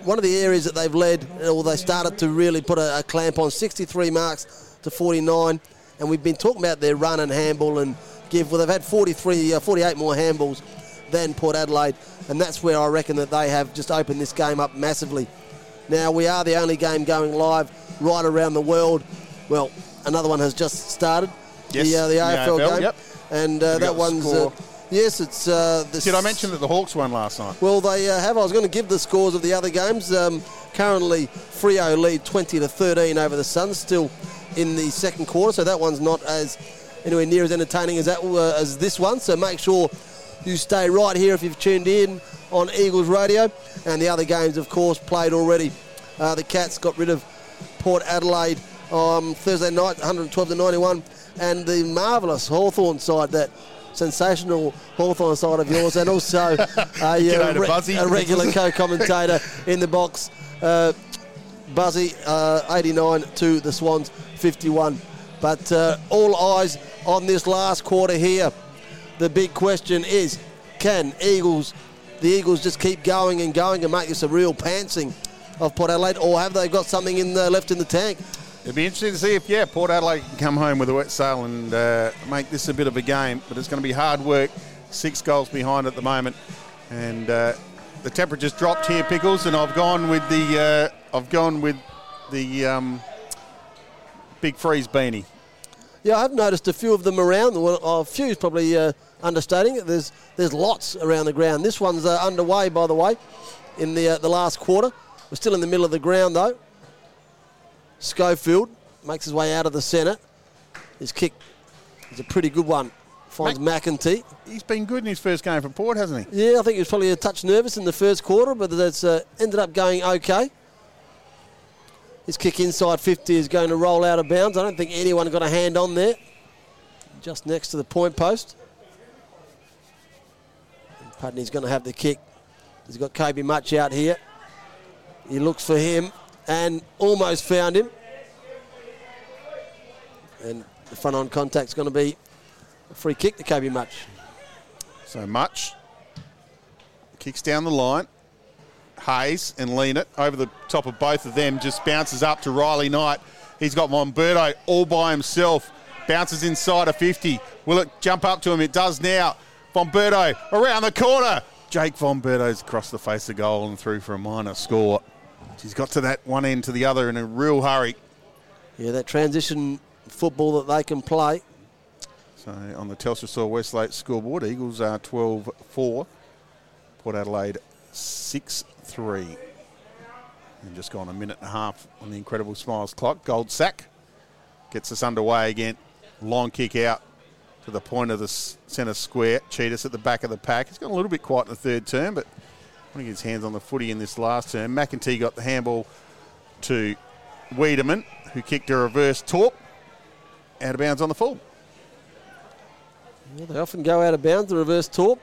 one of the areas that they've led, or they started to really put a, a clamp on, 63 marks to 49, and we've been talking about their run and handball and give. Well, they've had 43, uh, 48 more handballs than Port Adelaide, and that's where I reckon that they have just opened this game up massively. Now we are the only game going live right around the world. Well, another one has just started. Yes, the, uh, the the AFL, AFL, game, yep. and uh, that one's. Uh, yes, it's. Uh, the Did I mention that the Hawks won last night? well, they uh, have. I was going to give the scores of the other games. Um, currently, Freo lead 20 to 13 over the Suns, still in the second quarter. So that one's not as anywhere near as entertaining as that uh, as this one. So make sure you stay right here if you've tuned in on Eagles Radio. And the other games, of course, played already. Uh, the Cats got rid of Port Adelaide on Thursday night, 112 to 91, and the marvellous Hawthorn side that. Sensational Hawthorn side of yours, and also *laughs* a, G'day to uh, Buzzy. a regular *laughs* co-commentator in the box, uh, Buzzy, uh, 89 to the Swans, 51. But uh, all eyes on this last quarter here. The big question is, can Eagles, the Eagles, just keep going and going and make this a real pantsing of Port Adelaide, or have they got something in the, left in the tank? It'd be interesting to see if, yeah, Port Adelaide can come home with a wet sail and uh, make this a bit of a game. But it's going to be hard work. Six goals behind at the moment, and uh, the temperature's dropped here, Pickles. And I've gone with the uh, I've gone with the um, big freeze beanie. Yeah, I've noticed a few of them around. A few is probably uh, understating it. There's there's lots around the ground. This one's uh, underway, by the way, in the uh, the last quarter. We're still in the middle of the ground though. Schofield makes his way out of the centre. His kick is a pretty good one. Finds McEntee. He's been good in his first game for Port, hasn't he? Yeah, I think he was probably a touch nervous in the first quarter, but that's uh, ended up going okay. His kick inside 50 is going to roll out of bounds. I don't think anyone got a hand on there. Just next to the point post. And Pudney's going to have the kick. He's got Kobe Mutch out here. He looks for him. and almost found him. And the front on contact's going to be free kick to Kobe Mutch. So much. Kicks down the line. Hayes and Lienert over the top of both of them. Just bounces up to Riley Knight. He's got Von Bertouch all by himself. Bounces inside a 50. Will it jump up to him? It does now. Von Bertouch around the corner. Jake Von Bertouch's across the face of goal and through for a minor score. He's got to that one end to the other in a real hurry. Yeah, that transition football that they can play. So on the Telstra Store Westlake scoreboard, Eagles are 12 4. Port Adelaide 6 3. And just gone a minute and a half on the Incredible Smiles clock. Goldsack gets us underway again. Long kick out to the point of the centre square. Tsitas at the back of the pack. He's gone a little bit quiet in the third term, but when he his hands on the footy in this last term, McEntee got the handball to Wiedemann, who kicked a reverse torp out of bounds on the full. Yeah, they often go out of bounds, the reverse torp.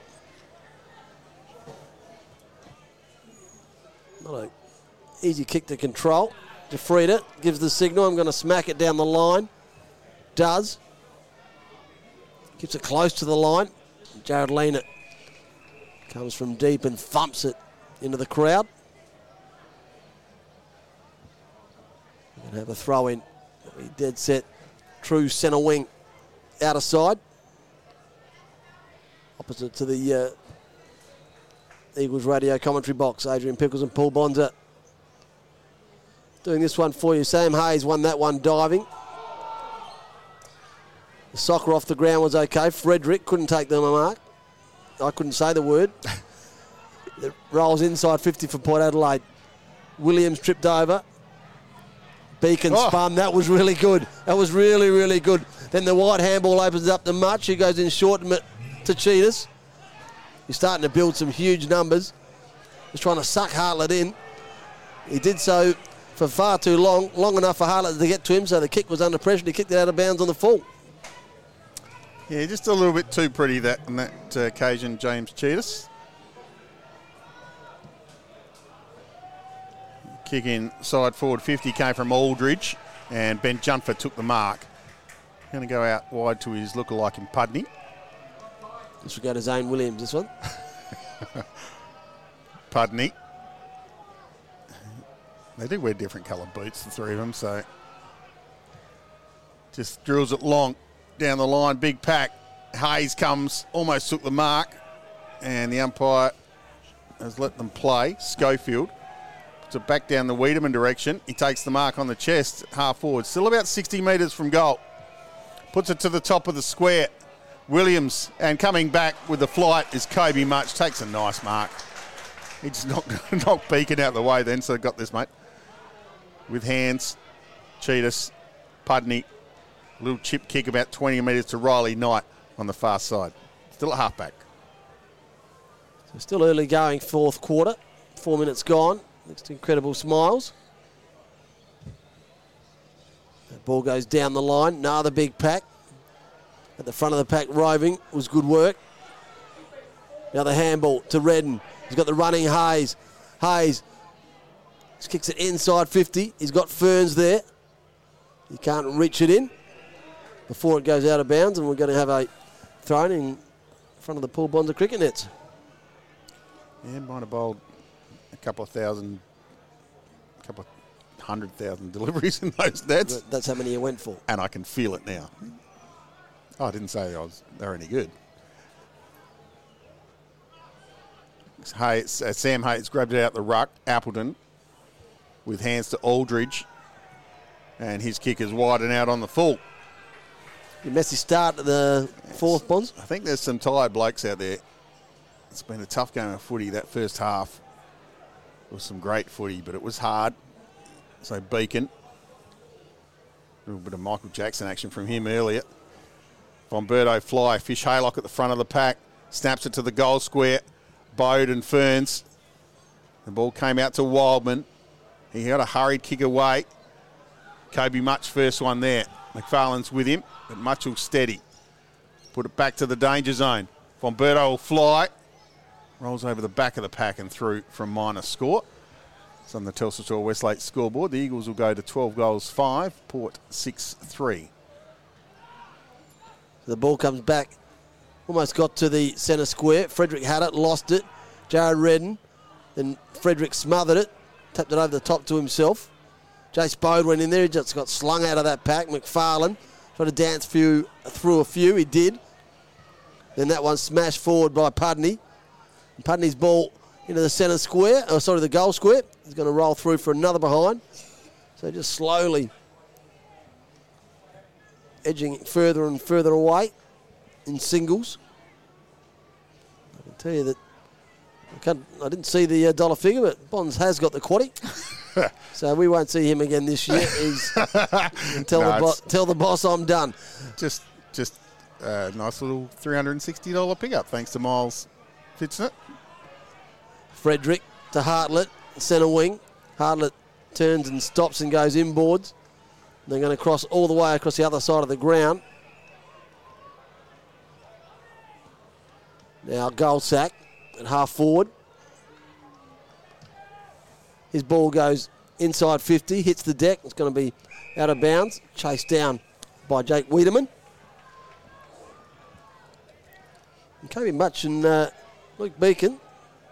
Not an easy kick to control. Giuffreda gives the signal, I'm going to smack it down the line. Does. Keeps it close to the line. Jarrod Lienert comes from deep and thumps it into the crowd. Going to have a throw in. Dead set. True centre wing. Out of side opposite to the uh, Eagles radio commentary box. Adrian Pickles and Paul Bonza doing this one for you. Sam Hayes won that one diving. The soccer off the ground was okay. Frederick couldn't take the mark. I couldn't say the word. *laughs* it rolls inside 50 for Port Adelaide. Williams tripped over. Beacon Oh. spun. That was really good. That was really, really good. Then the white handball opens up to Mutch, He goes in short to Tsitas. He's starting to build some huge numbers. He's trying to suck Hartlett in. He did so for far too long, long enough for Hartlett to get to him, so the kick was under pressure. He kicked it out of bounds on the full. Yeah, just a little bit too pretty that on that uh, occasion, James Tsitas. Kick in side forward 50 came from Aldridge, and Ben Jungfer took the mark. Going to go out wide to his lookalike in Pudney. This will go to Zane Williams, this one. *laughs* Pudney. They do wear different coloured boots, the three of them, so just drills it long down the line, big pack. Hayes comes, almost took the mark, and the umpire has let them play. Schofield puts it back down the Wiedemann direction. He takes the mark on the chest, half forward, still about 60 metres from goal. Puts it to the top of the square. Williams, and coming back with the flight is Kobe Mutch. Takes a nice mark. He just *laughs* knocked, knocked Beacon out the way then, so got this, mate. With hands, Tsitas, Pudney, little chip kick about 20 metres to Riley Knight on the far side. Still at halfback. So still early going, fourth quarter. Four minutes gone. To incredible smiles. That ball goes down the line. Another big pack. At the front of the pack, roving was good work. Another handball to Redden. He's got the running Hayes. Hayes just kicks it inside 50. He's got Ferns there. He can't reach it in before it goes out of bounds, and we're going to have a thrown in front of the Paul Bonza cricket nets. Yeah, might have bowled a couple of thousand, a couple of hundred thousand *laughs* deliveries in those nets, That's how many you went for. and I can feel it now. Oh, I didn't say I was, they were any good. Hayes, uh, Sam Hayes grabbed it out the ruck. Appleton with hands to Aldridge, and his kick is wide and out on the full. A messy start to the fourth bonds. I think there's some tired blokes out there. It's been a tough game of footy that first half. It was some great footy, but it was hard. So Beacon, a little bit of Michael Jackson action from him earlier. Von Bertouch fly, Fish Haylock at the front of the pack, snaps it to the goal square. Bode and Ferns. The ball came out to Wildman. He had a hurried kick away. Kobe Mutch first one there. McFarlane's with him, but Mutch will steady. Put it back to the danger zone. Von Bertouch will fly. Rolls over the back of the pack and through from minor score. It's on the Telstra Westlake scoreboard. The Eagles will go to 12 goals 5, Port 6 3. The ball comes back. Almost got to the centre square. Frederick had it, lost it. Jared Redden. Then Frederick smothered it, tapped it over the top to himself. Jace Bode went in there. He just got slung out of that pack. McFarlane tried to dance few, through a few. He did. Then that one smashed forward by Pudney. Pudney's ball into the centre square, oh, sorry, the goal square. He's going to roll through for another behind. So just slowly edging further and further away in singles. I can tell you that I, I didn't see the uh, dollar figure, but Bonds has got the quaddy. *laughs* so we won't see him again this year. He's *laughs* tell, No, the bo- tell the boss I'm done. Just just a nice little $360 pickup thanks to Miles Fitznet. Frederick to Hartlett, centre wing. Hartlett turns and stops and goes inboards. They're going to cross all the way across the other side of the ground. Now Goldsack at half forward. His ball goes inside 50, hits the deck. It's going to be out of bounds. Chased down by Jake Wiedemann. And Kobe Mutch and uh, Luke Beacon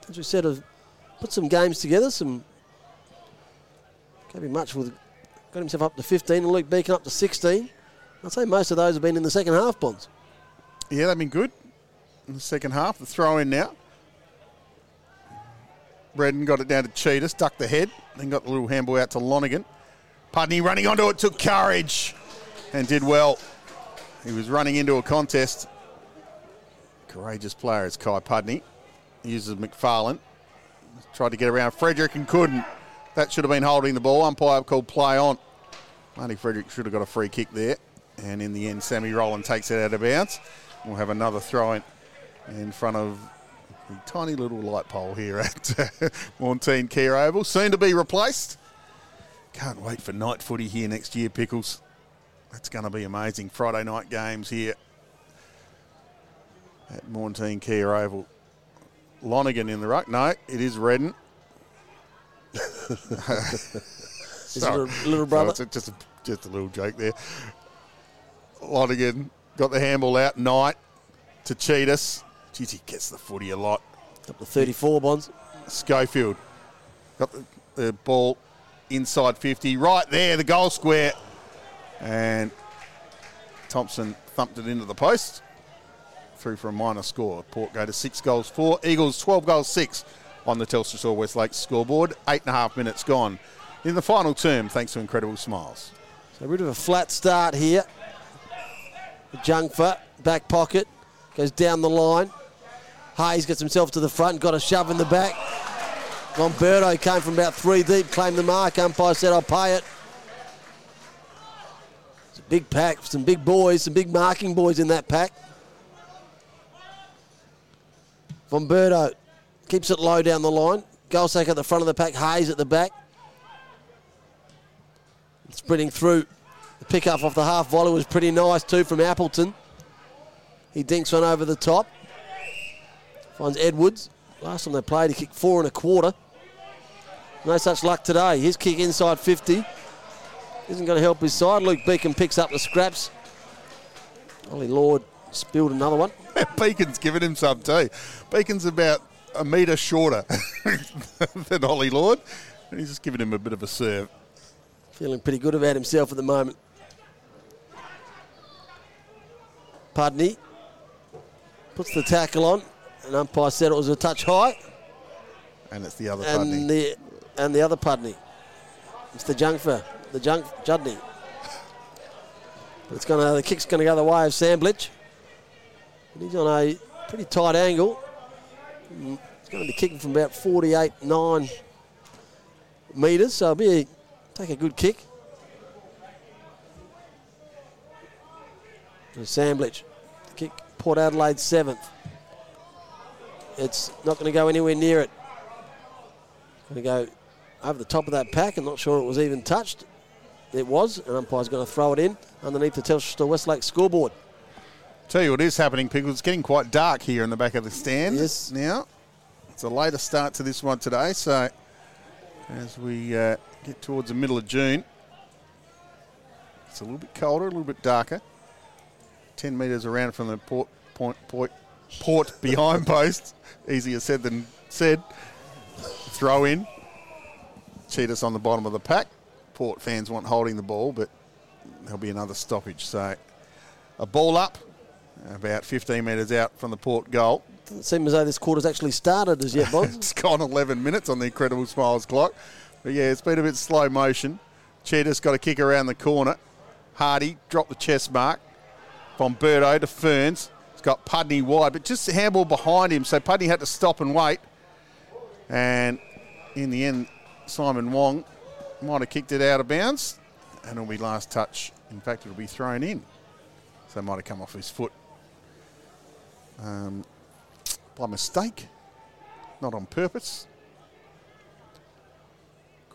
as we said, have put some games together. Some Kobe Mutch with got himself up to 15 and Luke Beacon up to 16. I'd say most of those have been in the second half, Bonds. Yeah, they've been good in the second half. The throw in now. Redden got it down to Tsitas, stuck the head, then got the little handball out to Lonergan. Pudney running onto it, took courage and did well. He was running into a contest. Courageous player is Kai Pudney. He Uses McFarlane. Tried to get around Frederick and couldn't. That should have been holding the ball. Umpire called play on. Marty Frederick should have got a free kick there. And in the end, Sammy Rowland takes it out of bounds. We'll have another throw in in front of the tiny little light pole here at *laughs* uh, Maughan Thiem Kia Oval. Soon to be replaced. Can't wait for night footy here next year, Pickles. That's going to be amazing. Friday night games here at Maughan Thiem Kia Oval. Lonergan in the ruck. No, it is Redden. *laughs* *laughs* His little, little brother. So it's just, a, just a little joke there. Lonergan got the handball out. Knight to Tsitas. Geez, he gets the footy a lot. up to 34, Bonds. Schofield got the, the ball inside 50. Right there, the goal square. And Thompson thumped it into the post. Through for a minor score. Port go to six goals four. Eagles 12 goals six on the Telstra Store Westlake scoreboard. Eight and a half minutes gone in the final term thanks to incredible smiles. So a bit of a flat start here. Jungfer, back pocket, goes down the line. Hayes gets himself to the front, got a shove in the back. Von Bertouch came from about three deep, claimed the mark. Umpire said, I'll pay it. It's a big pack, some big boys, some big marking boys in that pack. Von Bertouch keeps it low down the line. Goldsack at the front of the pack, Hayes at the back. Sprinting through. The pick up off the half volley was pretty nice too from Appleton. He dinks one over the top. Finds Edwards. Last time they played, he kicked four and a quarter. No such luck today. His kick inside 50 isn't going to help his side. Luke Beacon picks up the scraps. Ollie Lord spilled another one. *laughs* Beacon's given him some too. Beacon's about a metre shorter *laughs* than Ollie Lord. He's just giving him a bit of a serve. Feeling pretty good about himself at the moment. Pudney puts the tackle on, and umpire said it was a touch high, And it's the other and Pudney. the and the other Pudney. It's the Jungfer, the Junk Judney. But it's gonna the kick's gonna go the way of Samblich. And he's on a pretty tight angle. Mm, He's going to be kicking from about 48, 9 metres, so it'll be a, take a good kick. And Samblich, kick Port Adelaide seventh. It's not going to go anywhere near it. Going to go over the top of that pack. I'm not sure it was even touched. It was, and umpire's going to throw it in underneath the Telstra Westlake scoreboard. Tell you what is happening, Pickles. It's getting quite dark here in the back of the stand Yes. now. It's a later start to this one today, so as we uh, get towards the middle of June. It's a little bit colder, a little bit darker. 10 metres around from the port, point, point, port *laughs* behind post. Easier said than said. Throw in. Tsitas on the bottom of the pack. Port fans want holding the ball, but there'll be another stoppage. So a ball up, about 15 metres out from the Port goal. Doesn't seem as though this quarter's actually started as yet, Bonds. *laughs* it's gone 11 minutes on the Incredible Smiles clock. But yeah, it's been a bit slow motion. Tsitas got a kick around the corner. Hardy dropped the chest mark from Birdo to Ferns. He's got Pudney wide, but just the handball behind him, so Pudney had to stop and wait. And in the end, Simon Wong might have kicked it out of bounds, and it'll be last touch. In fact, it'll be thrown in. So it might have come off his foot um, by mistake, not on purpose.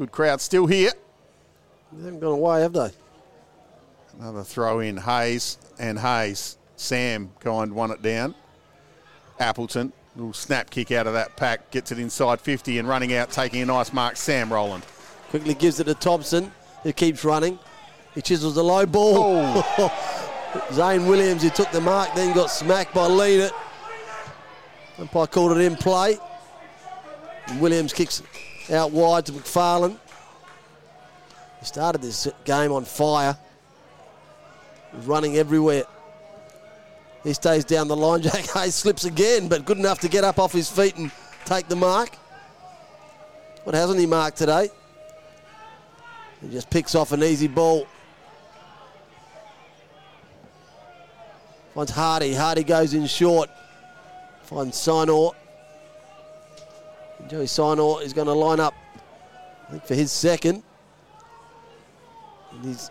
Good crowd still here. They haven't gone away, have they? Another throw in. Hayes and Hayes. Sam kind won it down. Appleton, little snap kick out of that pack, gets it inside 50 and running out, taking a nice mark. Sam Roland. Quickly gives it to Thompson, who keeps running. He chisels a low ball. Oh. *laughs* Zane Williams, who took the mark, then got smacked by Lienert. Umpire called it in play. Williams kicks out wide to McFarlane. He started this game on fire. Running everywhere. He stays down the line. *laughs* Jack Hayes slips again, but good enough to get up off his feet and take the mark. What hasn't he marked today? He just picks off an easy ball. Finds Hardy. Hardy goes in short. Finds Sinor. Joey Sinor is going to line up, for his second. And he's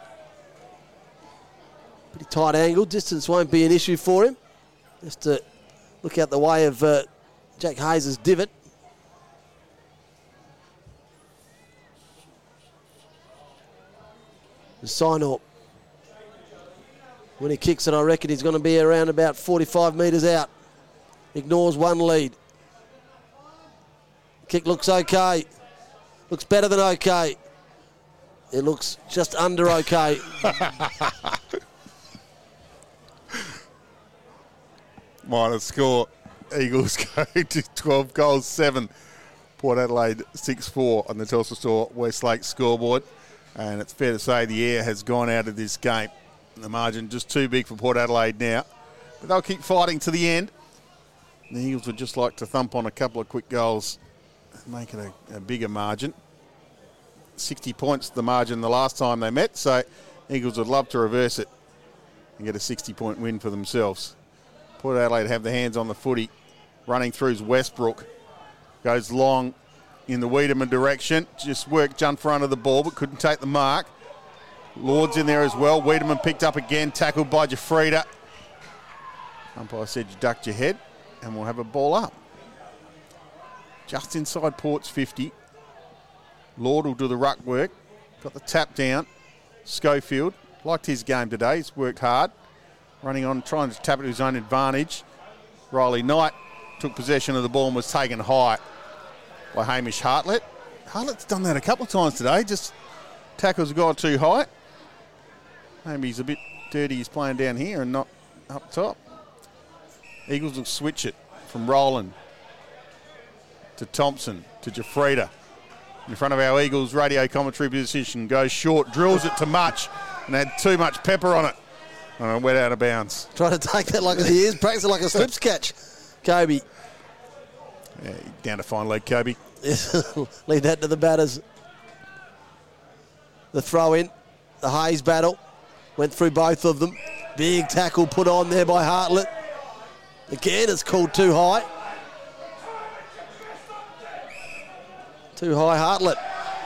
pretty tight angle. Distance won't be an issue for him. Just to look out the way of uh, Jack Hayes' divot. Sign up. When he kicks it, I reckon he's going to be around about 45 metres out. Ignores one lead. Kick looks okay. Looks better than okay. It looks just under okay. *laughs* Minor score. Eagles *laughs* go to 12 goals, 7. Port Adelaide 6 4 on the Telstra Store Westlake scoreboard. And it's fair to say the air has gone out of this game. The margin just too big for Port Adelaide now. But they'll keep fighting to the end. The Eagles would just like to thump on a couple of quick goals make it a, a bigger margin. 60 points the margin the last time they met, so Eagles would love to reverse it and get a 60 point win for themselves. Port Adelaide have the hands on the footy. Running through is Westbrook. Goes long in the Wiedemann direction. Just worked jump front of the ball, but couldn't take the mark. Lord's in there as well. Wiedemann picked up again, tackled by Giuffreda. Umpire said you ducked your head, and we'll have a ball up. Just inside Port's 50. Lord will do the ruck work. Got the tap down. Schofield liked his game today. He's worked hard. Running on, trying to tap it to his own advantage. Riley Knight took possession of the ball and was taken high by Hamish Hartlett. Hartlett's done that a couple of times today. Just tackles gone too high. Maybe he's a bit dirty. He's playing down here and not up top. Eagles will switch it from Roland to Thompson to Giuffreda. In front of our Eagles radio commentary position, goes short, drills it to Mutch, and had too much pepper on it. And it went out of bounds. Trying to take that like he is, practice it like a slips catch. Kobe. Yeah, down to fine leg, Kobe. *laughs* Leave that to the batters. The throw in, the Hayes battle. Went through both of them. Big tackle put on there by Hartlett. Again, it's called too high. Too high, Hartlett.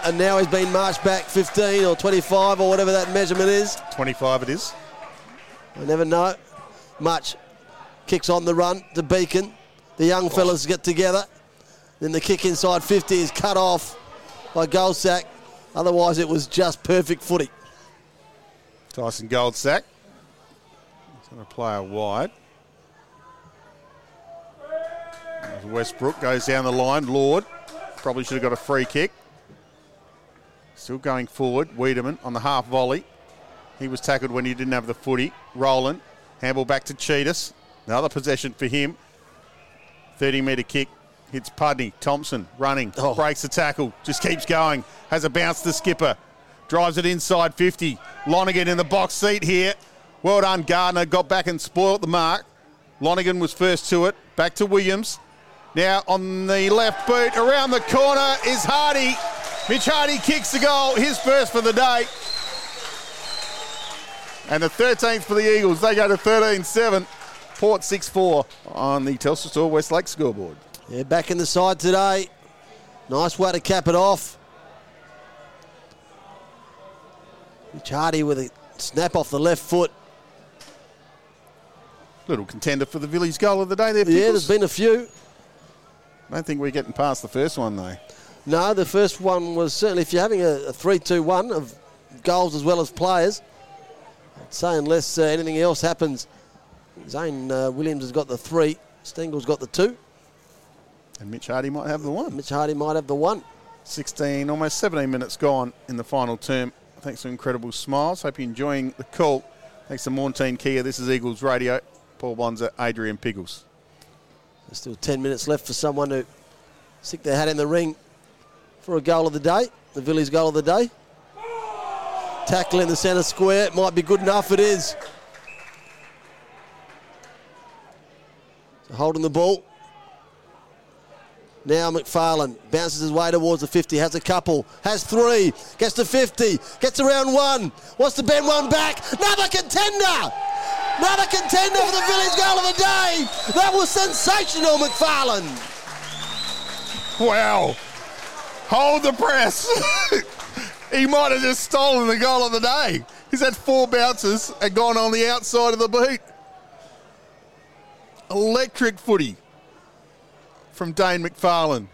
And now he's been marched back 15 or 25 or whatever that measurement is. 25 it is. I never know. Mutch kicks on the run to Beacon. The young fellas get together. Then the kick inside 50 is cut off by Goldsack. Otherwise, it was just perfect footy. Tyson Goldsack. He's going to play a wide. Westbrook goes down the line. Lord probably should have got a free kick. Still going forward. Wiedemann on the half volley. He was tackled when he didn't have the footy. Roland. Handball back to Tsitas. Another possession for him. 30 metre kick. Hits Pudney. Thompson running. Oh. Breaks the tackle. Just keeps going. Has a bounce to skipper. Drives it inside 50. Lonergan in the box seat here. Well done, Gardner. Got back and spoilt the mark. Lonergan was first to it. Back to Williams. Now on the left boot, around the corner is Hardy. Mitch Hardy kicks the goal, his first for the day. And the 13th for the Eagles. They go to 13 7. Port 6 4 on the Telstra Store Westlake scoreboard. Yeah, back in the side today. Nice way to cap it off. Mitch Hardy with a snap off the left foot. Little contender for the Villis goal of the day there, Yeah, Pickles. there's been a few. I don't think we're getting past the first one, though. No, the first one was certainly if you're having a, a 3 2 1 of goals as well as players, I'd say unless uh, anything else happens, Zane uh, Williams has got the three, Stengel's got the two, And Mitch Hardy might have the one. Mitch Hardy might have the one. 16, almost 17 minutes gone in the final term. Thanks to Incredible Smiles. Hope you're enjoying the call. Thanks to Maughan Thiem Kia. This is Eagles Radio. Paul Bonza, Adrian Pickles. There's still 10 minutes left for someone to stick their hat in the ring for a goal of the day, the Villis goal of the day. Tackle in the centre square, it might be good enough, it is. So holding the ball. Now McFarlane bounces his way towards the 50, has a couple, has three, gets to 50, gets around one, wants to bend one back, another contender! Another contender for the Villis goal of the day! That was sensational, McFarlane! Wow. Hold the press. *laughs* he might have just stolen the goal of the day. He's had four bounces and gone on the outside of the boot. Electric footy from Dane McFarlane.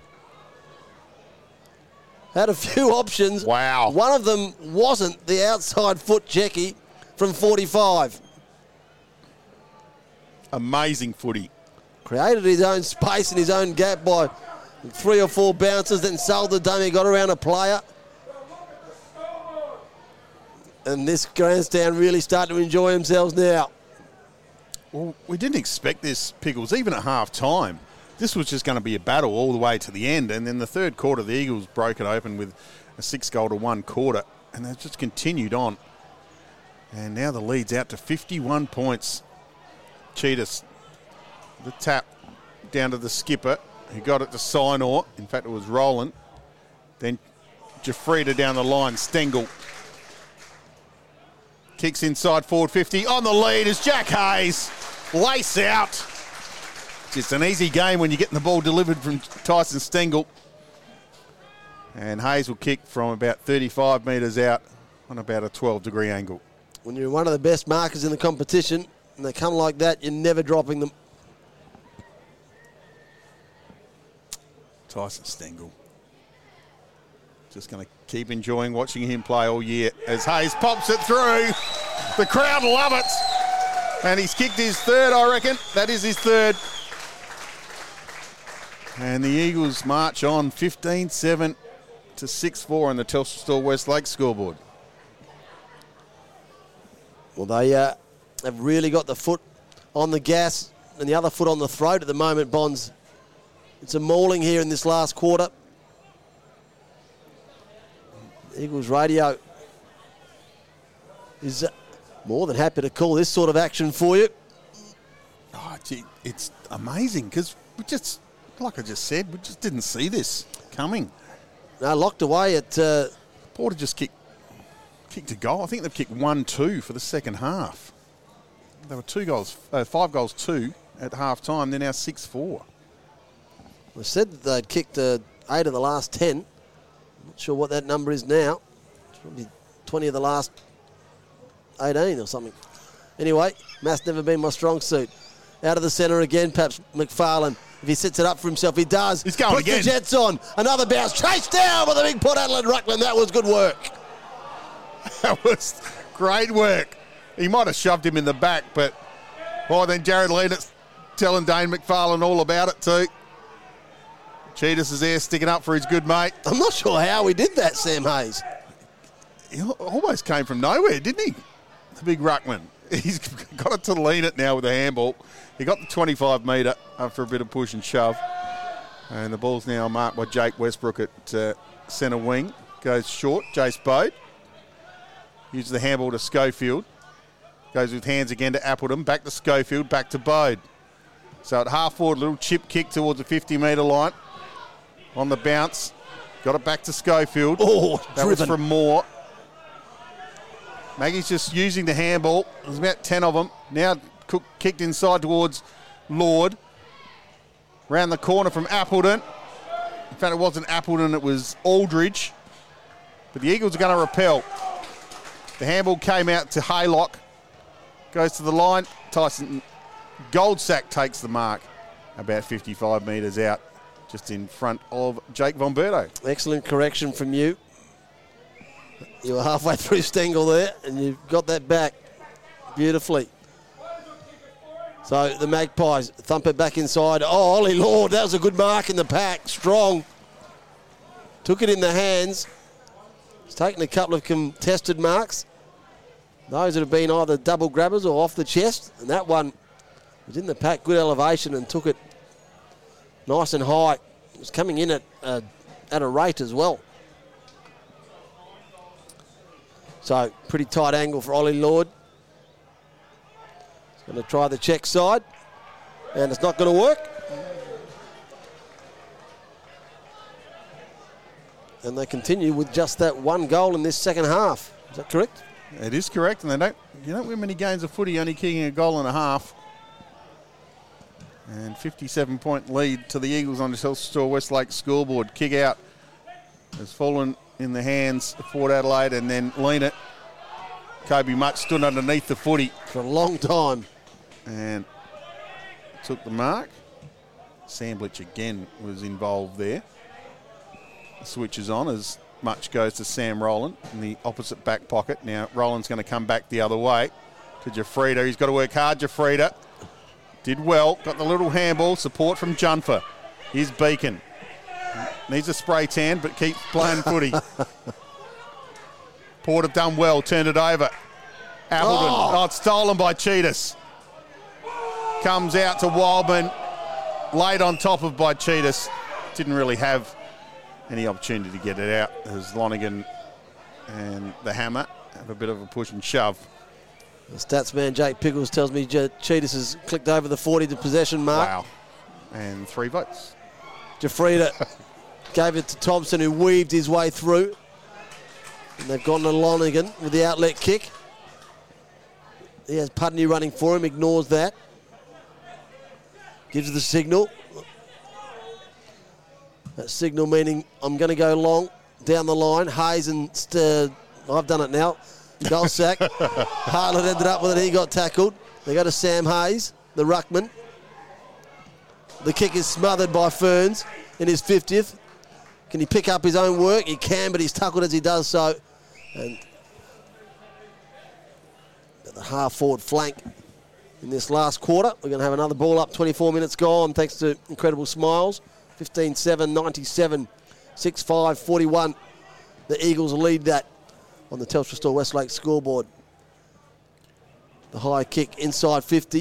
Had a few *laughs* options. Wow. One of them wasn't the outside foot checky from 45. Amazing footy. Created his own space and his own gap by three or four bounces, then sold the dummy, got around a player. And this grandstand really starting to enjoy themselves now. Well, we didn't expect this, Pickles, even at half time. This was just going to be a battle all the way to the end. And then the third quarter, the Eagles broke it open with a six goal to one quarter. And they've just continued on. And now the lead's out to 51 points. Tsitas, the tap down to the skipper, who got it to Sinor. In fact, it was Rowland. Then Giuffreda down the line, Stengel. Kicks inside forward 50. On the lead is Jack Hayes. Lace out. Just an easy game when you're getting the ball delivered from Tyson Stengel. And Hayes will kick from about 35 metres out on about a 12 degree angle. When you're one of the best markers in the competition and they come like that, you're never dropping them. Tyson Stengel. Just going to keep enjoying watching him play all year as Hayes pops it through. The crowd love it. And he's kicked his third, I reckon. That is his third. And the Eagles march on 15 7 to 6 4 on the Telstra Store Westlake scoreboard. Well, they uh, have really got the foot on the gas and the other foot on the throat at the moment, Bonds. It's a mauling here in this last quarter. Eagles radio is more than happy to call this sort of action for you. Oh, gee, it's amazing because we just, like I just said, we just didn't see this coming. Now locked away at uh, Porter just kicked kicked a goal. I think they've kicked one two for the second half. They were two goals, uh, five goals two at half time. They're now six four. I said that they'd kicked uh, eight of the last ten. Not sure what that number is now. It's probably 20 of the last 18 or something. Anyway, math's never been my strong suit. Out of the centre again, perhaps McFarlane. If he sets it up for himself, he does. He's going Puts again. the Jets on. Another bounce. Chased down by the big Port Adelaide Ruckland. That was good work. *laughs* That was great work. He might have shoved him in the back, but oh, then Jarrod Lienert telling Dane McFarlane all about it too. Tsitas is there sticking up for his good mate. I'm not sure how he did that, Sam Hayes. he almost came from nowhere, didn't he? The big ruckman. *laughs* He's got it to Lienert now with a handball. He got the 25 metre after a bit of push and shove. And the ball's now marked by Jake Westbrook at uh, centre wing. Goes short. Jace Bode. Uses the handball to Schofield. Goes with hands again to Appleton. Back to Schofield. Back to Bode. So at half forward, little chip kick towards the 50 metre line. On the bounce. Got it back to Schofield. Oh, that was driven. from Moore. Maggie's just using the handball. There's about 10 of them. Now Cook kicked inside towards Lord. Round the corner from Appleton. In fact, it wasn't Appleton, it was Aldridge. But the Eagles are going to repel. The handball came out to Haylock. Goes to the line. Tyson Goldsack takes the mark about 55 metres out, just in front of Jake Von Bertouch. Excellent correction from you. You were halfway through Stengel there, and you got that back beautifully. So the Magpies thump it back inside. Oh, holy Lord, that was a good mark in the pack. Strong. Took it in the hands. He's taken a couple of contested marks. Those that have been either double grabbers or off the chest. And that one was in the pack, good elevation, and took it nice and high. It was coming in at, uh, at a rate as well. So pretty tight angle for Ollie Lord. He's going to try the check side, and it's not going to work. And they continue with just that one goal in this second half. Is that correct? It is correct, and they don't you don't win many games of footy only kicking a goal and a half. And 57 point lead to the Eagles on the Telstra Westlake scoreboard. Kick out has fallen in the hands of Port Adelaide, and then Lienert. Kobe Mutch stood underneath the footy For a long time. and took the mark. Sandwich again was involved there. The switch on as Mutch goes to Sam Rowland in the opposite back pocket. Now Rowland's going to come back the other way to Giuffreda. He's got to work hard, Giuffreda. Did well, got the little handball, support from Jungfer. Here's Beacon. Needs a spray tan, but keeps playing footy. *laughs* Port have done well, turned it over. Appleton. Oh. Oh, it's stolen by Tsitas. Comes out to Wildman. Laid on top of by Tsitas. Didn't really have any opportunity to get it out as Lonergan and the hammer have a bit of a push and shove. The stats man Jake Pickles tells me Je- Tsitas has clicked over the 40 to possession mark. Wow. And three votes. Giuffreda *laughs* gave it to Thompson, who weaved his way through. And they've gone to Lonergan with the outlet kick. He has Pudney running for him, ignores that. Gives the signal. That signal meaning I'm going to go long down the line. Hayes and St- uh, I've done it now. Goldsack. *laughs* Hartland ended up with it. He got tackled. They go to Sam Hayes, the ruckman. The kick is smothered by Ferns in his 50th. Can he pick up his own work? He can, but he's tackled as he does so. And the half forward flank in this last quarter. We're going to have another ball up, 24 minutes gone, thanks to incredible smiles. 15 7, 97, 6 5, 41. The Eagles lead that on the Telstra Store Westlake scoreboard. The high kick inside 50.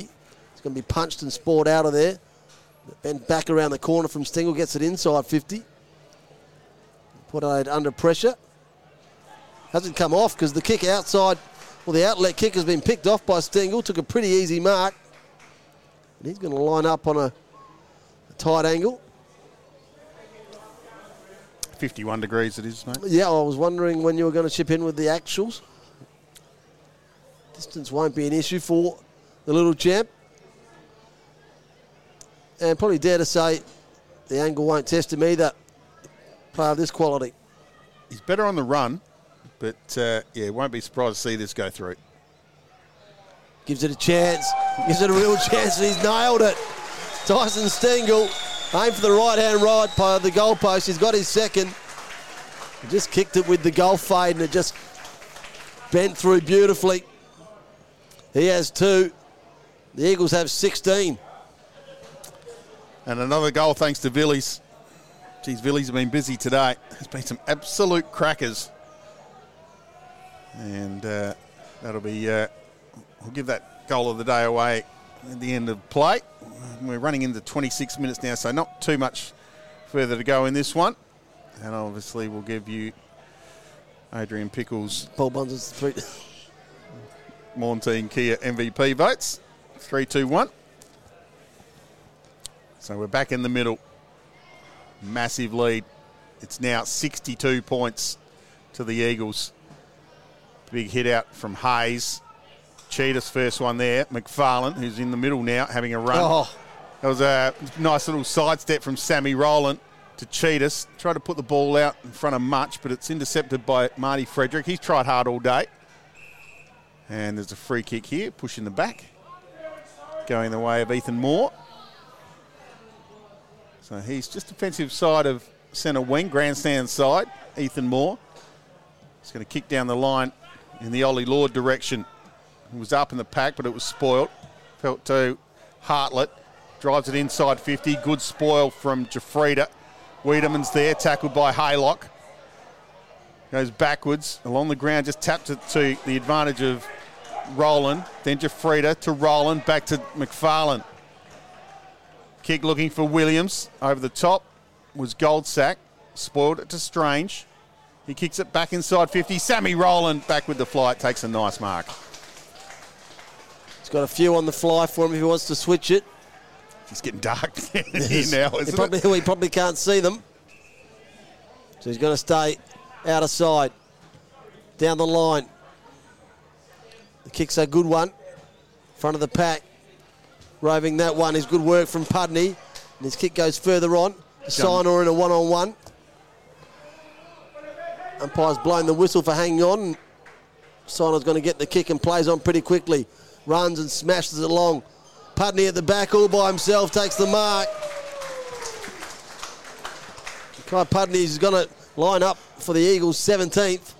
It's going to be punched and spawed out of there. Bent back around the corner from Stengel, gets it inside 50. Put it under pressure. Hasn't come off because the kick outside, well, the outlet kick has been picked off by Stengel. Took a pretty easy mark. And he's going to line up on a, a tight angle. 51 degrees it is, mate. Yeah, I was wondering when you were going to chip in with the actuals. Distance won't be an issue for the little champ. And probably dare to say the angle won't test him either. Player of this quality. He's better on the run, but uh, yeah, won't be surprised to see this go through. Gives it a chance. Gives it a real *laughs* chance, and he's nailed it. Tyson Stengel aimed for the right hand right of the goalpost. He's got his second. He just kicked it with the goal fade, and it just bent through beautifully. He has two. The Eagles have 16. And another goal thanks to Villis. Geez, Villis have been busy today. There's been some absolute crackers And uh, that'll be, uh, we'll give that goal of the day away at the end of play. Um, we're running into 26 minutes now, so not too much further to go in this one. And obviously, we'll give you Adrian Pickles Paul Bunsen's three. *laughs* Maughan Thiem Kia MVP votes. Three, two, one. So we're back in the middle. Massive lead. It's now 62 points to the Eagles. Big hit out from Hayes. Cheetah's first one there. McFarlane, who's in the middle now, having a run. Oh, That was a nice little sidestep from Sammy Rowland to Tsitas. Tried to put the ball out in front of Mutch, but it's intercepted by Marty Frederick. He's tried hard all day. And there's a free kick here, pushing the back. Going the way of Ethan Moore. So he's just defensive side of centre wing, grandstand side, Ethan Moore. He's going to kick down the line in the Ollie Lord direction. It was up in the pack, but it was spoiled. Felt to Hartlett. Drives it inside 50. Good spoil from Giuffreda. Wiedemann's there, tackled by Haylock. Goes backwards along the ground, just tapped it to the advantage of Rowland. Then Giuffreda to Rowland, back to McFarlane. Kick looking for Williams. Over the top was Goldsack. Spoiled it to Strange. He kicks it back inside 50. Sammy Rowland back with the flight, takes a nice mark. He's got a few on the fly for him if he wants to switch it. It's getting dark *laughs* *laughs* here now, he isn't probably, it? he probably can't see them. So he's going to stay out of sight. Down the line. The kick's a good one. Front of the pack. Roving that one is good work from Pudney. And his kick goes further on. Signer in a one on one. Umpire's blown the whistle for hanging on. Signer's going to get the kick and plays on pretty quickly. Runs and smashes it along. Pudney at the back all by himself takes the mark. Kai Pudney's going to line up for the Eagles 17th.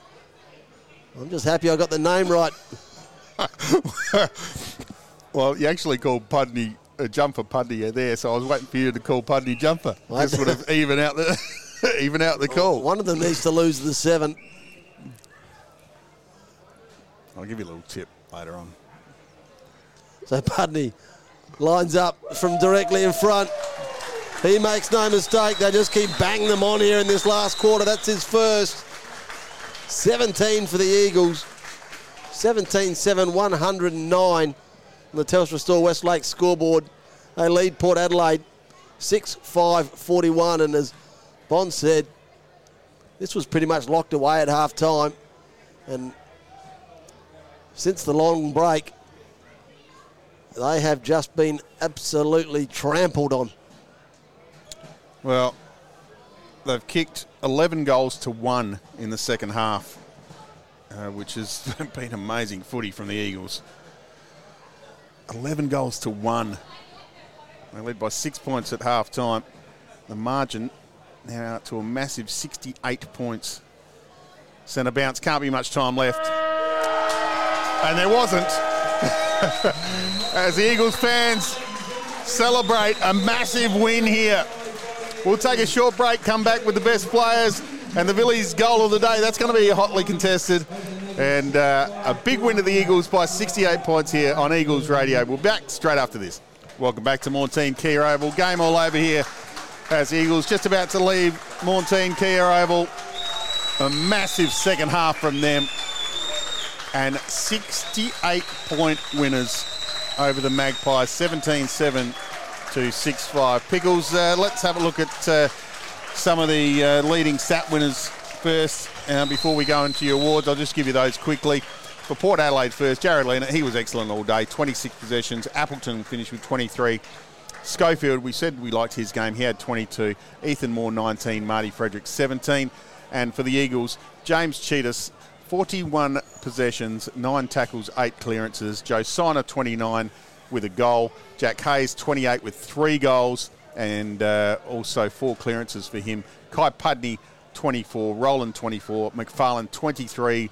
I'm just happy I got the name right. *laughs* Well, you actually called Pudney a jumper Pudney there, so I was waiting for you to call Pudney jumper. Well, *laughs* This would have even out the *laughs* even out the call. One of them needs to lose the seven. I'll give you a little tip later on. So Pudney lines up from directly in front. He makes no mistake. They just keep banging them on here in this last quarter. That's his first. 17 for the Eagles. 17 7, 109 on the Telstra Store Westlake scoreboard. They lead Port Adelaide 6 5 41. And as Bond said, this was pretty much locked away at half time. And since the long break, they have just been absolutely trampled on. Well, they've kicked 11 goals to one in the second half, uh, which has *laughs* been amazing footy from the Eagles. 11 goals to one. They led by six points at half time. The margin now out to a massive 68 points. Centre bounce, can't be much time left. And there wasn't. As the Eagles fans celebrate a massive win here. We'll take a short break, come back with the best players and the Villis goal of the day. That's going to be hotly contested. And uh, a big win of the Eagles by 68 points here on Eagles Radio. We'll be back straight after this. Welcome back to Maughan Thiem Kia Oval. Game all over here as Eagles just about to leave Maughan Thiem Kia Oval. A massive second half from them. And 68 point winners over the Magpies, 17 7 to 6 5. Pickles, uh, let's have a look at uh, some of the uh, leading stat winners first. Uh, before we go into your awards, I'll just give you those quickly. For Port Adelaide first, Jarrod Lienert, he was excellent all day, 26 possessions. Appleton finished with 23. Schofield, we said we liked his game. He had 22. Ethan Moore, 19. Marty Frederick, 17. And for the Eagles, James Tsitas, 41 possessions, 9 tackles, 8 clearances. Joe Siner, 29 with a goal. Jack Hayes, 28 with 3 goals and uh, also 4 clearances for him. Kai Pudney, 24. Rowland, 24. McFarlane, 23.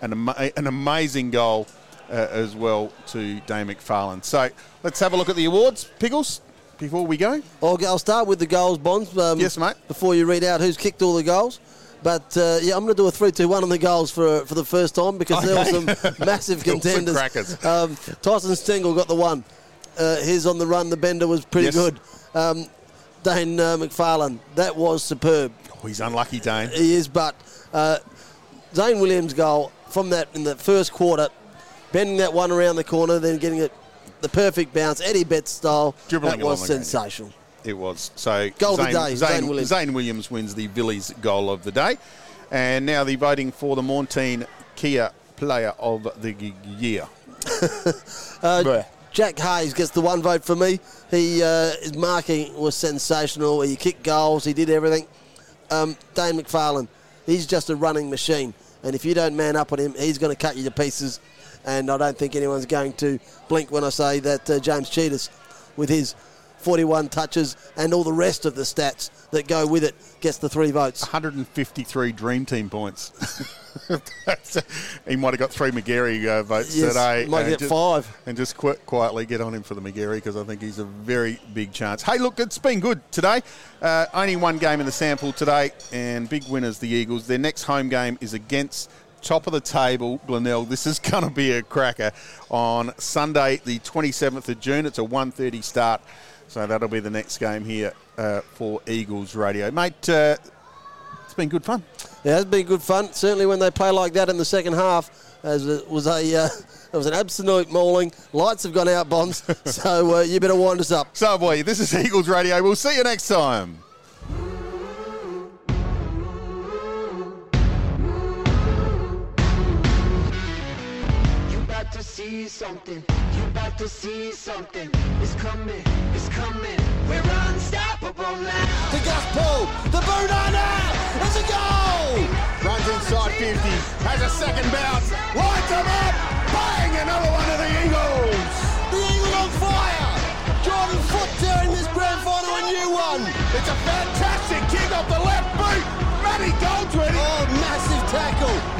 An, ama- an amazing goal uh, as well to Dane McFarlane. So let's have a look at the awards. Pickles, before we go. I'll, I'll start with the goals, Bonds. Um, Yes, mate. Before you read out who's kicked all the goals. But uh, yeah, I'm going to do a 3 2 1 on the goals for for the first time because there Okay. were some *laughs* massive There some contenders. crackers. Um, Tyson Stengel got the one. Uh, his on the run, the bender was pretty Yes. good. Um, Dane uh, McFarlane, that was superb. Oh, he's unlucky, Dane. He is, but uh, Zane Williams' goal from that in the first quarter, bending that one around the corner, then getting it the perfect bounce, Eddie Betts style. Dribbling that was sensational. It was. So Goal of the Zane, day, Zane, Zane Williams. Zane Williams wins the Villis goal of the day. And now the voting for the Maughan Thiem Kia player of the year. *laughs* Uh, Jack Hayes gets the one vote for me. He uh, his marking was sensational. He kicked goals. He did everything. Um, Dane McFarlane, he's just a running machine, and if you don't man up on him, he's going to cut you to pieces. And I don't think anyone's going to blink when I say that uh, James Tsitas, with his 41 touches and all the rest of the stats that go with it, gets the three votes. 153 Dream Team points. *laughs* He might have got three Magarey uh, votes Yes, today. might get just- five. And just qu- quietly get on him for the Magarey because I think he's a very big chance. Hey, look, it's been good today. Uh, only one game in the sample today, and big winners, the Eagles. Their next home game is against top of the table, Glenelg. This is *laughs* going to be a cracker on Sunday, the 27th of June. It's a 1.30 start, so that'll be the next game here uh, for Eagles Radio. Mate, uh, it's been good fun. It has been good fun. Certainly when they play like that in the second half, as it was a uh, *laughs* it was an absolute mauling. Lights have gone out, Bonds. *laughs* so uh, you better wind us up. So, boy, this is Eagles Radio. We'll see you next time. See something. You about to see something. It's coming. It's coming. We're unstoppable now. The gas pull, the boot under, it's a goal! Runs inside 50, has a second bounce, lights them up, bang, another one of the Eagles. The Eagle on fire! Jordan Foote tearing this grand final a new one! It's a fantastic kick off the left boot. Matty Goldsworthy. Oh, massive tackle!